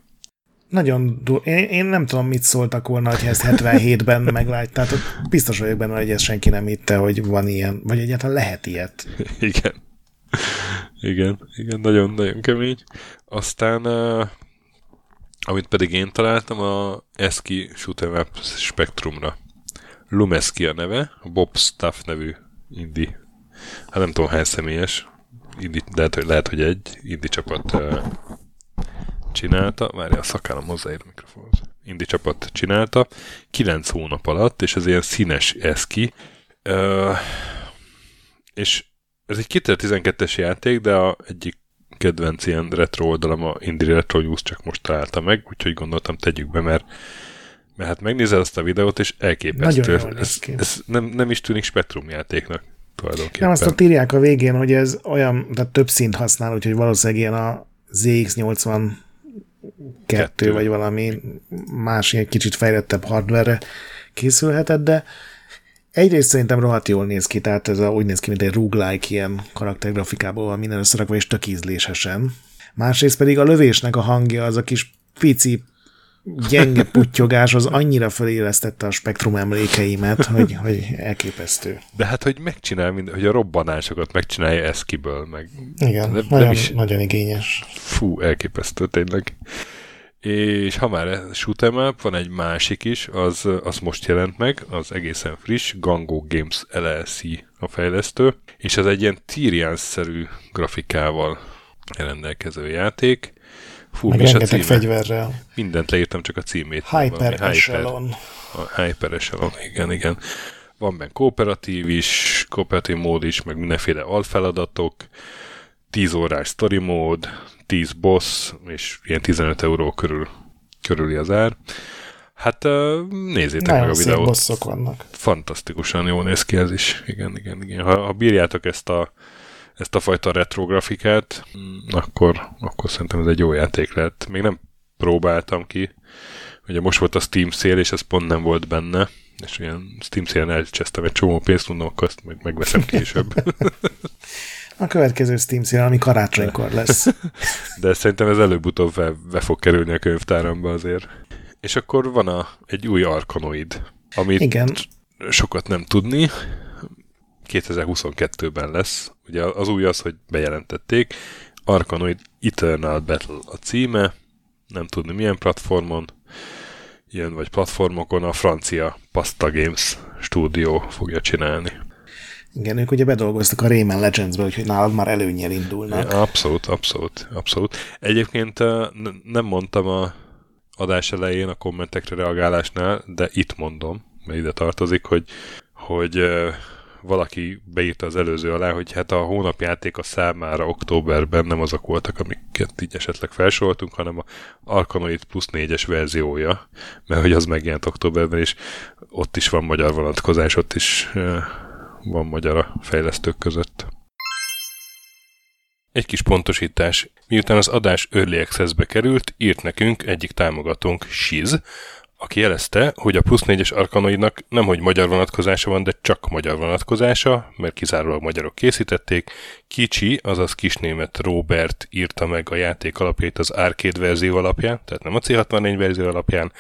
nagyon du- én, én nem tudom, mit szóltak volna, hogy ezt 77-ben meglátták. Biztos vagyok benne, hogy ezt senki nem hitte, hogy van ilyen, vagy egyáltalán lehet ilyet. Igen. Igen, igen, nagyon, nagyon kemény. Aztán, uh, amit pedig én találtam, a Eski Shoot'em Up Spectrumra. Lumeski a neve, a Bob Stuff nevű indi. Hát nem tudom hány személyes, indi, de lehet, hogy, lehet, hogy egy indi csapat uh, csinálta. Várja, a szakállam hozzáér a mikrofonhoz. Indi csapat csinálta. Kilenc hónap alatt, és ez ilyen színes eszki. Uh, és ez egy 2012-es játék, de a egyik kedvenc ilyen retro oldalam a Indie Retro News csak most találta meg, úgyhogy gondoltam tegyük be, mert, mert hát megnézel azt a videót, és elképesztő. Nagyon ez, ez nem, nem is tűnik spektrum játéknak tulajdonképpen. Nem, azt ott írják a végén, hogy ez olyan, tehát több szint használ, úgyhogy valószínűleg ilyen a ZX80 kettő, vagy valami más ilyen kicsit fejlettebb hardware készülhetett, de Egyrészt szerintem rohadt jól néz ki, tehát ez a, úgy néz ki, mint egy roguelike ilyen karaktergrafikából van minden összerakva, és tök ízlésesen. Másrészt pedig a lövésnek a hangja, az a kis pici gyenge puttyogás az annyira felélesztette a spektrum emlékeimet, hogy, hogy elképesztő. De hát, hogy megcsinál, mind, hogy a robbanásokat megcsinálja eszkiből, meg... Igen, nem, nagyon, nem is, nagyon igényes. Fú, elképesztő tényleg. És ha már shoot'em up, van egy másik is, az, az most jelent meg, az egészen friss, Gango Games LLC a fejlesztő, és ez egy ilyen Tyrians-szerű grafikával rendelkező játék. Fú, meg rengeteg fegyverrel. Mindent leírtam, csak a címét. Hyper Hyper Echelon. A Hyper Echelon, igen, igen. Van benne kooperatív is, kooperatív mód is, meg mindenféle alfeladatok, 10 órás story mód, 10 boss, és ilyen 15 euró körül, körüli az ár. Hát nézzétek Nagyon meg a videót. bosszok vannak. Fantasztikusan jól néz ki ez is. Igen, igen, igen. Ha, ha bírjátok ezt a, ezt a fajta retro grafikát, akkor, akkor szerintem ez egy jó játék lehet. Még nem próbáltam ki. Ugye most volt a Steam szél, és ez pont nem volt benne, és ilyen Steam szélen elcsesztem egy csomó pénzt, mondom, akkor azt meg, megveszem később. A következő Steam szín, ami karácsonykor lesz. De szerintem ez előbb-utóbb be, be fog kerülni a könyvtáramba azért. És akkor van a, egy új Arkanoid, amit Igen. sokat nem tudni. 2022-ben lesz. Ugye az új az, hogy bejelentették. Arkanoid Eternal Battle a címe. Nem tudni milyen platformon jön, vagy platformokon a francia Pasta Games stúdió fogja csinálni. Igen, ők ugye bedolgoztak a Rayman Legends-be, úgyhogy nálad már előnyel indulnak. Abszolút, abszolút, abszolút. Egyébként nem mondtam a adás elején a kommentekre reagálásnál, de itt mondom, mert ide tartozik, hogy, hogy valaki beírta az előző alá, hogy hát a hónapjáték a számára októberben nem azok voltak, amiket így esetleg felsoroltunk, hanem a Arkanoid plusz 4-es verziója, mert hogy az megjelent októberben, és ott is van magyar vonatkozás, ott is van magyar a fejlesztők között. Egy kis pontosítás. Miután az adás Early Access-be került, írt nekünk egyik támogatónk Shiz, aki jelezte, hogy a plusz 4-es arkanoidnak nemhogy magyar vonatkozása van, de csak magyar vonatkozása, mert kizárólag magyarok készítették. Kicsi, azaz kisnémet Robert írta meg a játék alapjait az arcade verzió alapján, tehát nem a C64 verzió alapján,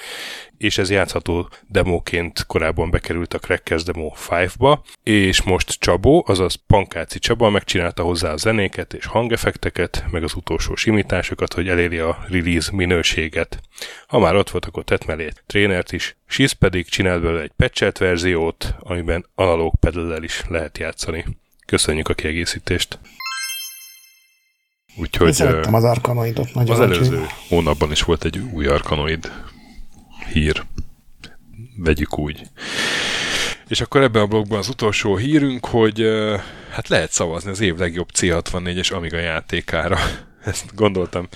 és ez játszható demóként korábban bekerült a Crackers Demo 5-ba, és most Csabó, azaz Pankáci Csaba megcsinálta hozzá a zenéket és hangeffekteket, meg az utolsó simításokat, hogy eléri a release minőséget. Ha már ott volt, akkor tett mellé egy trénert is, Shiz pedig csinált belőle egy patchet verziót, amiben analóg pedellel is lehet játszani. Köszönjük a kiegészítést! Úgyhogy... Én szerettem az Arkanoidot nagyon. Az előző hónapban is volt egy új Arkanoid hír. Vegyük úgy. És akkor ebben a blogban az utolsó hírünk, hogy hát lehet szavazni az év legjobb C64-es Amiga játékára. Ezt gondoltam,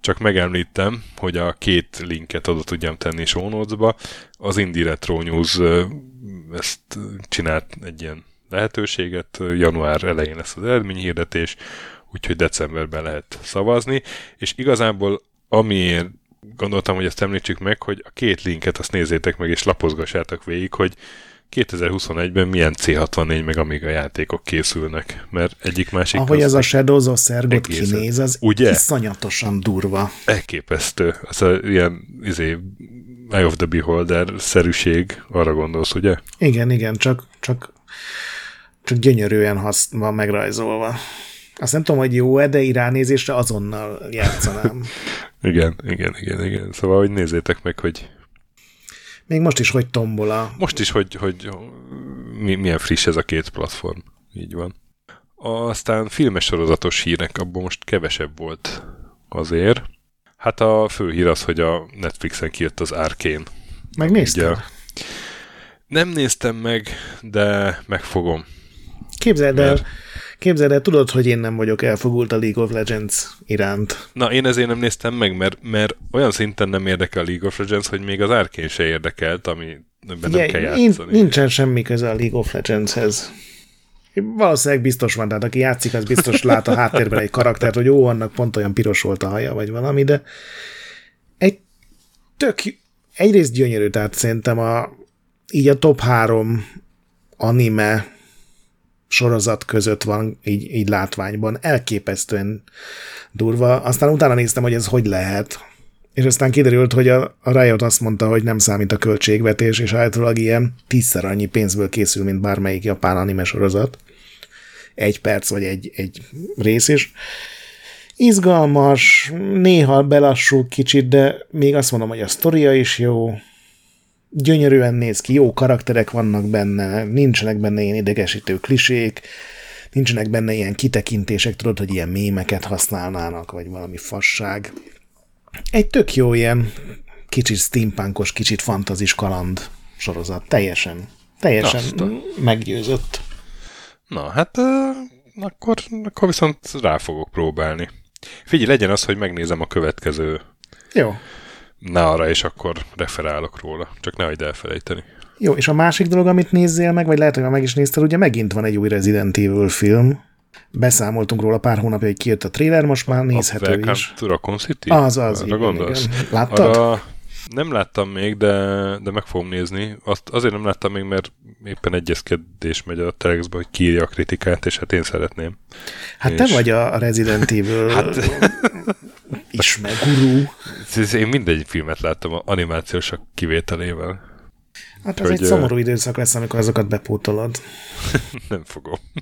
csak megemlítem, hogy a két linket oda tudjam tenni notes-ba. Az Indie Retro News ezt csinált egy ilyen lehetőséget, január elején lesz az eredményhirdetés, úgyhogy decemberben lehet szavazni, és igazából amiért gondoltam, hogy ezt említsük meg, hogy a két linket azt nézzétek meg, és lapozgassátok végig, hogy 2021-ben milyen C64 meg Amiga játékok készülnek, mert egyik másik... Ahogy ez a Shadows of Szergot kinéz, az ugye? iszonyatosan durva. Elképesztő. Az a ilyen izé, Eye of the Beholder-szerűség, arra gondolsz, ugye? Igen, igen, csak, csak, csak gyönyörűen hasz, van megrajzolva. Azt nem tudom, hogy jó-e, de iránézésre azonnal játszanám. igen, igen, igen, igen. Szóval, hogy nézzétek meg, hogy Még most is, hogy tombola. Most is, hogy, hogy mi, milyen friss ez a két platform. Így van. Aztán filmes sorozatos hírek, abban most kevesebb volt azért. Hát a fő hír az, hogy a Netflixen kijött az Arkane. Megnézted? Ugye, nem néztem meg, de megfogom. Képzeld el, mert... képzeld el, tudod, hogy én nem vagyok elfogult a League of Legends iránt. Na, én ezért nem néztem meg, mert, mert olyan szinten nem érdekel a League of Legends, hogy még az Arkane se érdekelt, ami ebben nem kell játszani. Nincsen semmi köze a League of Legendshez. Valószínűleg biztos van, tehát aki játszik, az biztos lát a háttérben egy karaktert, hogy ó, annak pont olyan piros volt a haja, vagy valami, de egy tök, egyrészt gyönyörű, tehát szerintem a, így a top három anime sorozat között van így, így látványban, elképesztően durva. Aztán utána néztem, hogy ez hogy lehet, és aztán kiderült, hogy a, a Riot azt mondta, hogy nem számít a költségvetés, és általában ilyen tízszer annyi pénzből készül, mint bármelyik japán anime sorozat. Egy perc, vagy egy, egy rész is. Izgalmas, néha belassul kicsit, de még azt mondom, hogy a sztoria is jó, gyönyörűen néz ki, jó karakterek vannak benne, nincsenek benne ilyen idegesítő klisék, nincsenek benne ilyen kitekintések, tudod, hogy ilyen mémeket használnának, vagy valami fasság egy tök jó ilyen kicsit steampunkos, kicsit fantazis kaland sorozat. Teljesen, teljesen Aztán. meggyőzött. Na, hát akkor, akkor viszont rá fogok próbálni. Figyelj, legyen az, hogy megnézem a következő jó. Nára, és akkor referálok róla. Csak ne hagyd elfelejteni. Jó, és a másik dolog, amit nézzél meg, vagy lehet, hogy már meg is nézted, ugye megint van egy új Resident Evil film, Beszámoltunk róla pár hónapja, hogy kijött a trailer, most már nézhető a is. to Raccoon City? Az, az, Arra igen, gondolsz? igen. Láttad? Arra nem láttam még, de, de meg fogom nézni. Azt azért nem láttam még, mert éppen egyezkedés megy a Telexbe, hogy kiírja a kritikát, és hát én szeretném. Hát és... te vagy a Resident Evil hát... ismer, gurú. Én mindegy filmet láttam a animációsak kivételével. Hát ez hogy, egy szomorú időszak lesz, amikor azokat bepótolod. nem fogom.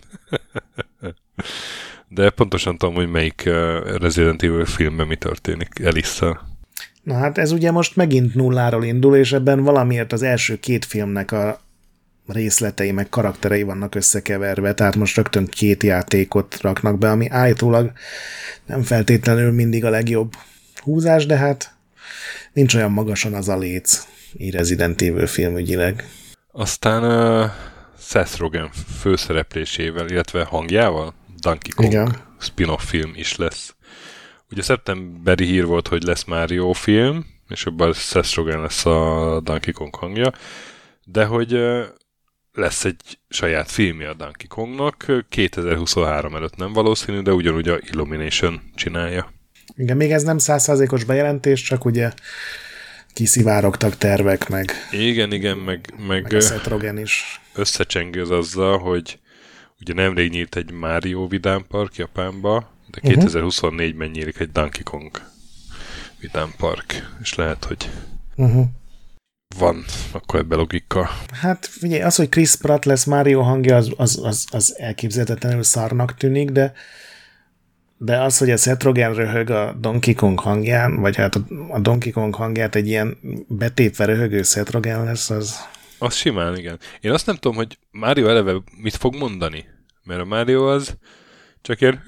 De pontosan tudom, hogy melyik Resident Evil filmben mi történik Elissa. Na hát ez ugye most megint nulláról indul, és ebben valamiért az első két filmnek a részletei, meg karakterei vannak összekeverve, tehát most rögtön két játékot raknak be, ami állítólag nem feltétlenül mindig a legjobb húzás, de hát nincs olyan magasan az a léc, így Resident Evil filmügyileg. Aztán uh, Seth Rogen főszereplésével, illetve hangjával Donkey Kong Igen. spin-off film is lesz. Ugye szeptemberi hír volt, hogy lesz Mario film, és abban Seth Rogen lesz a Donkey Kong hangja, de hogy lesz egy saját filmje a Donkey Kongnak, 2023 előtt nem valószínű, de ugyanúgy a Illumination csinálja. Igen, még ez nem százszázalékos bejelentés, csak ugye kiszivárogtak tervek, meg... Igen, igen, meg... Meg, meg a is. Összecsengő az azzal, hogy ugye nemrég nyílt egy Mario vidámpark Japánba, de 2024-ben uh-huh. nyílik egy Donkey Kong vidámpark, és lehet, hogy uh-huh. van akkor ebbe logika. Hát figyelj, az, hogy Chris Pratt lesz Mario hangja, az, az, az, az elképzelhetetlenül szarnak tűnik, de de az, hogy a Seth Rogen röhög a Donkey Kong hangján, vagy hát a Donkey Kong hangját egy ilyen betépve röhögő Seth Rogen lesz, az... Az simán, igen. Én azt nem tudom, hogy Mario eleve mit fog mondani. Mert a Mario az csak ilyen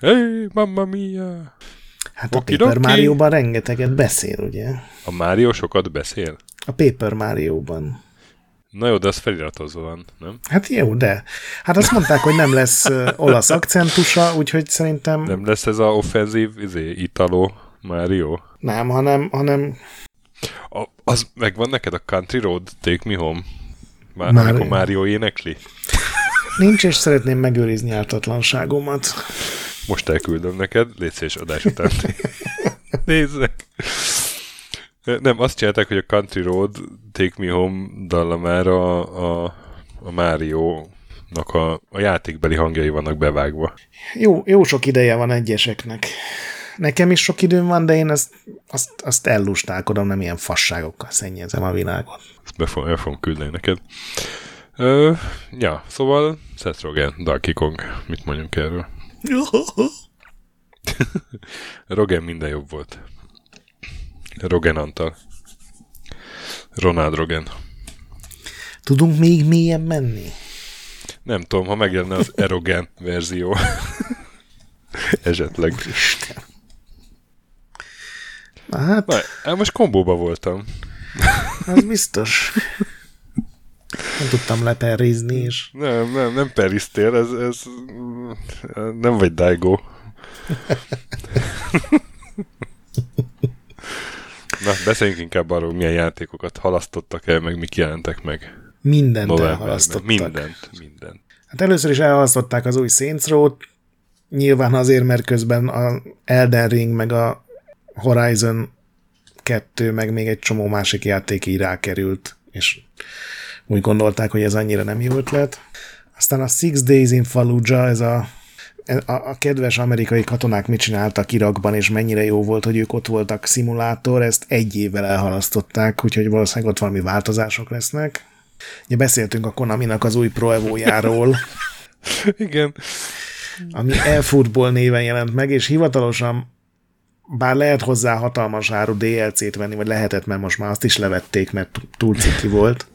hey, mamma mia. Hát a Paper Mario-ban rengeteget beszél, ugye? A Mario sokat beszél? A Paper Mario-ban. Na jó, de az feliratozva van, nem? Hát jó, de. Hát azt mondták, hogy nem lesz olasz akcentusa, úgyhogy szerintem... Nem lesz ez a offenzív izé, Italo Mario? Nem, hanem... hanem... A, az megvan neked a Country Road Take Me Home? Már amikor Mario énekli? Nincs, és szeretném megőrizni ártatlanságomat. Most elküldöm neked, légy szíves adás után. Nézzek! Nem, azt csinálták, hogy a Country Road Take Me Home dallamára a, a, a Mario-nak a, a játékbeli hangjai vannak bevágva. Jó, jó sok ideje van egyeseknek. Nekem is sok időm van, de én ezt, azt, azt ellustálkodom, nem ilyen fasságokkal szennyezem a világot. Ezt be fogom, fogom küldeni neked. Ö, ja, szóval Seth Rogen, Donkey Kong, mit mondjunk erről? Rogen minden jobb volt. Rogen Antal. Ronald Rogan. Tudunk még mélyen menni? Nem tudom, ha megjelenne az erogen verzió. Esetleg. Isten. Na hát, Na, hát most kombóba voltam. az biztos. Nem tudtam leperrizni, és Nem, nem, nem perisztél, ez, ez nem vagy Daigo. Na, beszéljünk inkább arról, milyen játékokat halasztottak el, meg mik jelentek meg mindent novemberben. elhalasztottak. Mindent, mindent. Hát először is elhalasztották az új Saints Row-t, nyilván azért, mert közben a Elden Ring, meg a Horizon 2, meg még egy csomó másik játék így rákerült, és úgy gondolták, hogy ez annyira nem jó ötlet. Aztán a Six Days in Fallujah, ez a, a, a kedves amerikai katonák mit csináltak Irakban, és mennyire jó volt, hogy ők ott voltak szimulátor, ezt egy évvel elhalasztották, úgyhogy valószínűleg ott valami változások lesznek. Ugye beszéltünk a Konaminak az új Pro Evo-járól, Igen. ami eFootball néven jelent meg, és hivatalosan bár lehet hozzá hatalmas áru DLC-t venni, vagy lehetett, mert most már azt is levették, mert túl ciki volt,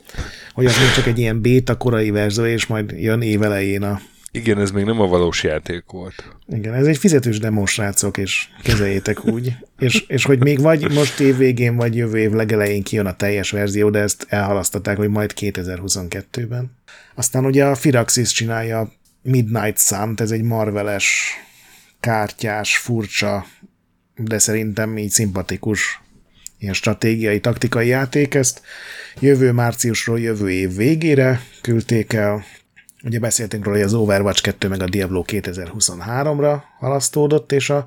hogy az még csak egy ilyen beta korai verzió, és majd jön évelején a... Igen, ez még nem a valós játék volt. Igen, ez egy fizetős demo, srácok, és kezeljétek úgy. És, és hogy még vagy most év végén, vagy jövő év legelején kijön a teljes verzió, de ezt elhalasztották, hogy majd 2022-ben. Aztán ugye a Firaxis csinálja Midnight sun ez egy marveles, kártyás, furcsa, de szerintem így szimpatikus ilyen stratégiai, taktikai játék. Ezt jövő márciusról jövő év végére küldték el. Ugye beszéltünk róla, hogy az Overwatch 2 meg a Diablo 2023-ra halasztódott, és a,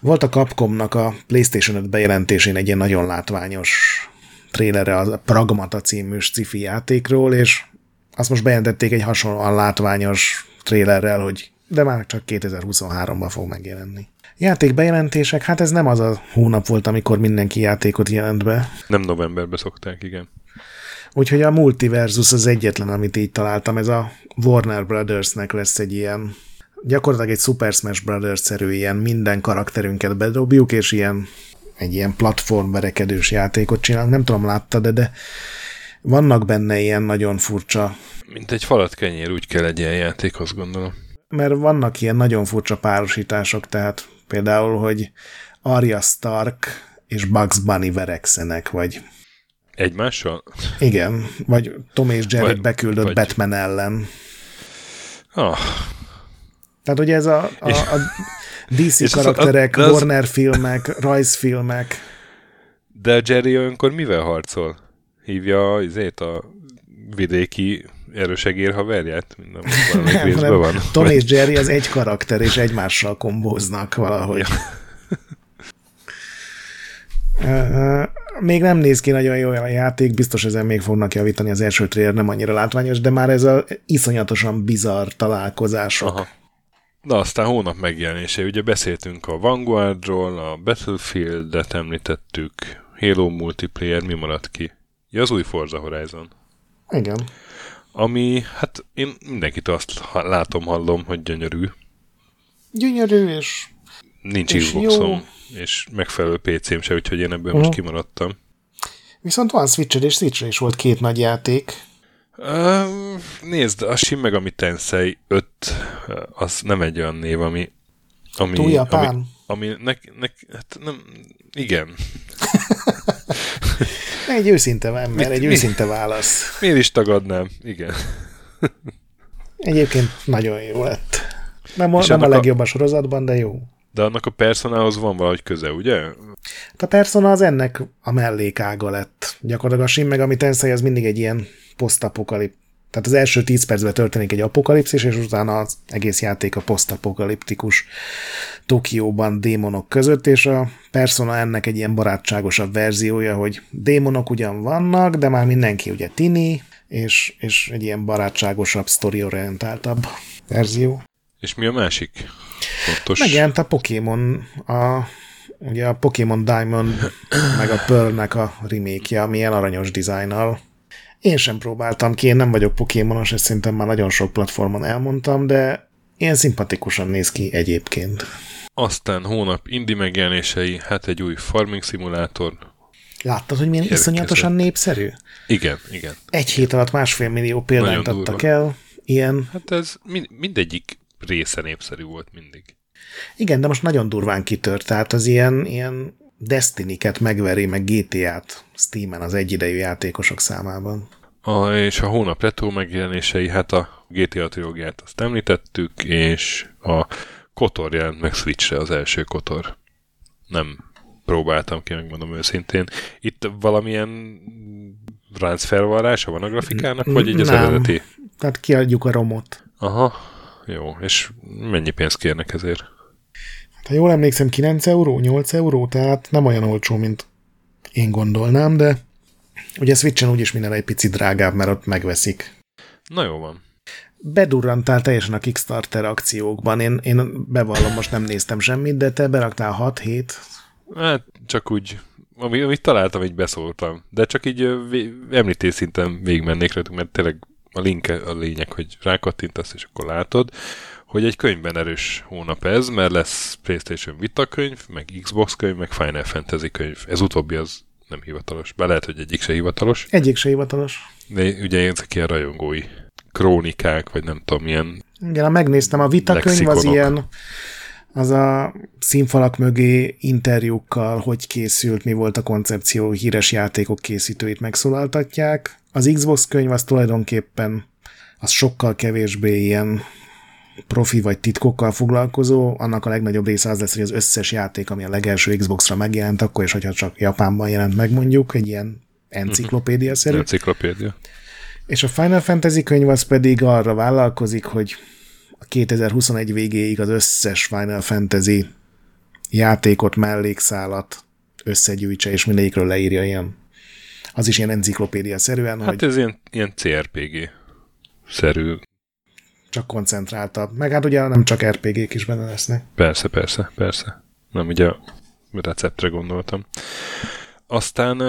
volt a Capcomnak a PlayStation 5 bejelentésén egy ilyen nagyon látványos trélere a Pragmata című sci játékról, és azt most bejelentették egy hasonlóan látványos trélerrel, hogy de már csak 2023-ban fog megjelenni. Játékbejelentések, hát ez nem az a hónap volt, amikor mindenki játékot jelent be. Nem novemberben szokták, igen. Úgyhogy a Multiversus az egyetlen, amit így találtam. Ez a Warner Brothersnek lesz egy ilyen, gyakorlatilag egy Super Smash Brothers-szerű ilyen minden karakterünket bedobjuk, és ilyen egy ilyen platformverekedős játékot csinálunk. Nem tudom, láttad, de, de vannak benne ilyen nagyon furcsa Mint egy falat kenyér, úgy kell egy ilyen játék, azt gondolom. mert vannak ilyen nagyon furcsa párosítások, tehát például, hogy Arya Stark és Bugs Bunny verekszenek, vagy Egymással? igen, vagy Tom és Jerry Vagy- beküldött vagy- Batman ellen. Ah, Tehát ugye ez a, a, a DC és az- karakterek, de az- Warner filmek, rajzfilmek, de a Jerry olyankor mivel harcol? Hívja izét a vidéki erősegér haverját? Minden valamelyik részben van. Tom és Jerry az egy karakter, és egymással kombóznak valahogy. Még nem néz ki nagyon jól a játék, biztos ezen még fognak javítani, az első trailer nem annyira látványos, de már ez a iszonyatosan bizarr találkozások. Aha. Na, aztán hónap megjelenése. Ugye beszéltünk a Vanguardról, a Battlefield-et említettük, Halo multiplayer, mi maradt ki? Ja, az új Forza Horizon. Igen. Ami, hát én mindenkit azt látom, hallom, hogy gyönyörű. Gyönyörű, és Nincs És Xboxom, és megfelelő PC-m se, úgyhogy én ebből Mhm. most kimaradtam. viszont van switch és switch is volt két nagy játék. Uh, nézd, a Shin Megami Tensei 5, uh, az nem egy olyan név, ami... ami Túl japán? Ami, ami nek, nek, hát nem, igen. Egy őszinte ember, egy mi? őszinte válasz. Miért is tagadnám? Igen. Egyébként nagyon jó lett. Nem, a, nem a legjobb a sorozatban, de jó. De annak a personához van valahogy köze, ugye? A Persona az ennek a mellékága lett. Gyakorlatilag a Shin Megami Tensei az mindig egy ilyen posztapokalip. Tehát az első 10 percben történik egy apokalipszis, és utána az egész játék a posztapokaliptikus Tokióban démonok között, és a Persona ennek egy ilyen barátságosabb verziója, hogy démonok ugyan vannak, de már mindenki ugye tini, és, és egy ilyen barátságosabb, sztoriorientáltabb verzió. És mi a másik? Fontos. Megjelent a Pokémon, a, ugye a Pokémon Diamond, meg a Pearl-nek a remake milyen aranyos dizájnnal. Én sem próbáltam ki, én nem vagyok Pokémonos, ezt szerintem már nagyon sok platformon elmondtam, de ilyen szimpatikusan néz ki egyébként. Aztán hónap indie megjelenései, hát egy új farming szimulátor. Láttad, hogy milyen Érkezett. iszonyatosan népszerű? Igen, igen. Egy hét alatt másfél millió példányt adtak el. Ilyen. Hát ez mind, mindegyik része népszerű volt mindig. Igen, de most nagyon durván kitört, tehát az ilyen, ilyen Destiny-ket megveri, meg GTA-t Steam-en az egyidejű játékosok számában. A, és a hónap retro megjelenései, hát a GTA trilógiát azt említettük, és a Kotor jelent meg Switchre az első Kotor. Nem próbáltam ki, megmondom őszintén. Itt valamilyen ráncfelvarrása van a grafikának, vagy így az Nem. eredeti? Tehát kiadjuk a romot. Aha, jó. És mennyi pénzt kérnek ezért? Ha jól emlékszem, 9 euró, 8 euró, tehát nem olyan olcsó, mint én gondolnám, de ugye Switchen úgyis minden egy picit drágább, mert ott megveszik. Na jó van. Bedurrantál teljesen a Kickstarter akciókban. Én, én bevallom, most nem néztem semmit, de te beraktál 6-7. Hát csak úgy, amit, amit találtam, így beszóltam. De csak így említés szinten végigmennék rajtuk, mert tényleg a link a lényeg, hogy rákattintasz, és akkor látod hogy egy könyvben erős hónap ez, mert lesz PlayStation Vita könyv, meg Xbox könyv, meg Final Fantasy könyv. Ez utóbbi az nem hivatalos. Be lehet, hogy egyik se hivatalos. Egyik se hivatalos. De ugye ezek ilyen rajongói krónikák, vagy nem tudom, milyen Igen, megnéztem, a Vita könyv az ilyen az a színfalak mögé interjúkkal, hogy készült, mi volt a koncepció, híres játékok készítőit megszólaltatják. Az Xbox könyv az tulajdonképpen az sokkal kevésbé ilyen profi vagy titkokkal foglalkozó, annak a legnagyobb része az lesz, hogy az összes játék, ami a legelső Xbox-ra megjelent, akkor is, hogyha csak Japánban jelent meg mondjuk, egy ilyen enciklopédia-szerű. Enciklopédia. És a Final Fantasy könyv az pedig arra vállalkozik, hogy a 2021 végéig az összes Final Fantasy játékot, mellékszálat összegyűjtse, és mindegyikről leírja ilyen. Az is ilyen enciklopédia-szerűen. Hát hogy... ez ilyen, ilyen CRPG-szerű csak koncentráltabb. Meg hát ugye nem csak RPG-k is benne lesznek. Persze, persze, persze. Nem ugye a receptre gondoltam. Aztán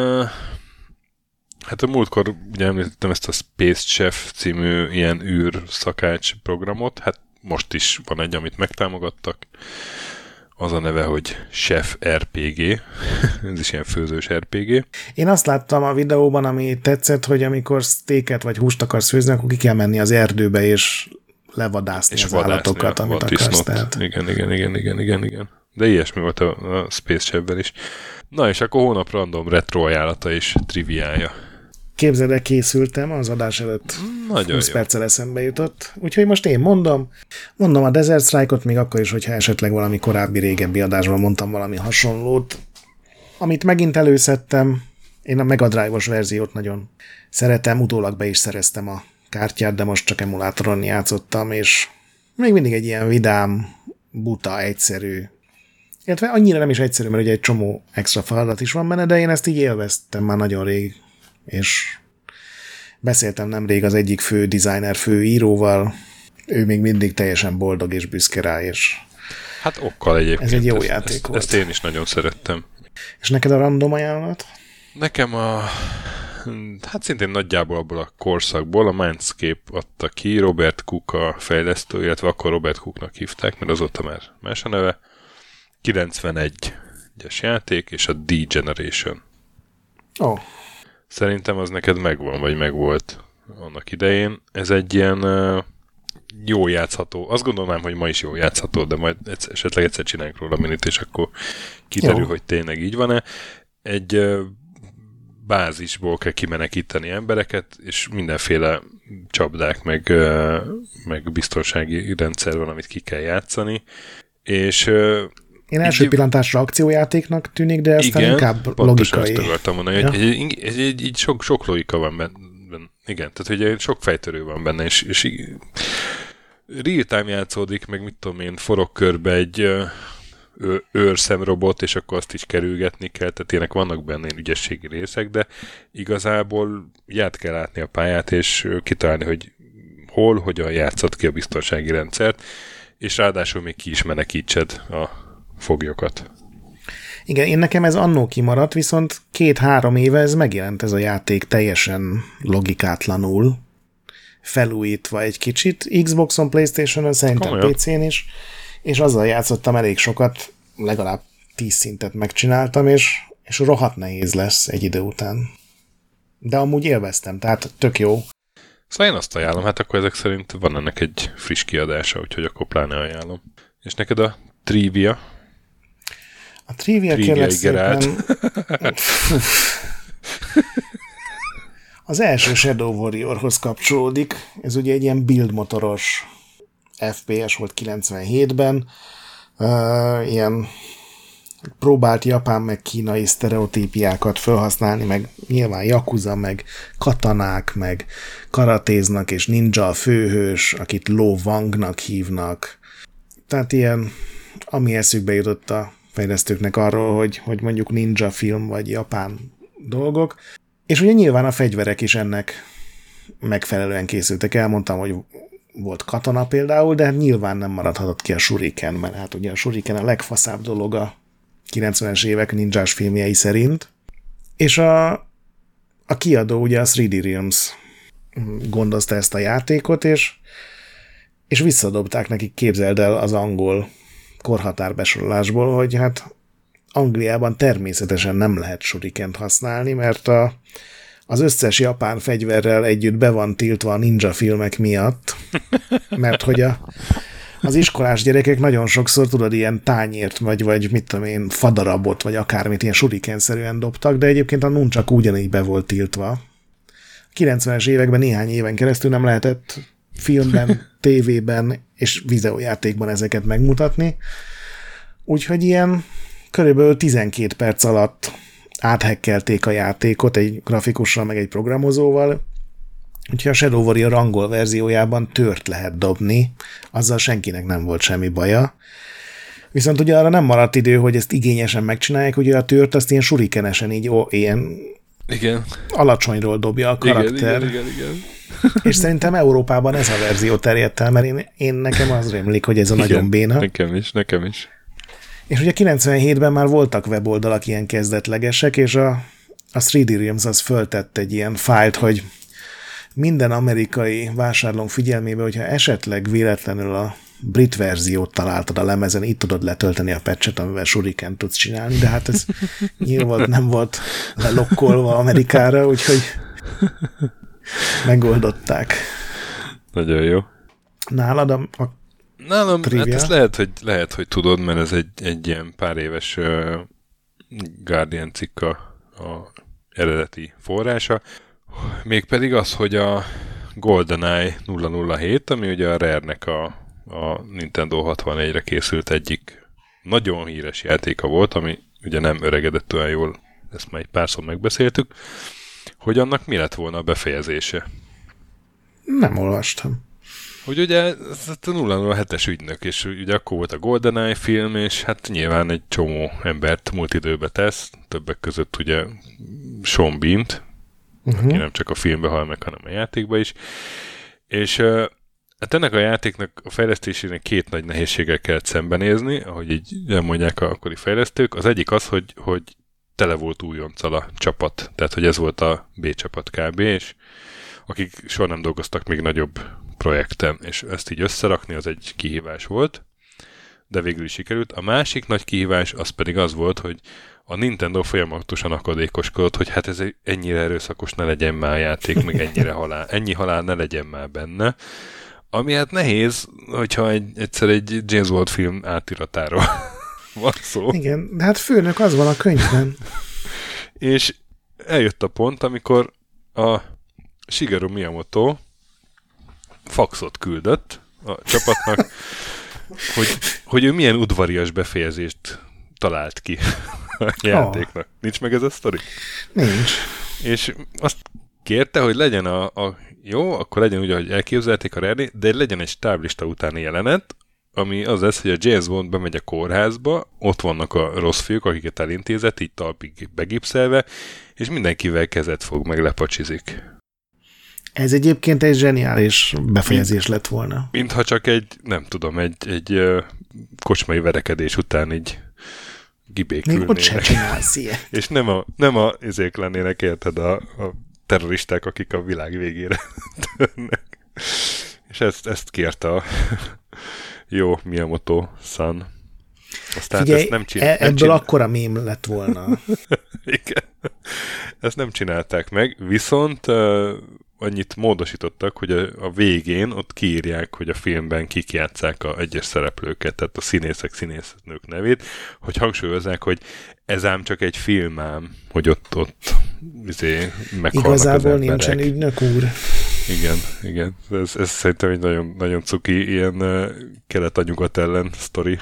hát a múltkor ugye említettem ezt a Space Chef című ilyen űr szakács programot, hát most is van egy, amit megtámogattak. Az a neve, hogy Chef RPG. Ez is ilyen főzős RPG. Én azt láttam a videóban, ami tetszett, hogy amikor sztéket vagy húst akarsz főzni, akkor ki kell menni az erdőbe, és levadászni és az állatokat, amit akarsz. Tehát. Igen, igen, igen, igen, igen, igen. De ilyesmi volt a, a Space chef is. Na és akkor hónap random retro ajánlata és triviája. Képzeld el, készültem, az adás előtt Nagyon 20 perccel eszembe jutott. Úgyhogy most én mondom, mondom a Desert Strike-ot, még akkor is, hogyha esetleg valami korábbi, régebbi adásban mondtam valami hasonlót. Amit megint előszedtem, én a Mega Drive-os verziót nagyon szeretem, utólag be is szereztem a kártyát, de most csak emulátoron játszottam, és még mindig egy ilyen vidám, buta, egyszerű, illetve annyira nem is egyszerű, mert ugye egy csomó extra feladat is van benne, de én ezt így élveztem már nagyon rég, és beszéltem nemrég az egyik fő designer, fő íróval, ő még mindig teljesen boldog és büszke rá, és Hát okkal egyébként. Ez egy jó ezt, játék ezt, volt. Ezt én is nagyon szerettem. És neked a random ajánlat? Nekem a hát szintén nagyjából abból a korszakból a Mindscape adta ki, Robert Cook a fejlesztő, illetve akkor Robert Cooknak hívták, mert azóta már más a neve. 91-es játék, és a D-Generation. Oh. Szerintem az neked megvan, vagy megvolt annak idején. Ez egy ilyen uh, jó játszható. Azt gondolnám, hogy ma is jó játszható, de majd egyszer, esetleg egyszer csinálunk róla minit, és akkor kiderül, jó. hogy tényleg így van-e. Egy uh, bázisból kell kimenekíteni embereket, és mindenféle csapdák, meg, meg biztonsági rendszer van, amit ki kell játszani. És én első így, pillantásra akciójátéknak tűnik, de aztán igen, inkább logikai. Igen, akartam mondani, ja. hogy egy, egy, egy sok, sok logika van benne. Igen, tehát hogy sok fejtörő van benne, és, és real time játszódik, meg mit tudom én, forog körbe egy őrszemrobot, és akkor azt is kerülgetni kell, tehát ilyenek vannak benne ügyességi részek, de igazából ját kell látni a pályát, és kitalálni, hogy hol, hogyan játszott ki a biztonsági rendszert, és ráadásul még ki is menekítsed a foglyokat. Igen, én nekem ez annó kimaradt, viszont két-három éve ez megjelent ez a játék teljesen logikátlanul, felújítva egy kicsit, Xboxon, Playstation-on, szerintem PC-n is, és azzal játszottam elég sokat, legalább tíz szintet megcsináltam, és és rohadt nehéz lesz egy idő után. De amúgy élveztem, tehát tök jó. Szóval én azt ajánlom, hát akkor ezek szerint van ennek egy friss kiadása, úgyhogy akkor pláne ajánlom. És neked a trivia? A trivia, trivia kérlek szépen... Az első Shadow Warriorhoz kapcsolódik. Ez ugye egy ilyen build motoros FPS volt 97-ben. Uh, ilyen próbált japán meg kínai sztereotípiákat felhasználni, meg nyilván Yakuza, meg katanák, meg karatéznak, és ninja a főhős, akit Lo Wangnak hívnak. Tehát ilyen, ami eszükbe jutott a fejlesztőknek arról, hogy, hogy mondjuk ninja film, vagy japán dolgok. És ugye nyilván a fegyverek is ennek megfelelően készültek. Elmondtam, hogy volt katona például, de nyilván nem maradhatott ki a shuriken, mert hát ugye a shuriken a legfaszább dolog a 90-es évek ninjás filmjei szerint. És a, a kiadó ugye a 3D Realms gondozta ezt a játékot, és, és visszadobták nekik, képzeld el az angol korhatárbesorolásból, hogy hát Angliában természetesen nem lehet surikent használni, mert a, az összes japán fegyverrel együtt be van tiltva a ninja filmek miatt, mert hogy a, az iskolás gyerekek nagyon sokszor, tudod, ilyen tányért, vagy, vagy mit tudom én, fadarabot, vagy akármit ilyen surikenszerűen dobtak, de egyébként a csak ugyanígy be volt tiltva. A 90-es években néhány éven keresztül nem lehetett filmben, tévében és videójátékban ezeket megmutatni. Úgyhogy ilyen körülbelül 12 perc alatt áthekkelték a játékot egy grafikussal, meg egy programozóval, Úgyhogy a Shadow Warrior angol verziójában tört lehet dobni, azzal senkinek nem volt semmi baja. Viszont ugye arra nem maradt idő, hogy ezt igényesen megcsinálják, ugye a tört azt ilyen surikenesen így ó, ilyen igen. alacsonyról dobja a karakter. Igen, igen, igen, igen. És szerintem Európában ez a verzió terjedt el, mert én, én nekem az rémlik, hogy ez a igen, nagyon béna. Nekem is, nekem is. És ugye 97-ben már voltak weboldalak ilyen kezdetlegesek, és a, a 3D Realms az föltett egy ilyen fájlt, hogy minden amerikai vásárlón figyelmébe, hogyha esetleg véletlenül a brit verziót találtad a lemezen, itt tudod letölteni a patchet, amivel Shuriken tudsz csinálni, de hát ez nyilván nem volt lelokkolva Amerikára, úgyhogy megoldották. Nagyon jó. Nálad a, a Nálam, trivia? hát ezt lehet hogy, lehet, hogy tudod, mert ez egy, egy ilyen pár éves uh, Guardian cikk a, eredeti forrása. Mégpedig az, hogy a GoldenEye 007, ami ugye a Rare-nek a, a Nintendo 64-re készült egyik nagyon híres játéka volt, ami ugye nem öregedett olyan jól, ezt már egy párszor megbeszéltük, hogy annak mi lett volna a befejezése. Nem olvastam. Hogy ugye ez a 007-es ügynök, és ugye akkor volt a GoldenEye film, és hát nyilván egy csomó embert múlt időbe tesz, többek között ugye Sean Bean-t, uh-huh. aki nem csak a filmbe hal meg, hanem a játékba is. És hát ennek a játéknak a fejlesztésének két nagy nehézséggel kellett szembenézni, ahogy így mondják a akkori fejlesztők. Az egyik az, hogy, hogy tele volt újonccal a csapat, tehát hogy ez volt a B csapat kb. és akik soha nem dolgoztak még nagyobb projekten, és ezt így összerakni az egy kihívás volt, de végül is sikerült. A másik nagy kihívás az pedig az volt, hogy a Nintendo folyamatosan akadékoskodott, hogy hát ez ennyire erőszakos ne legyen már a játék, meg ennyire halál, ennyi halál ne legyen már benne. Ami hát nehéz, hogyha egy, egyszer egy James Bond film átiratáról van szó. Igen, de hát főnök az van a könyvben. És eljött a pont, amikor a Shigeru Miyamoto faxot küldött a csapatnak, hogy, hogy ő milyen udvarias befejezést talált ki a játéknak. Oh. Nincs meg ez a sztori? Nincs. És azt kérte, hogy legyen a, a jó, akkor legyen úgy, ahogy elképzelték a Rare, de legyen egy stáblista utáni jelenet, ami az lesz, hogy a James Bond bemegy a kórházba, ott vannak a rossz fiúk, akiket elintézett, így talpig begipszelve, és mindenkivel kezet fog, meg lepacsizik. Ez egyébként egy zseniális befejezés lett volna. Mintha csak egy, nem tudom, egy, egy kocsmai verekedés után így gibékülnének. Még ott sem csinálsz ilyet. És nem a, nem a izék lennének, érted, a, a terroristák, akik a világ végére törnek. És ezt, ezt kérte a jó Miyamoto-san. Aztán Figyelj, ezt nem csinál, e- ebből csinál... akkora mém lett volna. Igen. Ezt nem csinálták meg, viszont annyit módosítottak, hogy a, a végén ott kiírják, hogy a filmben kik játszák a egyes szereplőket, tehát a színészek, színésznők nevét, hogy hangsúlyozzák, hogy ez ám csak egy film ám, hogy ott, ott izé, Igazából nincsen ügynök úr. Igen, igen. Ez, ez szerintem egy nagyon, nagyon cuki ilyen kelet-anyugat ellen sztori.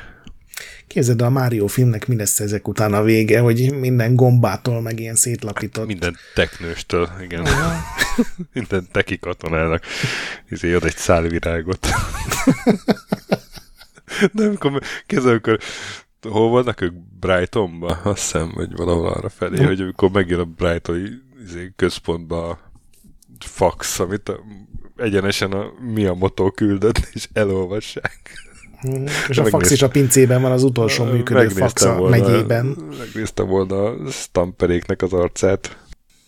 Képzeld, a Mario filmnek mi lesz ezek után a vége, hogy minden gombától meg ilyen szétlapított. Hát minden teknőstől, igen. minden teki katonának. Izé ad egy szálvirágot. Nem, amikor kézzel, amikor hol vannak ők Brightonba, azt hiszem, vagy valahol arra felé, hogy amikor megjön a Brightoni izé, központba a fax, amit a, egyenesen a Miyamoto küldött, és elolvassák. Mm, és a fax is a pincében van az utolsó működő fax a volna, megyében. Megnéztem volna a stamperéknek az arcát.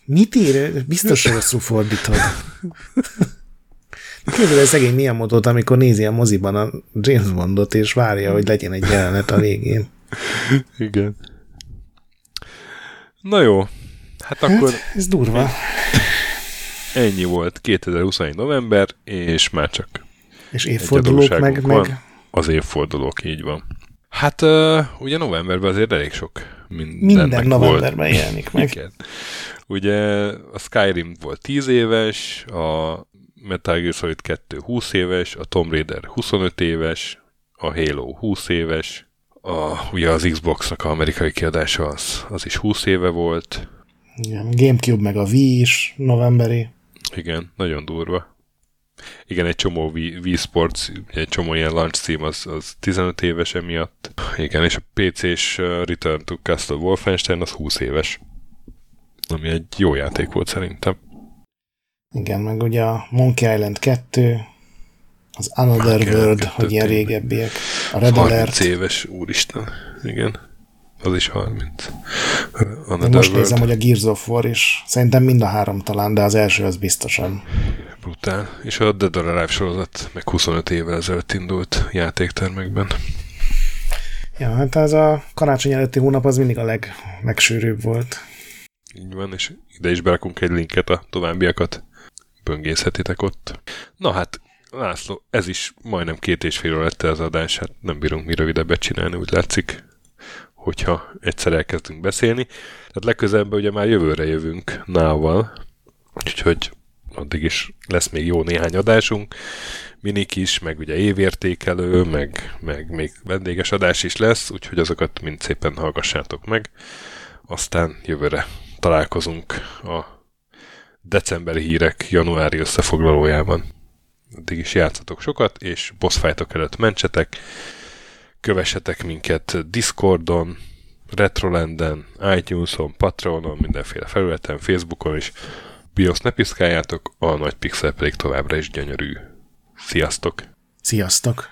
Mit ír? Biztos rosszul fordítod. Képzeld, szegény milyen motót, amikor nézi a moziban a James Bondot, és várja, hogy legyen egy jelenet a végén. Igen. Na jó, hát akkor... Hát, ez durva. Ennyi volt 2021 november, és már csak és évfordulók meg, meg az évfordulók, így van. Hát uh, ugye novemberben azért elég sok minden novemberben volt. jelenik meg. Igen. Ugye a Skyrim volt 10 éves, a Metal Gear Solid 2 20 éves, a Tomb Raider 25 éves, a Halo 20 éves, a, ugye az Xbox-nak a amerikai kiadása az, az is 20 éve volt. Igen, Gamecube meg a Wii is novemberi. Igen, nagyon durva. Igen, egy csomó Wii Sports, egy csomó ilyen launch cím az, az 15 éves emiatt. Igen, és a PC-s Return to Castle Wolfenstein az 20 éves. Ami egy jó játék volt szerintem. Igen, meg ugye a Monkey Island 2, az Another Monkey World, hogy ilyen régebbiek. A Red 30 Alert. éves, úristen. Igen. Az is 30. Another Én most World. nézem, hogy a Gears of War is. Szerintem mind a három talán, de az első az biztosan brutál. És a Dead or Alive sorozat meg 25 évvel ezelőtt indult játéktermekben. Ja, hát az a karácsony előtti hónap az mindig a leg, legsűrűbb volt. Így van, és ide is berakunk egy linket a továbbiakat. Böngészhetitek ott. Na hát, László, ez is majdnem két és fél lett az adás, hát nem bírunk mi rövidebbet csinálni, úgy látszik, hogyha egyszer elkezdünk beszélni. Tehát legközelebb ugye már jövőre jövünk nával, úgyhogy addig is lesz még jó néhány adásunk, minik is, meg ugye évértékelő, meg, meg még vendéges adás is lesz, úgyhogy azokat mind szépen hallgassátok meg. Aztán jövőre találkozunk a decemberi hírek januári összefoglalójában. Addig is játszatok sokat, és boss előtt mentsetek. Kövessetek minket Discordon, Retrolanden, iTunes-on, Patreonon, mindenféle felületen, Facebookon is. BIOS ne piszkáljátok, a nagy pixel pedig továbbra is gyönyörű. Sziasztok! Sziasztok!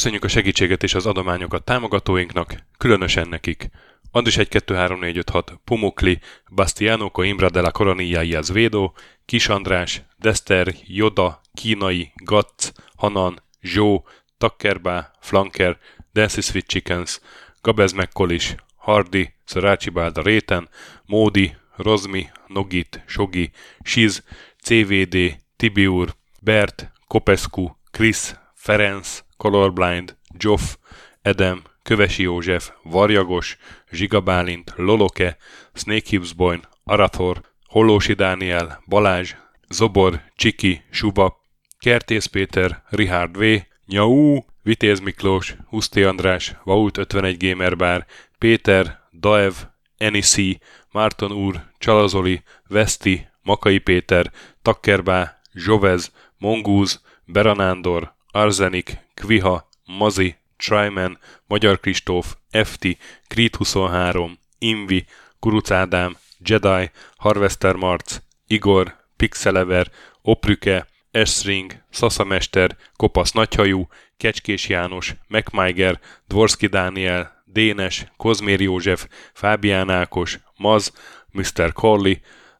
Köszönjük a segítséget és az adományokat támogatóinknak, különösen nekik. Andris 1 2 3 4 5 6 Pumukli, Bastiano Coimbra de la Coronilla Azvedo, Kis András, Dester, Joda, Kínai, Gatz, Hanan, Zsó, Takkerbá, Flanker, Dancy Sweet Chickens, Gabez Mekkolis, Hardy, Szarácsi Bálda Réten, Módi, Rozmi, Nogit, Sogi, Siz, CVD, Tibiur, Bert, Kopescu, Krisz, Ferenc, Colorblind, Joff, Edem, Kövesi József, Varjagos, Zsigabálint, Loloke, Snake Hibsboyn, Arathor, Hollósi Dániel, Balázs, Zobor, Csiki, Suba, Kertész Péter, Richard V, Nyau, Vitéz Miklós, Huszti András, Vaut 51 Gamer Bar, Péter, Daev, Enisi, Márton úr, Csalazoli, Veszti, Makai Péter, Takkerbá, Zsovez, Mongúz, Beranándor, Arzenik, Kviha, Mazi, Tryman, Magyar Kristóf, FT, Creed 23, Invi, Kuruc Ádám, Jedi, Harvester Marc, Igor, Pixelever, Oprüke, Esring, Szaszamester, Kopasz Nagyhajú, Kecskés János, MacMiger, Dvorski Dániel, Dénes, Kozmér József, Fábián Ákos, Maz, Mr. Corley,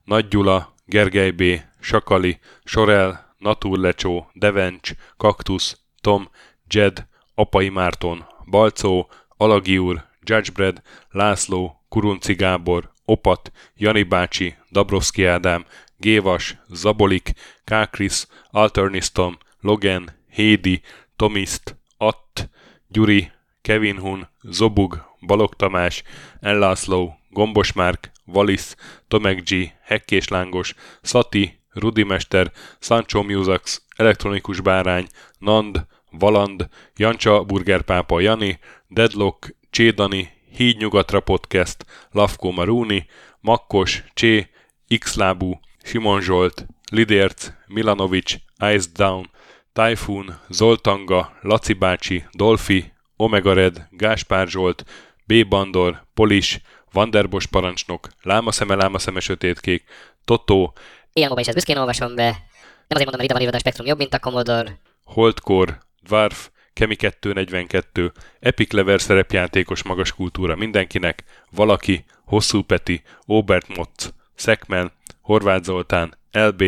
Nagy Gyula, Gergely B., Sakali, Sorel, Naturlecsó, Devencs, Kaktusz, Tom, Jed, Apai Márton, Balcó, Alagi úr, Judgebred, László, Kurunci Gábor, Opat, Jani bácsi, Dabrowski Ádám, Gévas, Zabolik, Kákris, Alternisztom, Logan, Hédi, Tomiszt, Att, Gyuri, Kevin Hun, Zobug, Balog Tamás, Ellászló, Gombos Márk, Valisz, Tomek G, Hekkés Lángos, Szati, Rudimester, Sancho Musax, Elektronikus Bárány, Nand, Valand, Jancsa Burgerpápa Jani, Deadlock, Csédani, Híd Nyugatra Podcast, Lavko Maruni, Makkos, Csé, Xlábú, Simon Zsolt, Lidérc, Milanovic, Ice Down, Typhoon, Zoltanga, Laci bácsi, Dolfi, Omega Red, Gáspár Zsolt, B. Bandor, Polis, Vanderbos parancsnok, Lámaszeme, Lámaszeme sötétkék, Totó, Ilyen is ezt büszkén olvasom be. Nem azért mondom, mert ide van írva a spektrum jobb, mint a Commodore. Holdcore, Dwarf, Kemi 242, Epic Lever szerepjátékos magas kultúra mindenkinek, Valaki, Hosszú Peti, Obert Motz, Szekmen, Horváth Zoltán, LB,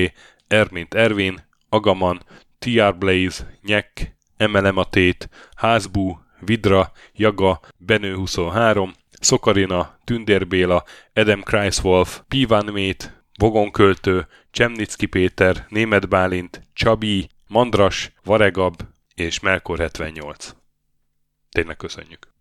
Ermint Ervin, Agaman, TR Blaze, Nyek, Emelem a Tét, Házbú, Vidra, Jaga, Benő 23, Szokarina, Tündér Béla, Edem Kreiswolf, Pivan Mét, Vogonköltő, Csemnicki Péter, Német Bálint, Csabi, Mandras, Varegab és Melkor 78. Tényleg köszönjük!